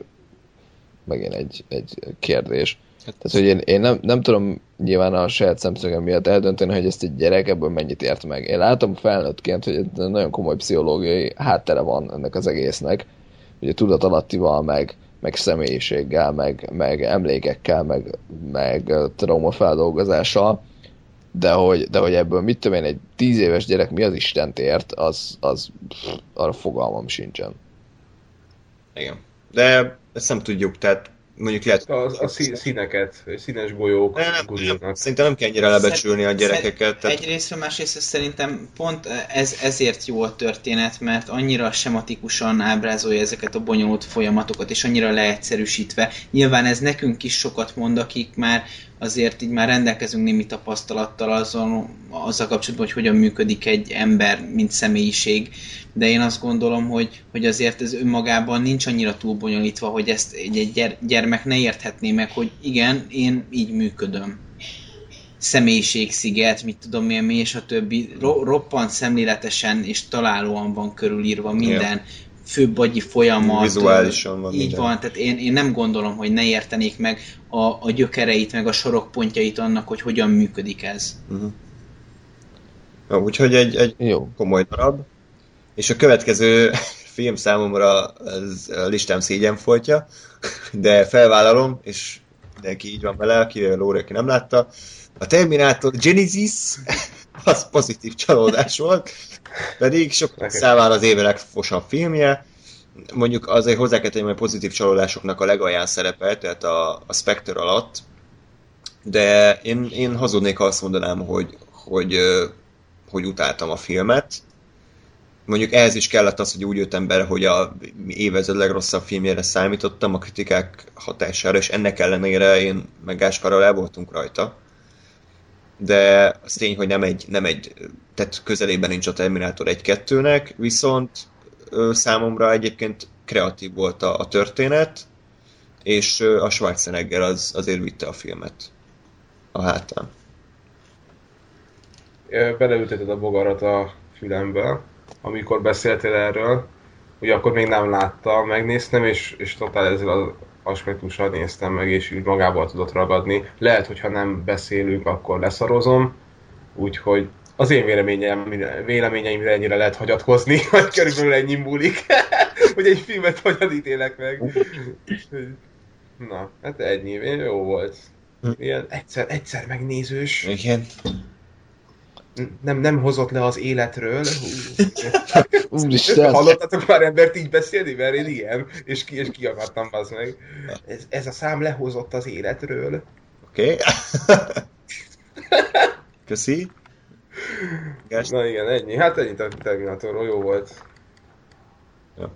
megint egy, egy kérdés. Hát Tehát, hogy én, én nem, nem tudom nyilván a saját szemszögem miatt eldönteni, hogy ezt egy gyerek ebből mennyit ért meg. Én látom felnőttként, hogy nagyon komoly pszichológiai háttere van ennek az egésznek, ugye tudatalattival, meg, meg személyiséggel, meg, meg emlékekkel, meg, meg traumafeldolgozással, de hogy, de hogy ebből mit tudom én, egy tíz éves gyerek mi az Istent ért, az, az pff, arra fogalmam sincsen. Igen. De ezt nem tudjuk, tehát mondjuk lehet... A, a színeket, színes golyók nem, nem, Szerintem nem kell ennyire lebecsülni a gyerekeket. Tehát... Egyrészt, másrészt szerintem pont ez, ezért jó a történet, mert annyira sematikusan ábrázolja ezeket a bonyolult folyamatokat, és annyira leegyszerűsítve. Nyilván ez nekünk is sokat mond, akik már azért így már rendelkezünk némi tapasztalattal azon, azzal kapcsolatban, hogy hogyan működik egy ember, mint személyiség, de én azt gondolom, hogy, hogy azért ez önmagában nincs annyira túl bonyolítva, hogy ezt egy, gyermek ne érthetné meg, hogy igen, én így működöm. Személyiségsziget, mit tudom én mi, és a többi. Ro- roppant szemléletesen és találóan van körülírva minden. Yeah főbb agyi folyamat. Vizuálisan van Így minden. van, tehát én, én nem gondolom, hogy ne értenék meg a, a gyökereit, meg a sorokpontjait annak, hogy hogyan működik ez. Uh-huh. Ja, úgyhogy egy, egy Jó. komoly darab. És a következő film számomra ez a listám szégyen folytja, de felvállalom, és mindenki így van vele, aki Lóri, aki nem látta. A Terminator Genesis az pozitív csalódás volt, pedig sok számára az éve legfosabb filmje. Mondjuk azért hozzá kell tenni, hogy pozitív csalódásoknak a legalján szerepel, tehát a, a Spectre alatt, de én, én hazudnék, ha azt mondanám, hogy, hogy, hogy utáltam a filmet. Mondjuk ehhez is kellett az, hogy úgy jöttem be, hogy a évezred legrosszabb filmjére számítottam a kritikák hatására, és ennek ellenére én meg Gásparral el voltunk rajta de az tény, hogy nem egy, nem egy tehát közelében nincs a Terminator 1-2-nek, viszont számomra egyébként kreatív volt a, a történet, és a Schwarzenegger az, azért vitte a filmet a hátán. Beleülteted a bogarat a fülembe, amikor beszéltél erről, ugye akkor még nem látta, megnéztem, és, és totál ezzel az aspektussal néztem meg, és úgy magából tudott ragadni. Lehet, hogyha nem beszélünk, akkor leszarozom, úgyhogy az én véleményem, véleményeimre ennyire lehet hagyatkozni, vagy körülbelül ennyi múlik, hogy egy filmet hogyan ítélek meg. Na, hát ennyi, jó volt. Ilyen egyszer, egyszer megnézős. Igen. Nem, nem hozott le az életről. Úristen! Hallottatok már embert így beszélni? Mert én ilyen, és, ki, és kiakadtam az meg. Ez, ez a szám lehozott az életről. Oké. Okay. Köszi. Gást. Na igen, ennyi. Hát ennyi Terminatorról jó volt. Ja.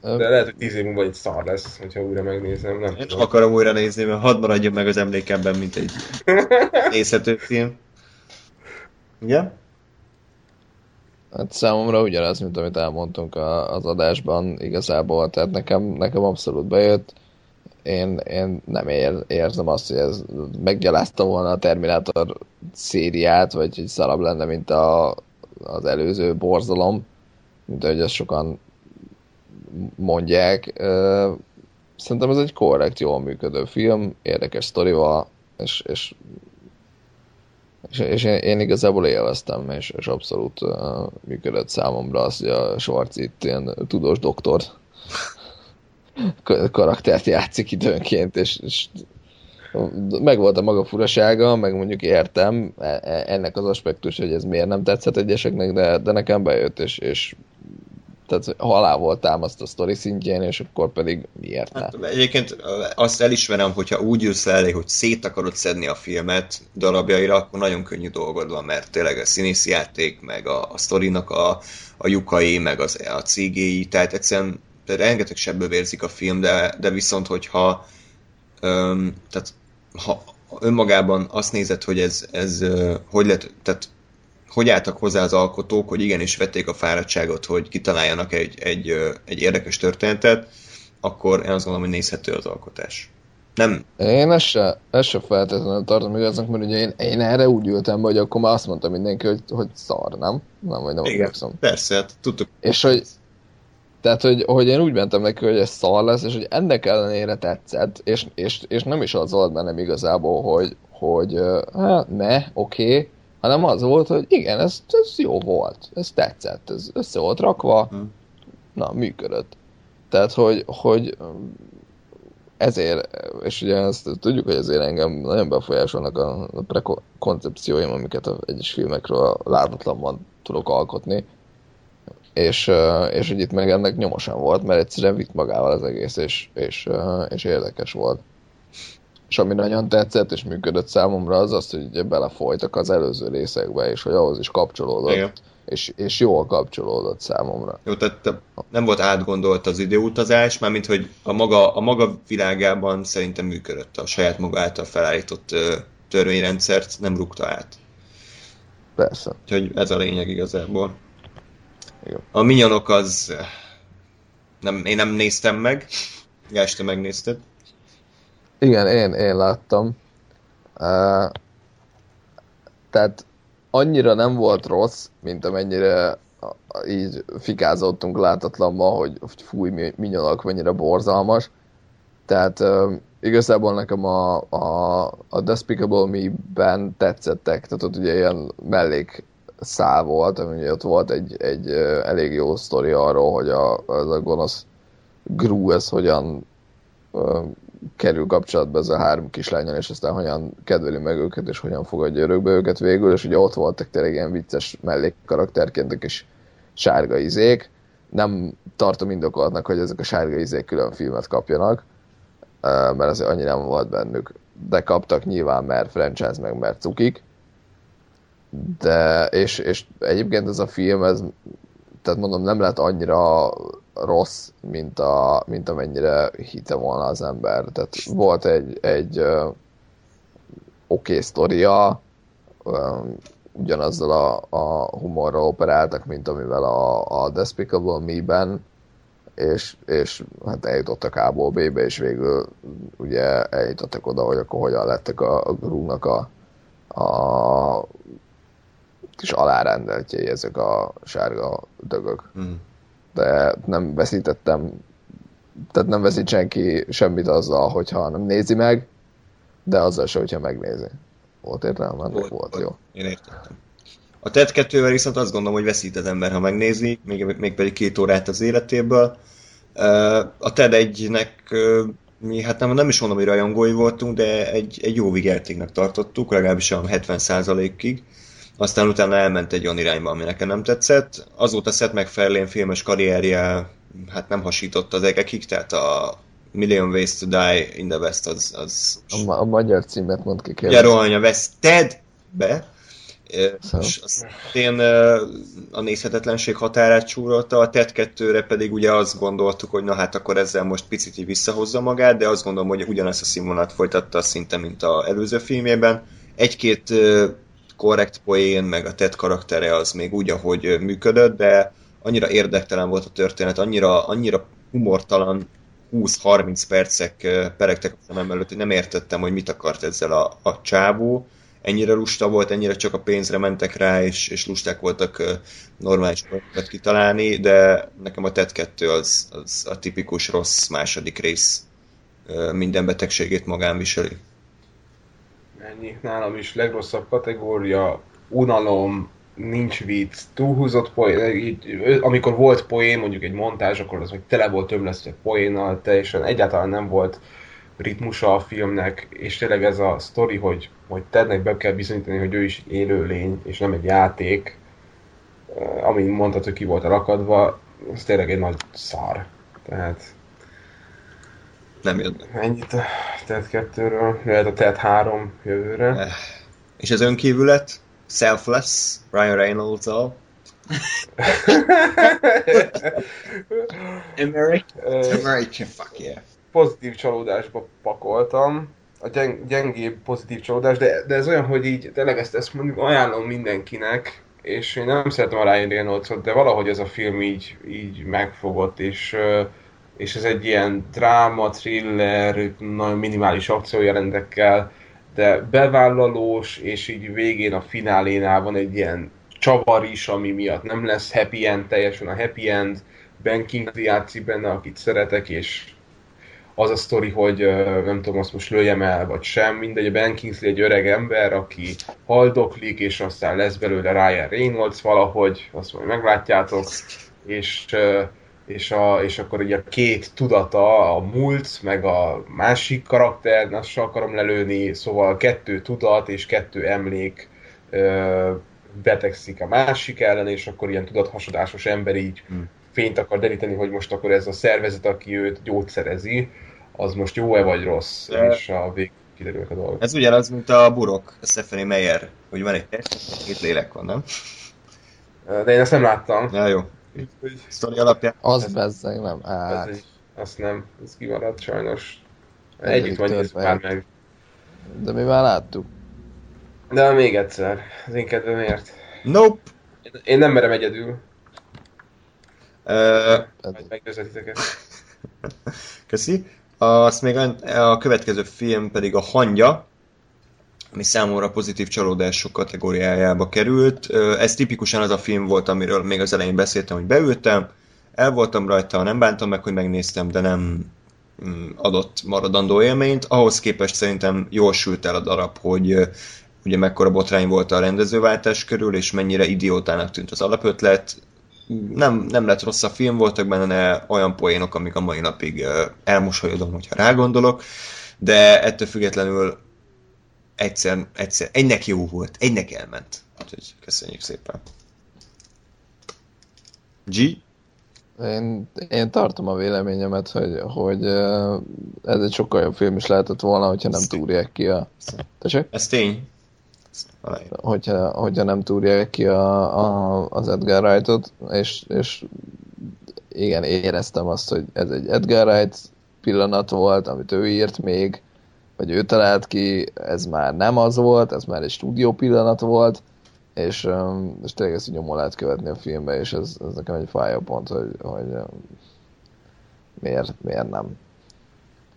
De lehet, hogy tíz év múlva egy szar lesz, hogyha újra megnézem. Nem Én tudom. akarom újra nézni, mert hadd maradjon meg az emlékemben, mint egy nézhető film. Igen? Hát számomra ugyanaz, mint amit elmondtunk a, az adásban igazából, tehát nekem, nekem abszolút bejött. Én, én nem ér, érzem azt, hogy ez meggyalázta volna a Terminátor szériát, vagy hogy szarabb lenne, mint a, az előző borzalom, mint ahogy ezt sokan mondják. Szerintem ez egy korrekt, jól működő film, érdekes sztorival, és, és és, és én, én igazából élveztem, és, és abszolút uh, működött számomra az, hogy a Schwarz itt ilyen tudós doktor karaktert játszik időnként, és, és megvolt a maga furasága, meg mondjuk értem e- e- ennek az aspektus, hogy ez miért nem tetszett egyeseknek, de, de nekem bejött, és, és tehát halál volt támaszt a sztori szintjén, és akkor pedig miért? Hát, egyébként azt elismerem, hogyha úgy ülsz elé, hogy szét akarod szedni a filmet darabjaira, akkor nagyon könnyű dolgod van, mert tényleg a színészi játék, meg a, a sztorinak a, a lyukai, meg az, a cégéi, tehát egyszerűen tehát rengeteg sebből vérzik a film, de, de viszont, hogyha öm, tehát ha önmagában azt nézed, hogy ez, ez hogy lett, tehát hogy álltak hozzá az alkotók, hogy igenis vették a fáradtságot, hogy kitaláljanak egy, egy, egy érdekes történetet, akkor én azt gondolom, hogy nézhető az alkotás. Nem, Én ezt se, ezt se feltétlenül tartom igaznak, mert ugye én, én erre úgy ültem be, hogy akkor már azt mondta mindenki, hogy, hogy szar, nem? Nem, vagy nem igen, persze, hát tudtuk. És hogy, tehát, hogy, hogy én úgy mentem neki, hogy ez szar lesz, és hogy ennek ellenére tetszett, és, és, és nem is az volt bennem igazából, hogy, hogy hát ne, oké, okay, hanem az volt, hogy igen, ez, ez jó volt, ez tetszett, ez össze volt rakva, Hm. na, működött. Tehát, hogy, hogy ezért, és ugye ezt tudjuk, hogy ezért engem nagyon befolyásolnak a, a prekoncepcióim, amiket a egyes filmekről láthatatlanban tudok alkotni. És, és hogy itt meg ennek nyomosan volt, mert egyszerűen vitt magával az egész, és, és, és érdekes volt. És ami nagyon tetszett és működött számomra az az, hogy belefolytak az előző részekbe, és hogy ahhoz is kapcsolódott, Igen. és, és jól kapcsolódott számomra. Jó, tehát te- nem volt átgondolt az időutazás, mármint hogy a maga, a maga világában szerintem működött a saját maga által felállított törvényrendszert, nem rúgta át. Persze. Úgyhogy ez a lényeg igazából. Igen. A minyonok az... Nem, én nem néztem meg. Gás, te megnézted. Igen, én, én láttam. Uh, tehát annyira nem volt rossz, mint amennyire így fikázottunk látatlanban, hogy, fúj, mi- minyonok mennyire borzalmas. Tehát uh, igazából nekem a, a, a Despicable Me-ben tetszettek, tehát ott ugye ilyen mellék szál volt, ami ugye ott volt egy, egy elég jó sztori arról, hogy a, az a gonosz Gru ez hogyan kerül kapcsolatba ez a három kislányon, és aztán hogyan kedveli meg őket, és hogyan fogadja örökbe őket végül, és ugye ott voltak tényleg ilyen vicces mellékkarakterként a kis sárga izék. Nem tartom indokoltnak, hogy ezek a sárga izék külön filmet kapjanak, mert azért annyi nem volt bennük. De kaptak nyilván, mert franchise, meg mert cukik. De, és, és egyébként ez a film, ez, tehát mondom, nem lett annyira rossz, mint, a, mint amennyire hitte volna az ember. Tehát volt egy, egy oké okay sztoria, ugyanazzal a, a humorral operáltak, mint amivel a, a Despicable Me-ben, és, és hát eljutottak A-ból B-be, és végül ugye eljutottak oda, hogy akkor hogyan lettek a, a Gru-nak a, a kis alárendeltjei ezek a sárga dögök Mm. De nem veszítettem, tehát nem veszít senki semmit azzal, hogyha nem nézi meg, de azzal se, hogyha megnézi. Volt értelme? Ennek volt, volt, jó. Én értettem. A TED 2-vel viszont azt gondolom, hogy veszít az ember, ha megnézi, még, még pedig két órát az életéből. A TED 1-nek ö, mi, hát nem, nem is mondom, hogy rajongói voltunk, de egy, egy jó vígjátéknak tartottuk, legalábbis a 70%-ig. Aztán utána elment egy olyan irányba, ami nekem nem tetszett. Azóta Seth MacFarlane filmes karrierje hát nem hasított az egekig, tehát a Million Ways to Die in the West az... az a, ma- a magyar címet mond ki Ugye rohanj a Wested be, Szóval. És azt én a nézhetetlenség határát csúrolta, a TED 2-re pedig ugye azt gondoltuk, hogy na hát akkor ezzel most picit így visszahozza magát, de azt gondolom, hogy ugyanezt a színvonalat folytatta szinte, mint a előző filmében. Egy-két korrekt poén, meg a TED karaktere az még úgy, ahogy működött, de annyira érdektelen volt a történet, annyira, annyira humortalan, 20-30 percek peregtek a szemem előtt, hogy nem értettem, hogy mit akart ezzel a, a csávó ennyire lusta volt, ennyire csak a pénzre mentek rá, és, és lusták voltak normális projektet kitalálni, de nekem a TED 2 az, az a tipikus rossz második rész minden betegségét magán viseli. Ennyi. Nálam is legrosszabb kategória, unalom, nincs vicc, túlhúzott poén, így, amikor volt poén, mondjuk egy montázs, akkor az hogy tele volt tömlesztve poénnal, teljesen egyáltalán nem volt ritmusa a filmnek, és tényleg ez a sztori, hogy, hogy Tednek be kell bizonyítani, hogy ő is egy élőlény, és nem egy játék, eh, ami mondtad, hogy ki volt rakadva, ez tényleg egy nagy szar. Tehát nem jön. Ennyit a TED 2-ről, jöhet a TED 3 jövőre. Eh. És az önkívület? Selfless, Ryan Reynolds-al. American. Uh, American, fuck yeah pozitív csalódásba pakoltam, a gyeng, gyengébb pozitív csalódás, de, de ez olyan, hogy így tényleg ezt, ezt mondjuk ajánlom mindenkinek, és én nem szeretem a Ryan reynolds de valahogy ez a film így, így megfogott, és, és ez egy ilyen dráma, thriller, nagyon minimális akciójelendekkel, de bevállalós, és így végén a finálénál van egy ilyen csavar is, ami miatt nem lesz happy end, teljesen a happy end, Ben Kingsley játszik benne, akit szeretek, és az a sztori, hogy nem tudom, azt most lőjem el, vagy sem, mindegy, a Ben Kingsley egy öreg ember, aki haldoklik, és aztán lesz belőle Ryan Reynolds valahogy, azt majd meglátjátok, és, és, a, és akkor ugye a két tudata, a múlt, meg a másik karakter, azt sem akarom lelőni, szóval kettő tudat és kettő emlék betegszik a másik ellen, és akkor ilyen tudathasadásos ember így hmm fényt akar deríteni, hogy most akkor ez a szervezet, aki őt gyógyszerezi, az most jó-e vagy rossz, De... és a vég kiderülnek a dolgok. Ez ugyanaz, mint a burok, a Stephanie Meyer, hogy van egy test, két lélek van, nem? De én ezt nem láttam. Ja, jó. Sztori alapján. Az bezzeg, nem? Hát. Ez, azt nem, ez kimaradt sajnos. Együtt vagy már meg. De mi már láttuk. De még egyszer, az én kedvemért. Nope. Én nem merem egyedül. Uh. Köszi. Azt még a következő film pedig a Hangya, ami számomra pozitív csalódások kategóriájába került. Ez tipikusan az a film volt, amiről még az elején beszéltem, hogy beültem, el voltam rajta, nem bántam meg, hogy megnéztem, de nem mm, adott maradandó élményt. Ahhoz képest szerintem jól sült el a darab, hogy ugye mekkora botrány volt a rendezőváltás körül, és mennyire idiótának tűnt az alapötlet nem, nem lett rossz a film, voltak benne olyan poénok, amik a mai napig elmosolyodom, hogyha rágondolok, de ettől függetlenül egyszer, egyszer, egynek jó volt, egynek elment. Úgyhogy köszönjük szépen. G? Én, én tartom a véleményemet, hogy, hogy ez egy sokkal jobb film is lehetett volna, hogyha nem túrják ki a... Tessék? Ez tény hogyha, hogyha nem túrják ki a, a, az Edgar Wright-ot, és, és igen, éreztem azt, hogy ez egy Edgar Wright pillanat volt, amit ő írt még, vagy ő talált ki, ez már nem az volt, ez már egy stúdió pillanat volt, és, és tényleg ezt nyomon lehet követni a filmbe, és ez, ez nekem egy fájó pont, hogy, hogy miért, miért nem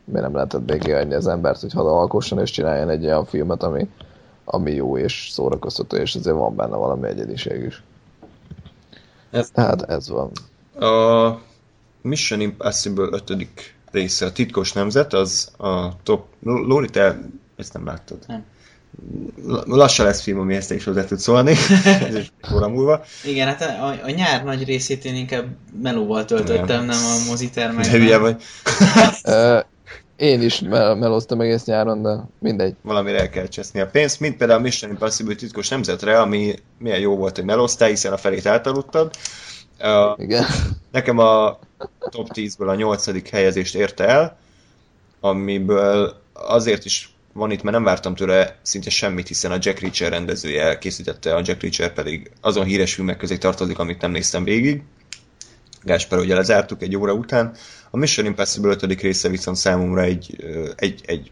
miért nem lehetett béké adni az embert, hogy hadd alkosson és csináljon egy olyan filmet, ami, ami jó és szórakoztató, és azért van benne valami egyediség is. Ez, Tehát ez van. A Mission Impossible 5. része, a titkos nemzet, az a top... Lóri, te ezt nem láttad? Nem. Lassan lesz film, ami ezt is hozzá tud szólni, ez is óra múlva. Igen, hát a, a, nyár nagy részét én inkább melóval töltöttem, nem, nem a mozitermekben. De hülye vagy. Én is mel- meloztam egész nyáron, de mindegy. Valamire el kell cseszni a pénzt, mint például a Mission Impossible titkos nemzetre, ami milyen jó volt, hogy meloztál, hiszen a felét átaludtad. Uh, Igen. Nekem a top 10-ből a nyolcadik helyezést érte el, amiből azért is van itt, mert nem vártam tőle szinte semmit, hiszen a Jack Reacher rendezője készítette, a Jack Reacher pedig azon híres filmek közé tartozik, amit nem néztem végig. Gásper, ugye lezártuk egy óra után. A Mission Impossible 5. része viszont számomra egy, egy, egy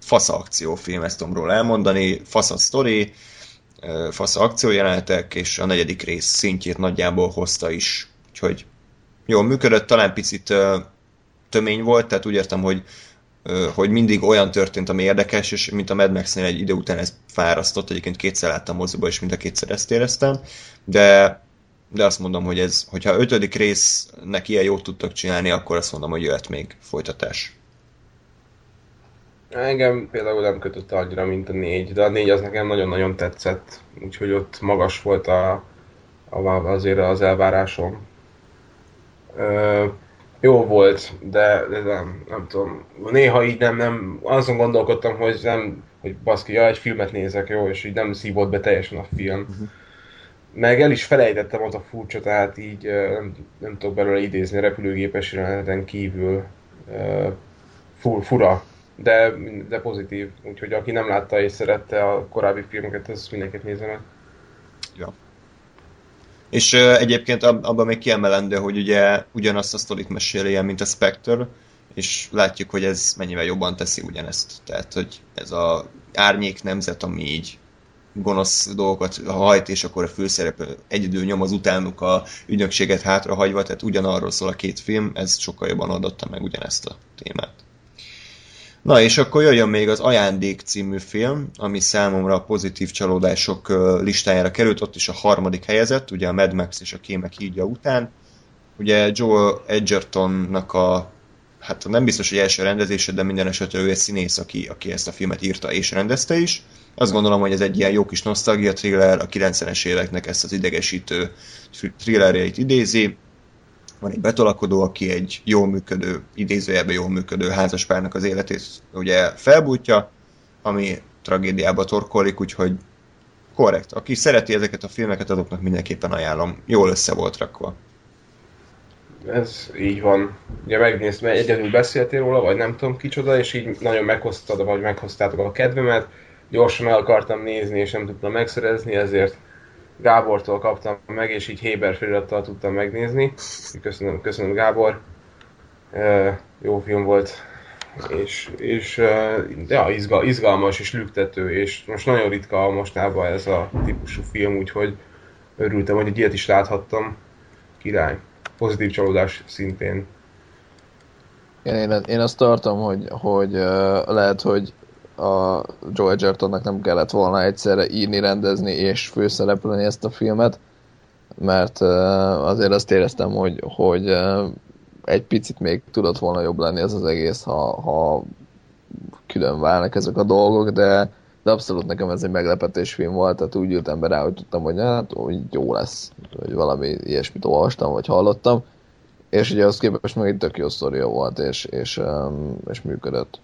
fasza akciófilm, ezt tudom róla elmondani, fasza sztori, fasza akciójelenetek, és a negyedik rész szintjét nagyjából hozta is. Úgyhogy jól működött, talán picit tömény volt, tehát úgy értem, hogy hogy mindig olyan történt, ami érdekes, és mint a Mad Max-nél egy idő után ez fárasztott, egyébként kétszer láttam moziba, és mind a kétszer ezt éreztem, de, de azt mondom, hogy ez, hogyha ötödik résznek ilyen jót tudtak csinálni, akkor azt mondom, hogy jöhet még folytatás. Engem például nem kötött annyira, mint a négy, de a négy az nekem nagyon-nagyon tetszett, úgyhogy ott magas volt a, a azért az elvárásom. Ö, jó volt, de, de nem, nem tudom. Néha így nem, nem, azon gondolkodtam, hogy nem, hogy baszki, ja, egy filmet nézek, jó, és így nem szívott be teljesen a film. Uh-huh. Meg el is felejtettem ott a furcsa, tehát így nem, nem tudok belőle idézni a repülőgépes jeleneten kívül. Fur, fura, de, de pozitív. Úgyhogy aki nem látta és szerette a korábbi filmeket, az mindenképp nézze meg. Ja. És uh, egyébként ab, abban még kiemelendő, hogy ugye ugyanazt a sztorit meséli mint a Spectre, és látjuk, hogy ez mennyivel jobban teszi ugyanezt. Tehát, hogy ez a árnyék nemzet, ami így gonosz dolgokat hajt, és akkor a főszereplő egyedül nyom az utánuk a ügynökséget hátrahagyva, tehát ugyanarról szól a két film, ez sokkal jobban adotta meg ugyanezt a témát. Na és akkor jöjjön még az Ajándék című film, ami számomra a pozitív csalódások listájára került, ott is a harmadik helyezett, ugye a Mad Max és a Kémek hídja után. Ugye Joel Edgertonnak a, hát nem biztos, hogy első rendezése, de minden esetre ő egy színész, aki, aki ezt a filmet írta és rendezte is. Azt gondolom, hogy ez egy ilyen jó kis nosztalgia thriller, a 90-es éveknek ezt az idegesítő thrillerjeit idézi, van egy betolakodó, aki egy jól működő, idézőjelben jól működő házaspárnak az életét ugye felbújtja, ami tragédiába torkolik, úgyhogy korrekt. Aki szereti ezeket a filmeket, azoknak mindenképpen ajánlom. Jól össze volt rakva. Ez így van. Ugye megnéztem, egyedül beszéltél róla, vagy nem tudom kicsoda, és így nagyon meghoztad, vagy meghoztátok a kedvemet. Gyorsan el akartam nézni, és nem tudtam megszerezni, ezért Gábortól kaptam meg, és így Héber felirattal tudtam megnézni. Köszönöm, köszönöm Gábor. Jó film volt, és, és ja, izgal, izgalmas és lüktető, és most nagyon ritka mostában ez a típusú film, úgyhogy örültem, hogy egy ilyet is láthattam. Király. Pozitív csalódás szintén. Én, én azt tartom, hogy, hogy lehet, hogy a Joe Edgertonnak nem kellett volna egyszerre írni, rendezni és főszereplőni ezt a filmet, mert azért azt éreztem, hogy, hogy egy picit még tudott volna jobb lenni ez az egész, ha, ha külön válnak ezek a dolgok, de, de abszolút nekem ez egy meglepetés film volt, tehát úgy ültem be rá, hogy tudtam, hogy hát, hogy jó lesz, hogy valami ilyesmit olvastam, vagy hallottam, és ugye az képest meg egy tök jó sztoria volt, és, és, és működött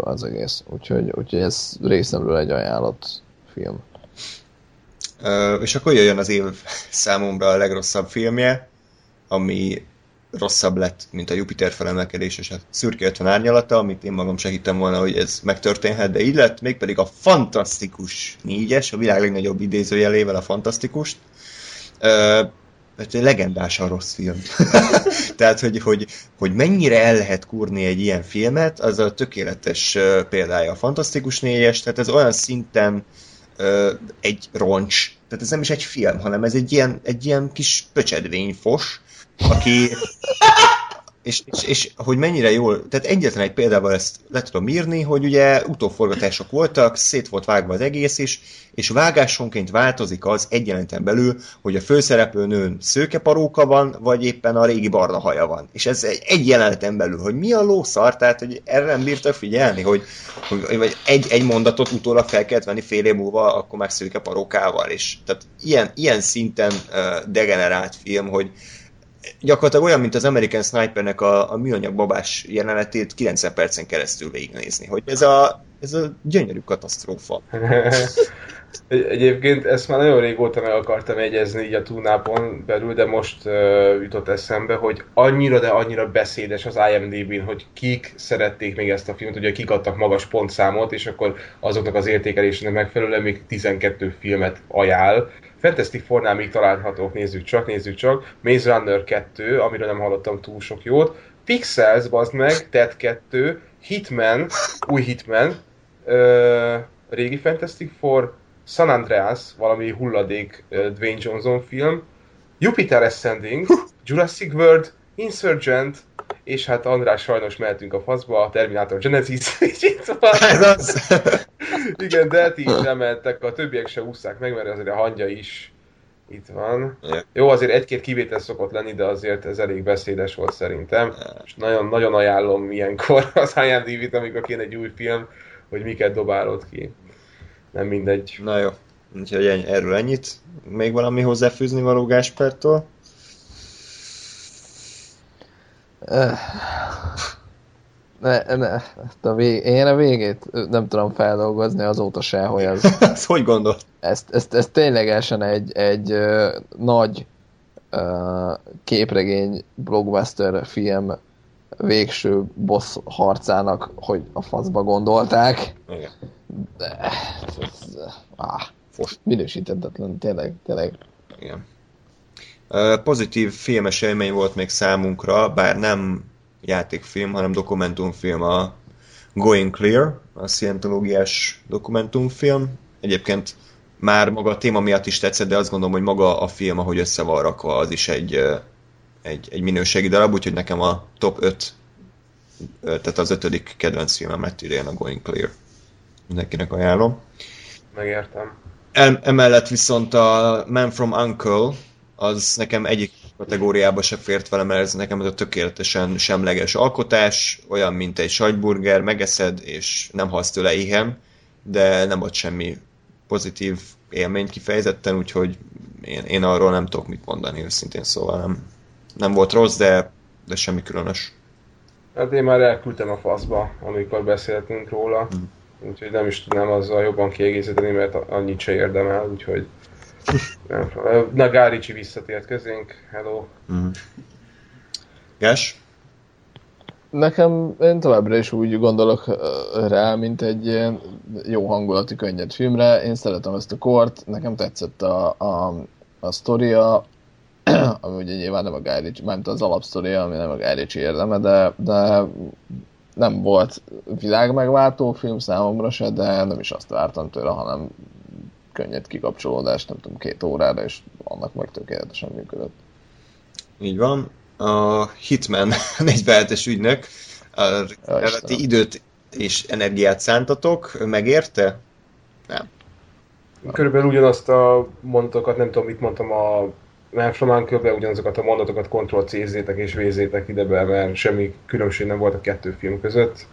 az egész. Úgyhogy, úgyhogy ez részemről egy ajánlott film. Uh, és akkor jöjjön az év számomra a legrosszabb filmje, ami rosszabb lett, mint a Jupiter felemelkedés és a szürke 50 árnyalata, amit én magam se hittem volna, hogy ez megtörténhet, de így lett, mégpedig a fantasztikus négyes, a világ legnagyobb idézőjelével a fantasztikust. Uh, mert egy legendásan rossz film. Tehát, hogy, hogy, hogy mennyire el lehet kurni egy ilyen filmet, az a tökéletes példája a Fantasztikus négyes, tehát ez olyan szinten uh, egy roncs, tehát ez nem is egy film, hanem ez egy ilyen, egy ilyen kis pöcsedvényfos, aki és, és, és hogy mennyire jól, tehát egyetlen egy példával ezt le tudom írni, hogy ugye utóforgatások voltak, szét volt vágva az egész is, és vágásonként változik az egy jeleneten belül, hogy a főszereplő nőn szőkeparóka van, vagy éppen a régi barna haja van. És ez egy, egy jeleneten belül, hogy mi a lószar, tehát hogy erre nem bírtak figyelni, hogy, hogy vagy egy, egy mondatot utólag fel kellett venni fél év múlva, akkor már szőkeparókával, és tehát ilyen, ilyen szinten uh, degenerált film, hogy gyakorlatilag olyan, mint az American Snipernek a, a műanyag babás jelenetét 90 percen keresztül végignézni, hogy ez a, ez a gyönyörű katasztrófa. Egyébként ezt már nagyon régóta meg akartam egyezni így a túlnápon belül, de most uh, jutott eszembe, hogy annyira, de annyira beszédes az IMDb-n, hogy kik szerették még ezt a filmet, ugye kik adtak magas pontszámot, és akkor azoknak az értékelésének megfelelően még 12 filmet ajánl. Fantastic Four-nál még találhatók, nézzük csak, nézzük csak. Maze Runner 2, amiről nem hallottam túl sok jót. Pixels, bazd meg, Ted 2, Hitman, új Hitman, uh, régi Fantastic Four, San Andreas, valami hulladék Dwayne Johnson film, Jupiter Ascending, Jurassic World, Insurgent, és hát András sajnos mehetünk a faszba, a Terminator Genesis, és itt van. Ez az. Igen, de ti is nem mehettek, a többiek se úszták meg, mert azért a hangja is itt van. Ja. Jó, azért egy-két kivétel szokott lenni, de azért ez elég beszédes volt szerintem. És nagyon, nagyon ajánlom ilyenkor az IMDb-t, amikor kéne egy új film, hogy miket dobálod ki. Nem mindegy. Na jó, úgyhogy ennyi, erről ennyit. Még valami hozzáfűzni való Gáspertól? Ne, ne, a vég, én a végét nem tudom feldolgozni azóta se, hogy az, Ezt hogy gondol? ezt, ezt, ezt ténylegesen egy, egy ö, nagy ö, képregény blockbuster film végső boss harcának, hogy a faszba gondolták. Igen. De, ez, ez, áh, Fos. minősítetlen, tényleg, tényleg. Igen. Pozitív filmes élmény volt még számunkra, bár nem játékfilm, hanem dokumentumfilm a Going Clear, a szientológiás dokumentumfilm. Egyébként már maga a téma miatt is tetszett, de azt gondolom, hogy maga a film, ahogy össze van rakva, az is egy, egy, egy minőségi darab, úgyhogy nekem a top 5, ö, tehát az ötödik kedvenc filmem lett idén a Going Clear. Mindenkinek ajánlom. Megértem. Em- emellett viszont a Man from Uncle, az nekem egyik kategóriába se fért vele, mert ez nekem ez a tökéletesen semleges alkotás, olyan, mint egy sajtburger, megeszed, és nem halsz tőle éhen, de nem ad semmi pozitív élményt kifejezetten, úgyhogy én, én arról nem tudok mit mondani, őszintén szóval nem, nem volt rossz, de, de semmi különös. Hát én már elküldtem a faszba, amikor beszéltünk róla. Úgyhogy nem is tudnám azzal jobban kiegészíteni, mert annyit se érdemel, úgyhogy... Na, Gáricsi visszatért közénk. Hello. Mm. Gás? Nekem én továbbra is úgy gondolok rá, mint egy ilyen jó hangulatú könnyed filmre. Én szeretem ezt a kort, nekem tetszett a, a, a sztoria, ami ugye nyilván nem a Guy Ritchie, mármint az alapsztoria, ami nem a Guy Ritchie érdeme, de, de nem volt világmegváltó film számomra se, de nem is azt vártam tőle, hanem könnyed kikapcsolódást, nem tudom, két órára, és annak meg tökéletesen működött. Így van. A Hitman 47-es ügynök, a eredeti időt és energiát szántatok, megérte? Nem. Körülbelül ugyanazt a mondatokat, nem tudom, mit mondtam a from Uncle-be, ugyanazokat a mondatokat ctrl c és vézzétek ide be, mert semmi különbség nem volt a kettő film között.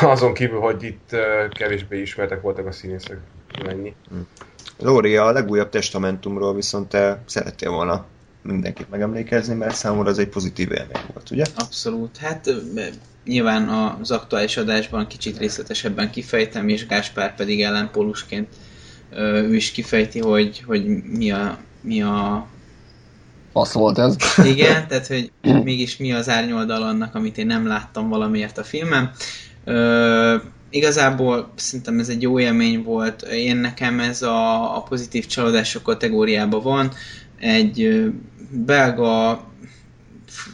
Azon kívül, hogy itt kevésbé ismertek voltak a színészek. Mennyi. Lóri, a legújabb testamentumról viszont te szerettél volna mindenkit megemlékezni, mert számomra az egy pozitív élmény volt, ugye? Abszolút. Hát nyilván az aktuális adásban kicsit részletesebben kifejtem, és Gáspár pedig ellenpólusként ő is kifejti, hogy, hogy mi a, mi a Az volt ez. igen, tehát hogy mégis mi az árnyoldal annak, amit én nem láttam valamiért a filmem. Ö, igazából szerintem ez egy jó élmény volt. Én nekem ez a, a pozitív csalódások kategóriában van. Egy belga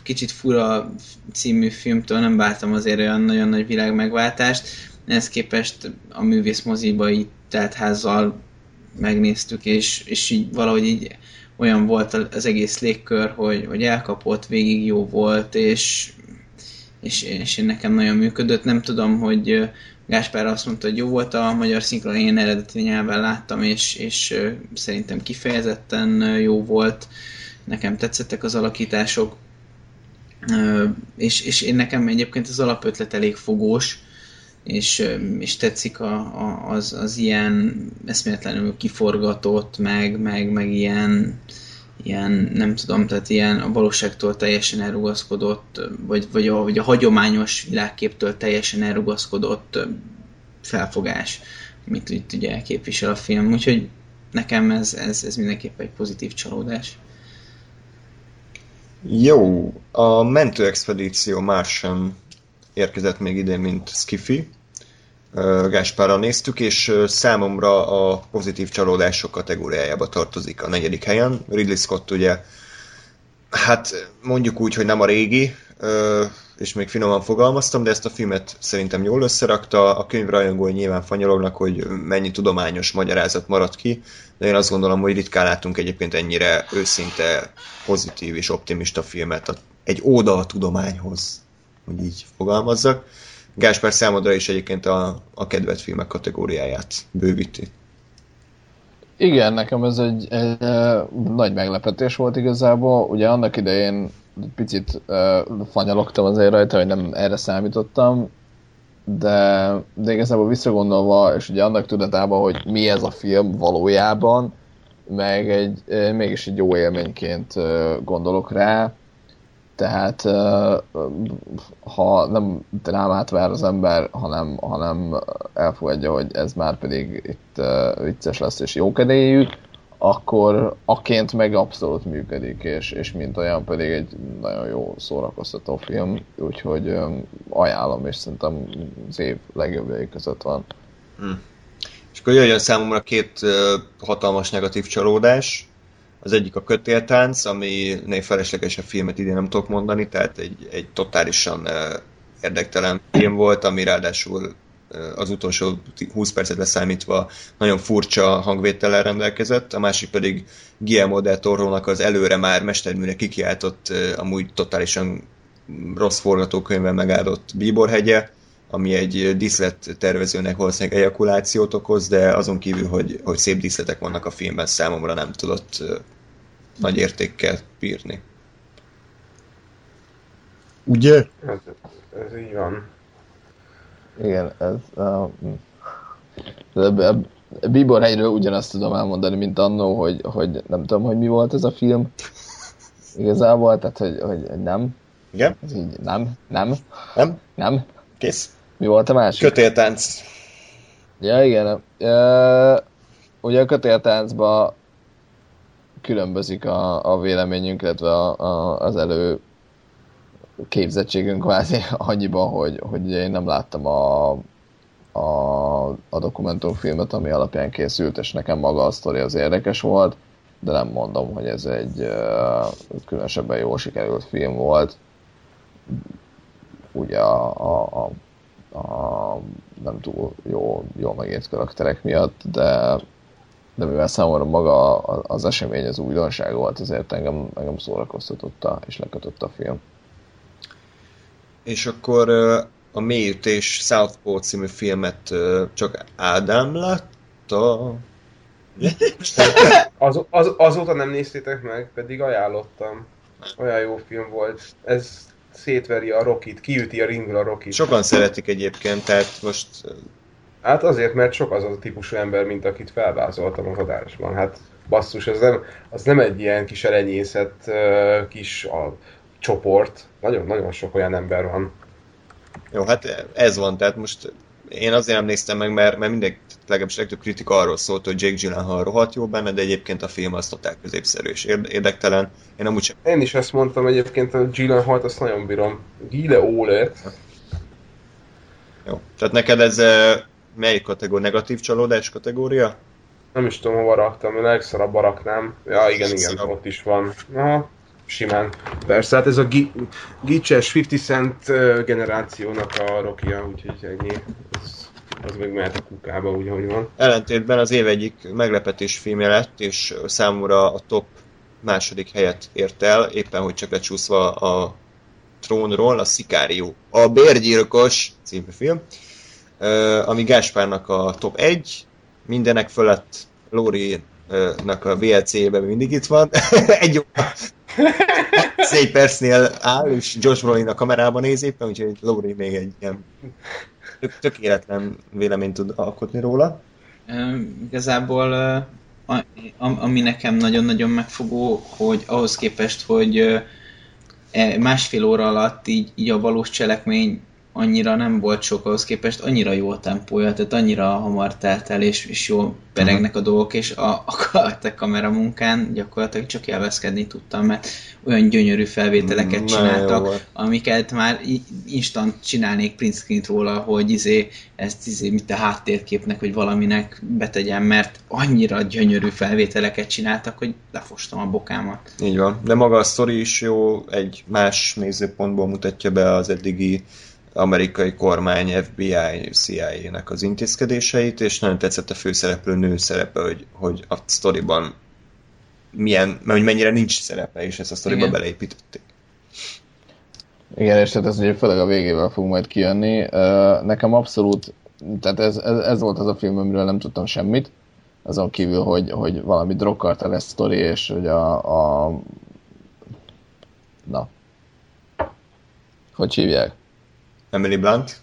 kicsit fura című filmtől nem vártam azért olyan nagyon nagy világ megváltást. Ehhez képest a művész moziba így teltházzal megnéztük, és, és így valahogy így olyan volt az egész légkör, hogy, hogy elkapott, végig jó volt, és, és, és nekem nagyon működött. Nem tudom, hogy Gáspár azt mondta, hogy jó volt a magyar szinkron, én eredeti nyelven láttam, és, és szerintem kifejezetten jó volt. Nekem tetszettek az alakítások, és, és én nekem egyébként az alapötlet elég fogós, és, és tetszik a, a, az, az ilyen eszméletlenül kiforgatott, meg, meg, meg ilyen, ilyen, nem tudom, tehát ilyen a valóságtól teljesen elrugaszkodott, vagy, vagy, a, vagy a hagyományos világképtől teljesen elrugaszkodott felfogás, amit itt ugye képvisel a film. Úgyhogy nekem ez, ez, ez mindenképpen egy pozitív csalódás. Jó, a mentőexpedíció már sem érkezett még ide, mint Skiffy. Gáspárral néztük, és számomra a pozitív csalódások kategóriájába tartozik a negyedik helyen. Ridley Scott ugye, hát mondjuk úgy, hogy nem a régi, és még finoman fogalmaztam, de ezt a filmet szerintem jól összerakta. A könyvrajongói nyilván fanyalognak, hogy mennyi tudományos magyarázat maradt ki, de én azt gondolom, hogy ritkán látunk egyébként ennyire őszinte, pozitív és optimista filmet egy óda a tudományhoz, hogy így fogalmazzak. Gáspár számodra is egyébként a, a kedvelt filmek kategóriáját bővíti. Igen, nekem ez egy, egy, egy nagy meglepetés volt igazából. Ugye annak idején picit uh, fanyalogtam azért rajta, hogy nem erre számítottam, de, de igazából visszagondolva, és ugye annak tudatában, hogy mi ez a film valójában, meg egy, mégis egy jó élményként gondolok rá, tehát ha nem drámát vár az ember, hanem, hanem elfogadja, hogy ez már pedig itt vicces lesz és jókedélyű, akkor aként meg abszolút működik, és, és mint olyan pedig egy nagyon jó szórakoztató film, úgyhogy ajánlom, és szerintem az év legjobbjai között van. Hmm. És akkor jöjjön számomra két hatalmas negatív csalódás. Az egyik a kötéltánc, ami felesleges a filmet idén nem tudok mondani, tehát egy, egy totálisan érdektelen film volt, ami ráadásul az utolsó 20 percet leszámítva nagyon furcsa hangvétellel rendelkezett, a másik pedig Guillermo del Toro-nak az előre már mesterműre kikiáltott, amúgy totálisan rossz forgatókönyvben megáldott Bíborhegye, ami egy díszlet tervezőnek valószínűleg ejakulációt okoz, de azon kívül, hogy, hogy szép díszletek vannak a filmben, számomra nem tudott nagy értékkel bírni. Ugye? Ez, ez így van. Igen, ez... Uh, Bíbor hegyről ugyanazt tudom elmondani, mint annó, hogy, hogy nem tudom, hogy mi volt ez a film. Igazából, tehát, hogy, hogy nem. Igen? Ez így nem, nem. Nem? Nem. Kész. Mi volt a másik? Kötéltánc. Ja, igen. Uh, ugye a kötéltáncban különbözik a, a véleményünk, illetve a, a, az elő képzettségünk kvázi annyiban, hogy, hogy én nem láttam a, a, a dokumentumfilmet, ami alapján készült, és nekem maga a sztori az érdekes volt, de nem mondom, hogy ez egy uh, különösebben jól sikerült film volt. Ugye a, a, a, a nem túl jó, jól megért karakterek miatt, de de mivel számomra maga az esemény az újdonság volt, ezért engem, engem szórakoztatotta és lekötött a film. És akkor a Mélyütés Southpaw című filmet csak Ádám látta? az, az, azóta nem néztétek meg, pedig ajánlottam. Olyan jó film volt. Ez szétveri a Rokit, kiüti a ringről a Rokit. Sokan szeretik egyébként, tehát most... Hát azért, mert sok az a típusú ember, mint akit felvázoltam az adásban. Hát basszus, ez nem, az nem egy ilyen kis elenyészet uh, kis a, csoport. Nagyon-nagyon sok olyan ember van. Jó, hát ez van, tehát most én azért nem néztem meg, mert, mert mindegy, legalábbis legtöbb kritika arról szólt, hogy Jake Gyllenhaal rohadt jó benne, de egyébként a film az totál középszerű és érdektelen. Én amúgy sem... Én is ezt mondtam egyébként, a Gyllenhaal-t azt nagyon bírom. Gile Ólet. Jó, tehát neked ez melyik kategória? Negatív csalódás kategória? Nem is tudom, hova raktam, a legszarabb baraknám. Ja, igen, igen, ott is van. Aha simán. Persze, hát ez a gicses 50 Cent generációnak a rokia, úgyhogy ennyi. Ez, az meg mehet a kukába, úgy, ahogy van. Ellentétben az év egyik meglepetés filmje lett, és számomra a top második helyet ért el, éppen hogy csak lecsúszva a trónról, a Sicario. A Bérgyilkos című film, ami Gáspárnak a top 1, mindenek fölött Lóri-nak a VLC-ben mindig itt van. Egy Négy percnél áll, és Josh Brolin a kamerában néz éppen, úgyhogy Lori még egy ilyen tök, tökéletlen véleményt tud alkotni róla. E, igazából ami nekem nagyon-nagyon megfogó, hogy ahhoz képest, hogy e, másfél óra alatt így, így a valós cselekmény annyira nem volt sok ahhoz képest, annyira jó a tempója, tehát annyira hamar telt el, és, és jó peregnek a dolgok, és a, a te kamera munkán gyakorlatilag csak élvezkedni tudtam, mert olyan gyönyörű felvételeket csináltak, amiket már instant csinálnék print screen róla, hogy izé, ezt izé, mit a háttérképnek, hogy valaminek betegyem, mert annyira gyönyörű felvételeket csináltak, hogy lefostam a bokámat. Így van, de maga a sztori is jó, egy más nézőpontból mutatja be az eddigi amerikai kormány, FBI, CIA-nek az intézkedéseit, és nagyon tetszett a főszereplő nő szerepe, hogy, hogy a sztoriban milyen, mert hogy mennyire nincs szerepe, és ezt a sztoriba Igen. beleépítették. Igen, és tehát ez ugye főleg a végével fog majd kijönni. Nekem abszolút, tehát ez, ez, ez volt az a film, amiről nem tudtam semmit, azon kívül, hogy, hogy valami lesz sztori, és hogy a, a na, hogy hívják? Emily Blunt.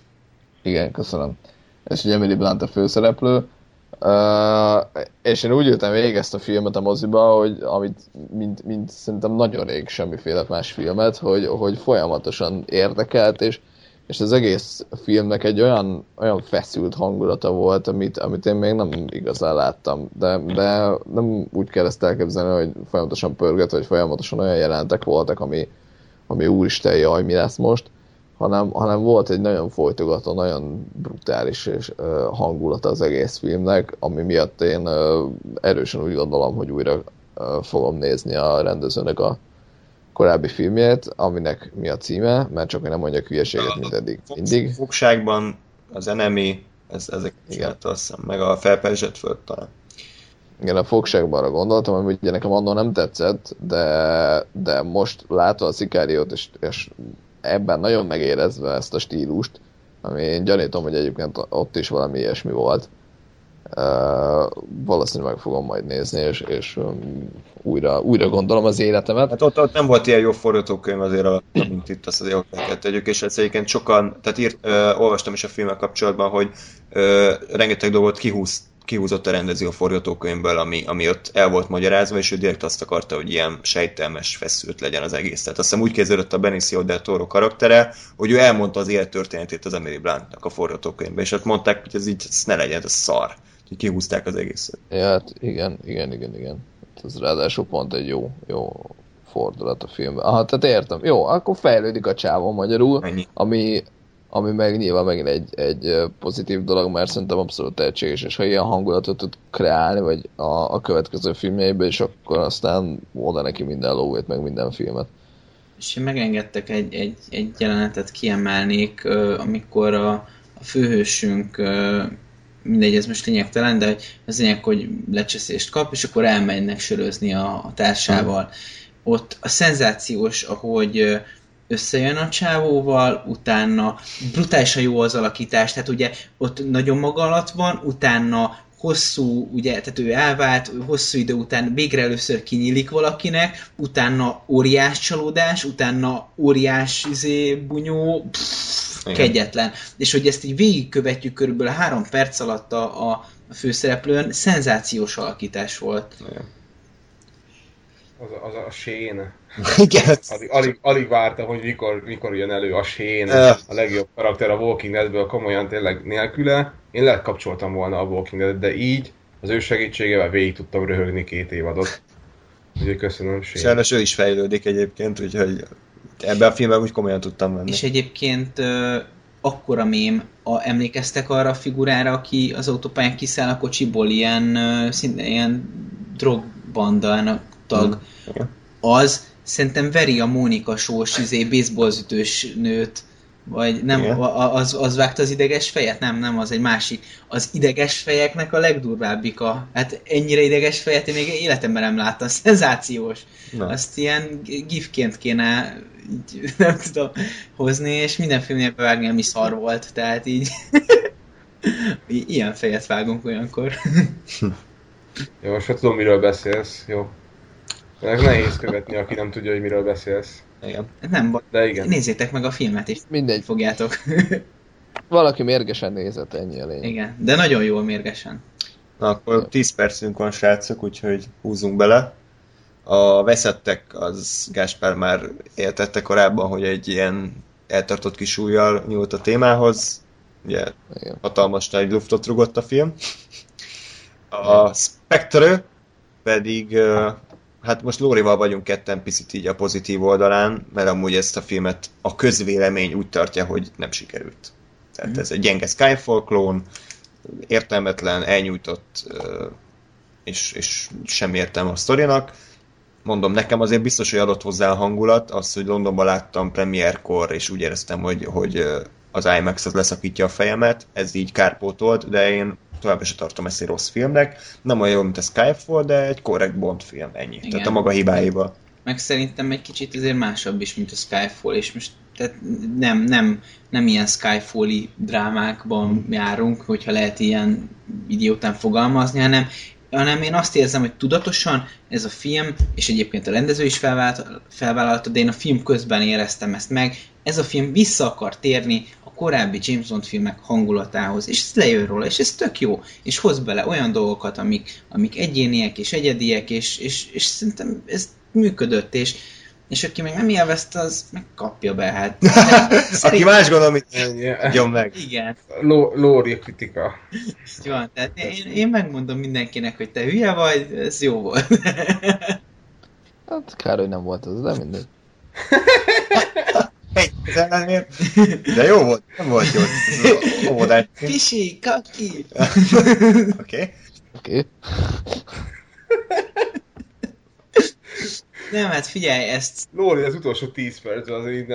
Igen, köszönöm. És ugye Emily Blunt a főszereplő. Uh, és én úgy ültem végig ezt a filmet a moziba, hogy amit, mint, mint szerintem nagyon rég semmiféle más filmet, hogy, hogy folyamatosan érdekelt, és, és az egész filmnek egy olyan, olyan feszült hangulata volt, amit, amit én még nem igazán láttam. De, de nem úgy kell ezt elképzelni, hogy folyamatosan pörgött, vagy folyamatosan olyan jelentek voltak, ami, ami úristen, jaj, mi lesz most hanem, hanem volt egy nagyon folytogató, nagyon brutális és, uh, hangulata az egész filmnek, ami miatt én uh, erősen úgy gondolom, hogy újra uh, fogom nézni a rendezőnek a korábbi filmjét, aminek mi a címe, mert csak hogy nem mondjak hülyeséget, mint eddig. Mindig. Fogságban az enemi, ez, ezek Igen. azt hiszem, meg a felperzsett föld talán. Igen, a fogságban arra gondoltam, hogy ugye nekem annól nem tetszett, de, de most látva a szikáriót, és, és ebben nagyon megérezve ezt a stílust, ami én gyanítom, hogy egyébként ott is valami ilyesmi volt. Uh, valószínűleg meg fogom majd nézni, és, és um, újra, újra gondolom az életemet. Hát ott, ott nem volt ilyen jó forgatókönyv azért mint itt, azt azért kell tegyük, és ezt egyébként sokan, tehát írt, uh, olvastam is a filmmel kapcsolatban, hogy uh, rengeteg dolgot kihúzt kihúzott a rendező a forgatókönyvből, ami, ami ott el volt magyarázva, és ő direkt azt akarta, hogy ilyen sejtelmes, feszült legyen az egész. Tehát azt hiszem úgy kezdődött a Benicio del Toro karaktere, hogy ő elmondta az élettörténetét az Emily Bluntnak a forgatókönyvben, és ott mondták, hogy ez így ez ne legyen, ez szar. Úgyhogy kihúzták az egészet. Ja, hát igen, igen, igen, igen. Ez ráadásul pont egy jó, jó fordulat a filmben. Aha, tehát értem. Jó, akkor fejlődik a csávon magyarul, Ennyi. ami ami meg nyilván megint egy, egy pozitív dolog, mert szerintem abszolút tehetséges, és ha ilyen hangulatot tud kreálni, vagy a, a következő filmjeiben, és akkor aztán oda neki minden lóvét, meg minden filmet. És én megengedtek egy, egy, egy jelenetet kiemelnék, amikor a, a főhősünk mindegy, ez most lényegtelen, de az lényeg, hogy lecseszést kap, és akkor elmennek sörözni a, a társával. Hmm. Ott a szenzációs, ahogy összejön a csávóval, utána brutálisan jó az alakítás, tehát ugye ott nagyon maga alatt van, utána hosszú, ugye, tehát ő elvált, hosszú idő után végre először kinyílik valakinek, utána óriás csalódás, utána óriás izé, bunyó, pff, kegyetlen. És hogy ezt így végigkövetjük körülbelül három perc alatt a, a, a főszereplőn, szenzációs alakítás volt. Igen. Az, az a sén. Igen. Alig, alig, alig várta, hogy mikor, mikor jön elő a sén, a legjobb karakter a Walking Deadből, komolyan tényleg nélküle. Én lekapcsoltam volna a Walking Dead, de így az ő segítségével végig tudtam röhögni két évadot. Úgyhogy köszönöm, Shane. Sajnos ő is fejlődik egyébként, úgyhogy ebben a filmben úgy komolyan tudtam venni. És egyébként akkora mém, a, emlékeztek arra a figurára, aki az autópályán kiszáll a kocsiból, ilyen, szinte ilyen drogbanda tag, mm. az szerintem veri a Mónika sós, izé, baseballzütős nőt, vagy nem, Igen. az, az vágta az ideges fejet? Nem, nem, az egy másik. Az ideges fejeknek a legdurvábbika. Hát ennyire ideges fejet én még életemben nem láttam. Szenzációs. Na. Azt ilyen gifként kéne így, nem tudom hozni, és minden filmnél bevágni, ami szar volt. Tehát így ilyen fejet vágunk olyankor. Jó, most tudom, miről beszélsz. Jó. Ez nehéz követni, aki nem tudja, hogy miről beszélsz. Igen. Nem baj. De igen. Nézzétek meg a filmet is. Mindegy. Fogjátok. Valaki mérgesen nézett, ennyi a lényeg. Igen, de nagyon jól mérgesen. Na akkor 10 percünk van, srácok, úgyhogy húzunk bele. A veszettek, az Gáspár már értette korábban, hogy egy ilyen eltartott kis ujjal nyúlt a témához. Ugye Igen. hatalmas nagy luftot rugott a film. A Spectre pedig, hát most Lórival vagyunk ketten picit így a pozitív oldalán, mert amúgy ezt a filmet a közvélemény úgy tartja, hogy nem sikerült. Tehát mm. ez egy gyenge Skyfall klón, értelmetlen, elnyújtott, és, és sem értem a sztorinak. Mondom, nekem azért biztos, hogy adott hozzá a hangulat, az, hogy Londonban láttam premierkor, és úgy éreztem, hogy, hogy az IMAX az leszakítja a fejemet, ez így kárpótolt, de én továbbra se tartom ezt egy rossz filmnek. Nem olyan jó, mint a Skyfall, de egy korrekt Bond film, ennyi. Igen. Tehát a maga hibáiba. Meg szerintem egy kicsit azért másabb is, mint a Skyfall, és most tehát nem, nem, nem ilyen Skyfall-i drámákban járunk, hogyha lehet ilyen idiótán fogalmazni, hanem hanem én azt érzem, hogy tudatosan ez a film, és egyébként a rendező is felvállalt, felvállalta, de én a film közben éreztem ezt meg, ez a film vissza akar térni a korábbi James Bond filmek hangulatához, és ez lejön róla, és ez tök jó, és hoz bele olyan dolgokat, amik, amik egyéniek és egyediek, és, és, és szerintem ez működött, és, és aki meg nem élvezte, az meg kapja be, hát. aki más gondol, mit adjon meg. Igen. Lóri kritika. Így van, tehát én, én megmondom mindenkinek, hogy te hülye vagy, ez jó volt. hát kár, hogy nem volt az, de mindegy. De jó volt, nem volt jó. Pisi, kaki. Oké. Oké. Nem, hát figyelj, ezt... Lóri, az utolsó 10 perc azért így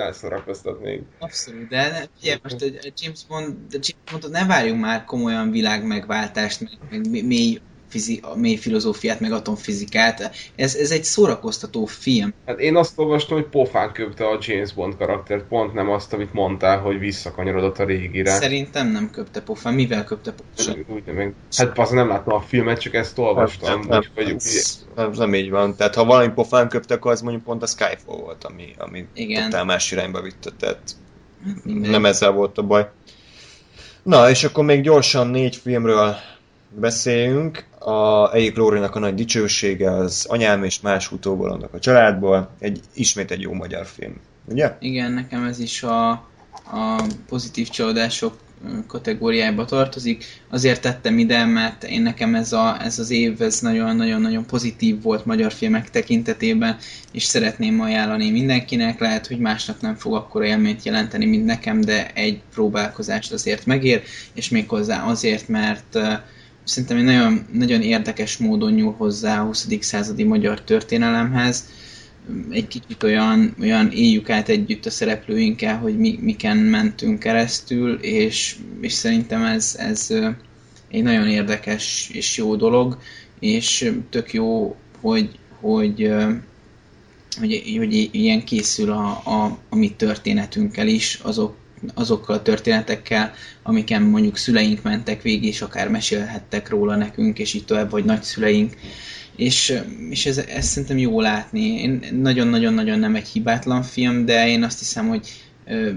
még. Abszolút, de ne, figyelj, most a James Bond, a James Bondot ne várjunk már komolyan világ megváltást, meg, meg mély fizi, mély filozófiát, meg atomfizikát. Ez, ez egy szórakoztató film. Hát én azt olvastam, hogy pofán köpte a James Bond karaktert, pont nem azt, amit mondtál, hogy visszakanyarodott a régire. Szerintem nem köpte pofán. Mivel köpte pofán? Úgy, meg, hát az nem láttam a filmet, csak ezt olvastam. Hát, nem, úgy, vagy, ez, nem, nem, így van. Tehát ha valami pofán köpte, akkor az mondjuk pont a Skyfall volt, ami, ami Igen. totál más irányba vitte. Tehát hát nem ezzel volt a baj. Na, és akkor még gyorsan négy filmről beszéljünk. A egyik Lórinak a nagy dicsősége az Anyám és más utóbolondok a családból. Egy, ismét egy jó magyar film, ugye? Igen, nekem ez is a, a pozitív csalódások kategóriájába tartozik. Azért tettem ide, mert én nekem ez, a, ez az év ez nagyon-nagyon-nagyon pozitív volt magyar filmek tekintetében, és szeretném ajánlani mindenkinek. Lehet, hogy másnak nem fog akkor élményt jelenteni, mint nekem, de egy próbálkozást azért megér, és méghozzá azért, mert szerintem egy nagyon, nagyon érdekes módon nyúl hozzá a 20. századi magyar történelemhez. Egy kicsit olyan, olyan éljük át együtt a szereplőinkkel, hogy mi, miken mentünk keresztül, és, és szerintem ez, ez egy nagyon érdekes és jó dolog, és tök jó, hogy, hogy, hogy, hogy ilyen készül a, a, a mi történetünkkel is, azok azokkal a történetekkel, amiken mondjuk szüleink mentek végig, és akár mesélhettek róla nekünk, és így tovább, vagy nagyszüleink. És, és ez, ez szerintem jó látni. Én nagyon-nagyon-nagyon nem egy hibátlan film, de én azt hiszem, hogy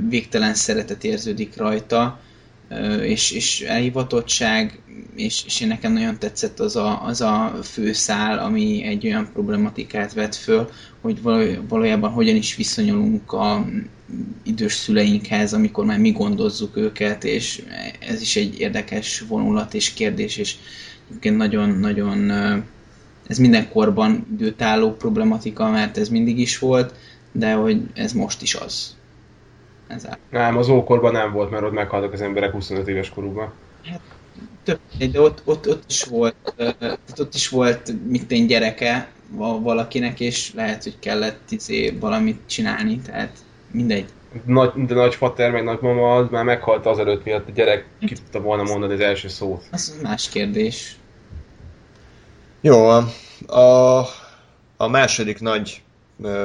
végtelen szeretet érződik rajta, és, és elhivatottság, és, és én nekem nagyon tetszett az a, az a főszál, ami egy olyan problematikát vet föl, hogy valójában hogyan is viszonyulunk a idős szüleinkhez, amikor már mi gondozzuk őket, és ez is egy érdekes vonulat és kérdés, és egyébként nagyon-nagyon ez mindenkorban időtálló problematika, mert ez mindig is volt, de hogy ez most is az. Ez nem, az ókorban nem volt, mert ott meghaltak az emberek 25 éves korukban. Hát, több, de ott, ott, ott is volt, ott is volt mit én gyereke valakinek, és lehet, hogy kellett izé, valamit csinálni, tehát mindegy. Nagy, de nagyfater, meg nagymama az már meghalt azelőtt, miatt a gyerek ki tudta volna mondani az első szót. Az más kérdés. Jó, a, a második nagy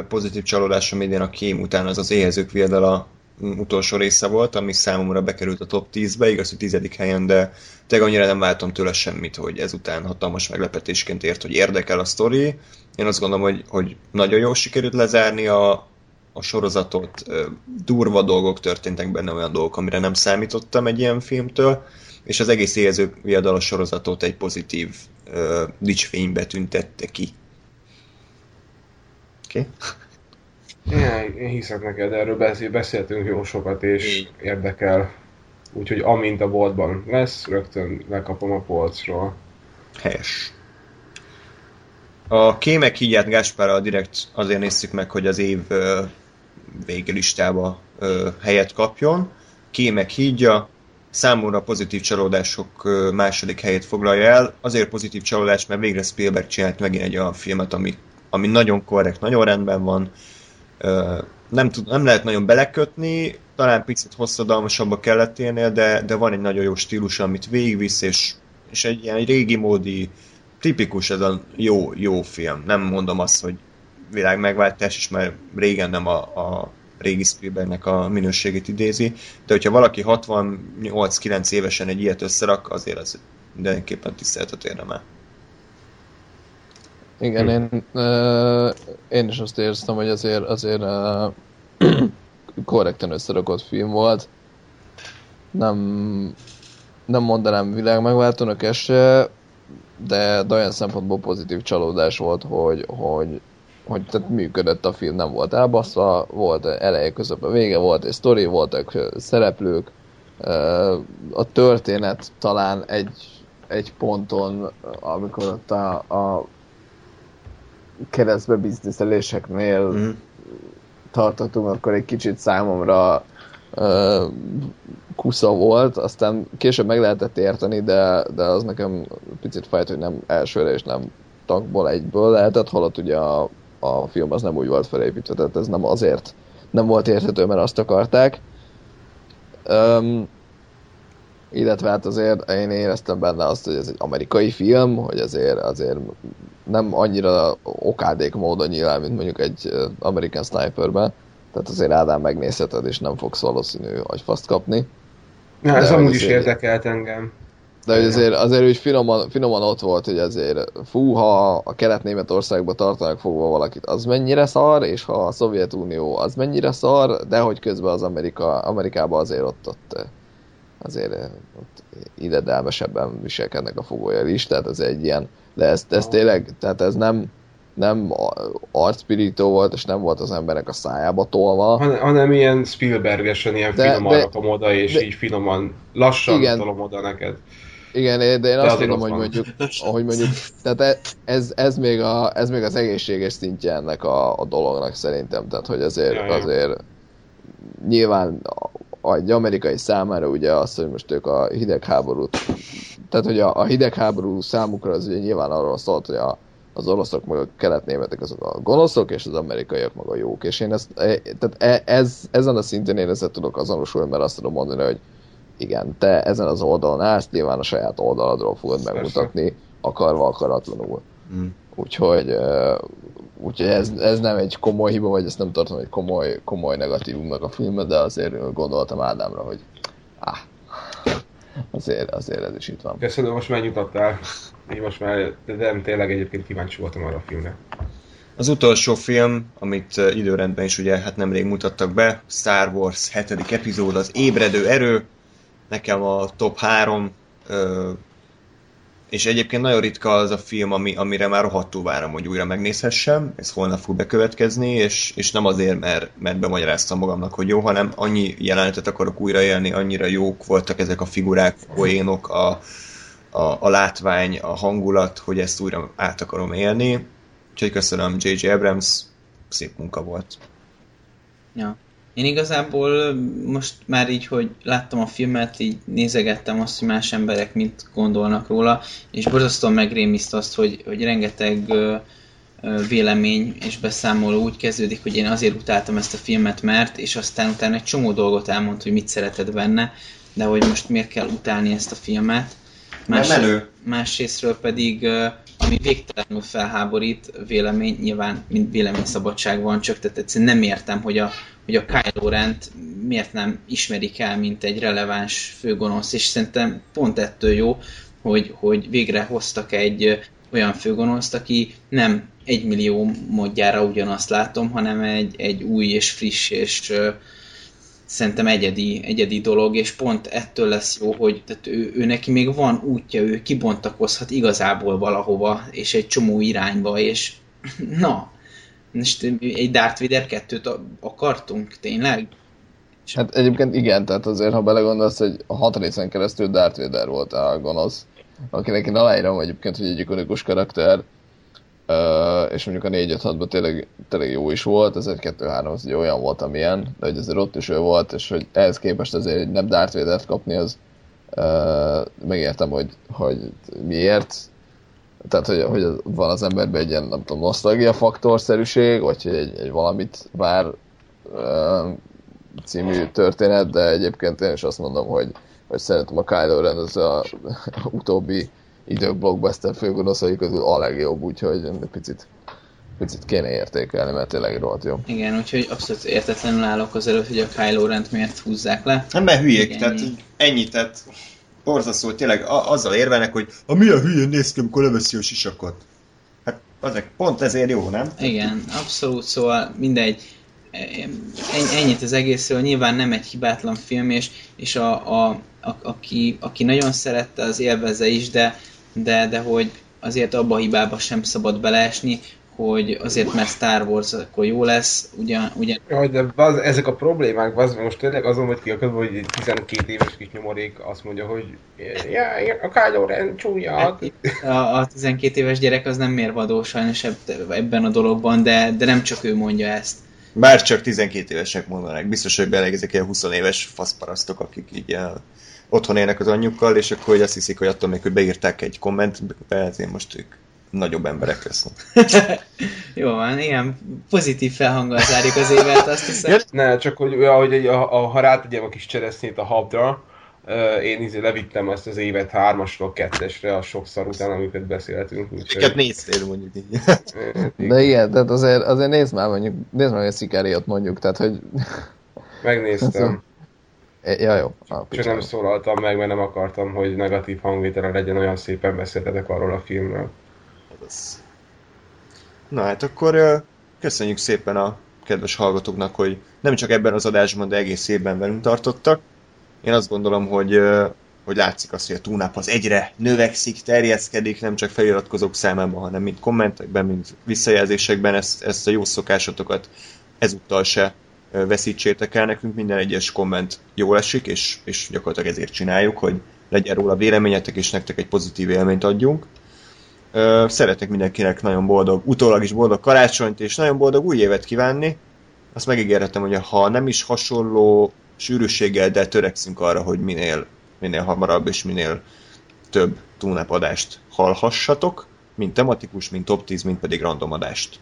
pozitív csalódásom idén a kém után az az éhezők viadala utolsó része volt, ami számomra bekerült a top 10-be, igaz, hogy tizedik helyen, de tényleg annyira nem váltam tőle semmit, hogy ezután hatalmas meglepetésként ért, hogy érdekel a sztori. Én azt gondolom, hogy, hogy nagyon jól sikerült lezárni a, a sorozatot, durva dolgok történtek benne, olyan dolgok, amire nem számítottam egy ilyen filmtől, és az egész érző viadalos sorozatot egy pozitív uh, dicsfénybe tüntette ki. Oké? Okay? Igen, én hiszek neked, erről beszéltünk jó sokat, és Így. érdekel. Úgyhogy amint a boltban lesz, rögtön lekapom a polcról. Helyes. A kémek híját Gáspárral direkt azért nézzük meg, hogy az év végelistába helyet kapjon. Kémek hídja, számomra pozitív csalódások második helyét foglalja el. Azért pozitív csalódás, mert végre Spielberg csinált megint egy olyan filmet, ami, ami nagyon korrekt, nagyon rendben van, nem, tud, nem lehet nagyon belekötni, talán picit hosszadalmasabb a kelleténél, de, de van egy nagyon jó stílus, amit végigvisz, és, és egy ilyen régi módi, tipikus ez a jó, jó film. Nem mondom azt, hogy világ megváltás, és már régen nem a, a régi Spielbergnek a minőségét idézi, de hogyha valaki 68-9 évesen egy ilyet összerak, azért az mindenképpen tiszteletet érdemel. Igen, hm. én, uh, én is azt érztem, hogy azért, azért uh, korrekten összerakott film volt. Nem, nem mondanám világ megváltónak esse, de, de olyan szempontból pozitív csalódás volt, hogy, hogy, hogy tehát működött a film, nem volt elbaszva, volt eleje, közben vége, volt egy sztori, voltak szereplők, a történet talán egy, egy ponton, amikor ott a, a keresztbe bizniszeléseknél mm. tartottunk, akkor egy kicsit számomra uh, kusza volt, aztán később meg lehetett érteni, de, de az nekem picit fájt, hogy nem elsőre és nem tagból egyből lehetett, holott ugye a, a film az nem úgy volt felépítve, tehát ez nem azért nem volt érthető, mert azt akarták. Um, illetve hát azért én éreztem benne azt, hogy ez egy amerikai film, hogy azért, azért nem annyira okádék módon nyilván, mint mondjuk egy American Sniperben, tehát azért Ádám megnézheted, és nem fogsz valószínű agyfaszt kapni. Ja, ez amúgy is érdekelt engem. De hogy azért, azért úgy finoman, finoman ott volt, hogy azért fú, ha a kelet-németországba tartanak fogva valakit, az mennyire szar, és ha a Szovjetunió az mennyire szar, de hogy közben az Amerika, Amerikában azért ott, ott azért ott idedelmesebben viselkednek a fogója is, tehát ez egy ilyen, de ez, ez tényleg, tehát ez nem, nem arcpirító volt, és nem volt az emberek a szájába tolva. Han, hanem ilyen Spielbergesen, ilyen de, finoman de, rakom oda, és de, így finoman, lassan igen, tolom oda neked. Igen, de én de azt mondom, hogy mondjuk, hogy mondjuk, tehát e- ez, ez, még a, ez még az egészséges szintje ennek a, a dolognak szerintem, tehát hogy azért, ja, ja. azért nyilván egy amerikai számára ugye az, hogy most ők a hidegháborút, tehát hogy a, a hidegháború számukra az ugye nyilván arról szólt, hogy a, az oroszok meg a keletnémetek azok a gonoszok, és az amerikaiak meg a jók. És én ezt, e, tehát e, ez, ezen a szinten én ezzel tudok azonosulni, mert azt tudom mondani, hogy igen, te ezen az oldalon állsz, nyilván a saját oldaladról fogod megmutatni, akarva akaratlanul. Mm. Úgyhogy, úgyhogy ez, ez nem egy komoly hiba, vagy ezt nem tartom egy komoly, komoly negatívumnak a filmet, de azért gondoltam Ádámra, hogy áh, azért, azért ez is itt van. Köszönöm, most megnyugtattál. Én most már, de nem, tényleg egyébként kíváncsi voltam arra a filmre. Az utolsó film, amit időrendben is ugye hát nemrég mutattak be, Star Wars 7. epizód, az Ébredő Erő, nekem a top 3 és egyébként nagyon ritka az a film, ami, amire már rohadtul várom, hogy újra megnézhessem, ez holnap fog bekövetkezni, és, és nem azért, mert, mert bemagyaráztam magamnak, hogy jó, hanem annyi jelenetet akarok újraélni, annyira jók voltak ezek a figurák, poénok, a, a, a látvány, a hangulat, hogy ezt újra át akarom élni. Úgyhogy köszönöm J.J. Abrams, szép munka volt. Ja. Én igazából most már így, hogy láttam a filmet, így nézegettem azt, hogy más emberek mit gondolnak róla, és borzasztóan megrémiszt azt, hogy, hogy rengeteg ö, ö, vélemény és beszámoló úgy kezdődik, hogy én azért utáltam ezt a filmet, mert, és aztán utána egy csomó dolgot elmond, hogy mit szereted benne, de hogy most miért kell utálni ezt a filmet. Más, másrésztről pedig, ami végtelenül felháborít vélemény, nyilván mint véleményszabadság van, csak tehát egyszerűen nem értem, hogy a, hogy a Kylo Rent miért nem ismerik el, mint egy releváns főgonosz, és szerintem pont ettől jó, hogy, hogy végre hoztak egy olyan főgonoszt, aki nem egy millió módjára ugyanazt látom, hanem egy, egy új és friss és szerintem egyedi, egyedi dolog, és pont ettől lesz jó, hogy tehát ő, ő neki még van útja, ő kibontakozhat igazából valahova, és egy csomó irányba, és na, most egy Darth Vader 2-t akartunk, tényleg? Hát egyébként igen, tehát azért, ha belegondolsz, hogy a hat részen keresztül Darth Vader volt a gonosz, akinek én aláírom egyébként, hogy egy ikonikus karakter, És mondjuk a 4-5-6-ban tényleg, tényleg jó is volt, ez egy 2-3 az ugye olyan volt, amilyen, de hogy azért ott is ő volt, és hogy ehhez képest azért nem Darth Vader-t kapni, az uh, megértem, hogy, hogy miért, tehát hogy, hogy van az emberben egy ilyen, nem tudom, nosztalgia faktorszerűség, vagy hogy egy, egy valamit vár uh, című történet, de egyébként én is azt mondom, hogy, hogy szerintem a Kylo Ren az a utóbbi idők blockbuster főgonoszai közül a legjobb, úgyhogy egy picit, picit kéne értékelni, mert tényleg rohadt jó. Igen, úgyhogy abszolút értetlenül állok az előtt, hogy a Kylo Rent miért húzzák le. Nem, mert hülyék, Igen, tehát ennyi. ennyi, tehát borzasztó, tényleg a, azzal érvelnek, hogy a milyen hülyén néz ki, amikor leveszi a sisakot. Hát azek pont ezért jó, nem? Igen, abszolút, szóval mindegy ennyit az egészről, nyilván nem egy hibátlan film, és, és a, a, a, aki, aki nagyon szerette, az élvezze is, de, de, de hogy azért abba a hibába sem szabad beleesni, hogy azért mert Star Wars akkor jó lesz, ugyan... ugyan... Jaj, de baz, ezek a problémák, az most tényleg azon vagy kiakadva, hogy egy 12 éves kis nyomorék azt mondja, hogy ja, a Kylo Ren csúnya. Hát, a, a 12 éves gyerek az nem mérvadó sajnos ebben a dologban, de, de nem csak ő mondja ezt. Bár csak 12 évesek mondanák. Biztos, hogy belegezek ilyen 20 éves faszparasztok, akik így el, otthon élnek az anyjukkal, és akkor hogy azt hiszik, hogy attól még, hogy beírták egy kommentbe, ezért most ők nagyobb emberek lesznek. Jó van, ilyen pozitív felhanggal zárjuk az évet, azt hiszem. Ne, csak hogy, hogy a, a, ha rátegyem a kis cseresznyét a habdra, én izé levittem ezt az évet hármasról kettesre a sok szar után, amiket beszéltünk. Úgyhogy... Miket néztél mondjuk így. De igen, tehát azért, azért nézd már mondjuk, nézd már a szikáriot mondjuk, tehát hogy... Megnéztem. Ja, jó. Ah, Csak nem szólaltam meg, mert nem akartam, hogy negatív hangvétele legyen, olyan szépen beszéltetek arról a filmről. Na hát akkor köszönjük szépen a kedves hallgatóknak, hogy nem csak ebben az adásban, de egész évben velünk tartottak. Én azt gondolom, hogy, hogy látszik azt, hogy a túnáp az egyre növekszik, terjeszkedik, nem csak feliratkozók számában, hanem mind kommentekben, mind visszajelzésekben ezt, ezt a jó szokásotokat ezúttal se veszítsétek el nekünk, minden egyes komment jól esik, és, és gyakorlatilag ezért csináljuk, hogy legyen róla véleményetek, és nektek egy pozitív élményt adjunk. Szeretnék mindenkinek nagyon boldog, utólag is boldog karácsonyt, és nagyon boldog új évet kívánni. Azt megígérhetem, hogy ha nem is hasonló sűrűséggel, de törekszünk arra, hogy minél, minél hamarabb és minél több túlnapadást hallhassatok, mint tematikus, mint top 10, mint pedig random adást.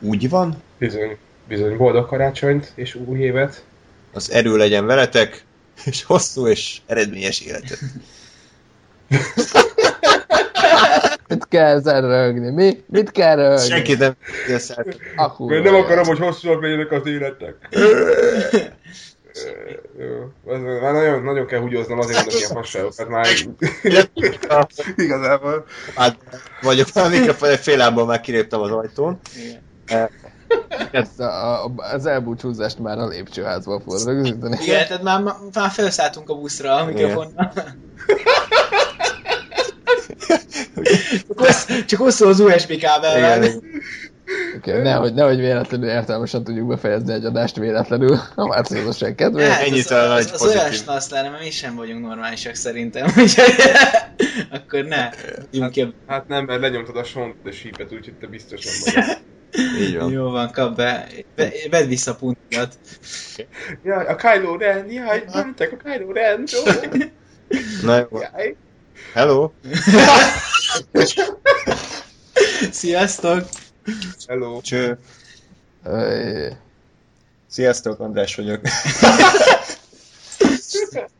Úgy van? Bizony, bizony boldog karácsonyt és új évet. Az erő legyen veletek, és hosszú és eredményes életet. Mit kell ezen rögni? Mi? Mit kell rögni? Senki nem Mert nem akarom, hogy hosszúak legyenek az életek. Már nagyon, nagyon kell húgyoznom, azért mondok ilyen fasságokat már. Igazából. Hát vagyok a mikrofon, fél már kiléptem az ajtón. Az elbúcsúzást már a lépcsőházban fogod rögzíteni. Igen, tehát már, már felszálltunk a buszra a mikrofonnal. csak, hosszú az USB kábel. Okay, nehogy, nehogy véletlenül értelmesen tudjuk befejezni egy adást véletlenül, ha már célosság kedve. Hát, Ennyit az, az, az, az olyan snasz lenne, mert mi sem vagyunk normálisak szerintem, úgyhogy akkor ne. Hát, hát nem, mert lenyomtad a sont a sípet, úgyhogy te biztos nem vagy. Így van. Jó van, kap be. be vedd vissza a puntokat. Jaj, a Kylo Ren, jaj, mentek a Kylo Ren. Na jó. Jaj. Hello! Sziasztok! Hello! Cső! Sziasztok, András vagyok.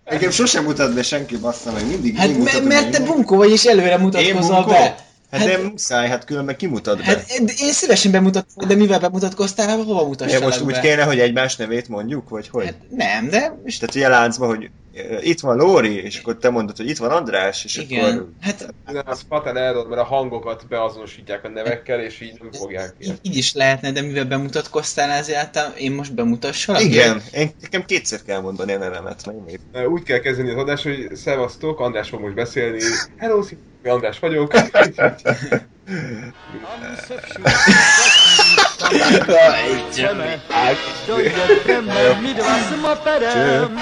Engem sosem mutat be senki, bassza meg, mindig Hát m- mert te bunkó vagy, és előre mutatkozol be. Hát, hát de muszáj, hát különben kimutat be. Hát én szívesen bemutatkozom, de mivel bemutatkoztál, hova mutassál ja, most be? úgy kéne, hogy egymás nevét mondjuk, vagy hogy? Hát nem, de... Most... Tehát ugye láncba, hogy itt van Lóri, és akkor te mondod, hogy itt van András, és Igen. akkor... Hát De az Paten Error, mert a hangokat beazonosítják a nevekkel, és így nem fogják ki. így, így is lehetne, de mivel bemutatkoztál ezért, én most bemutassalak? Igen, én, nekem kétszer kell mondani a nevemet, meg még. Úgy kell kezdeni az adást, hogy szevasztok, András fog most beszélni. Hello, András vagyok. Dojdete, mi dva jsme perem,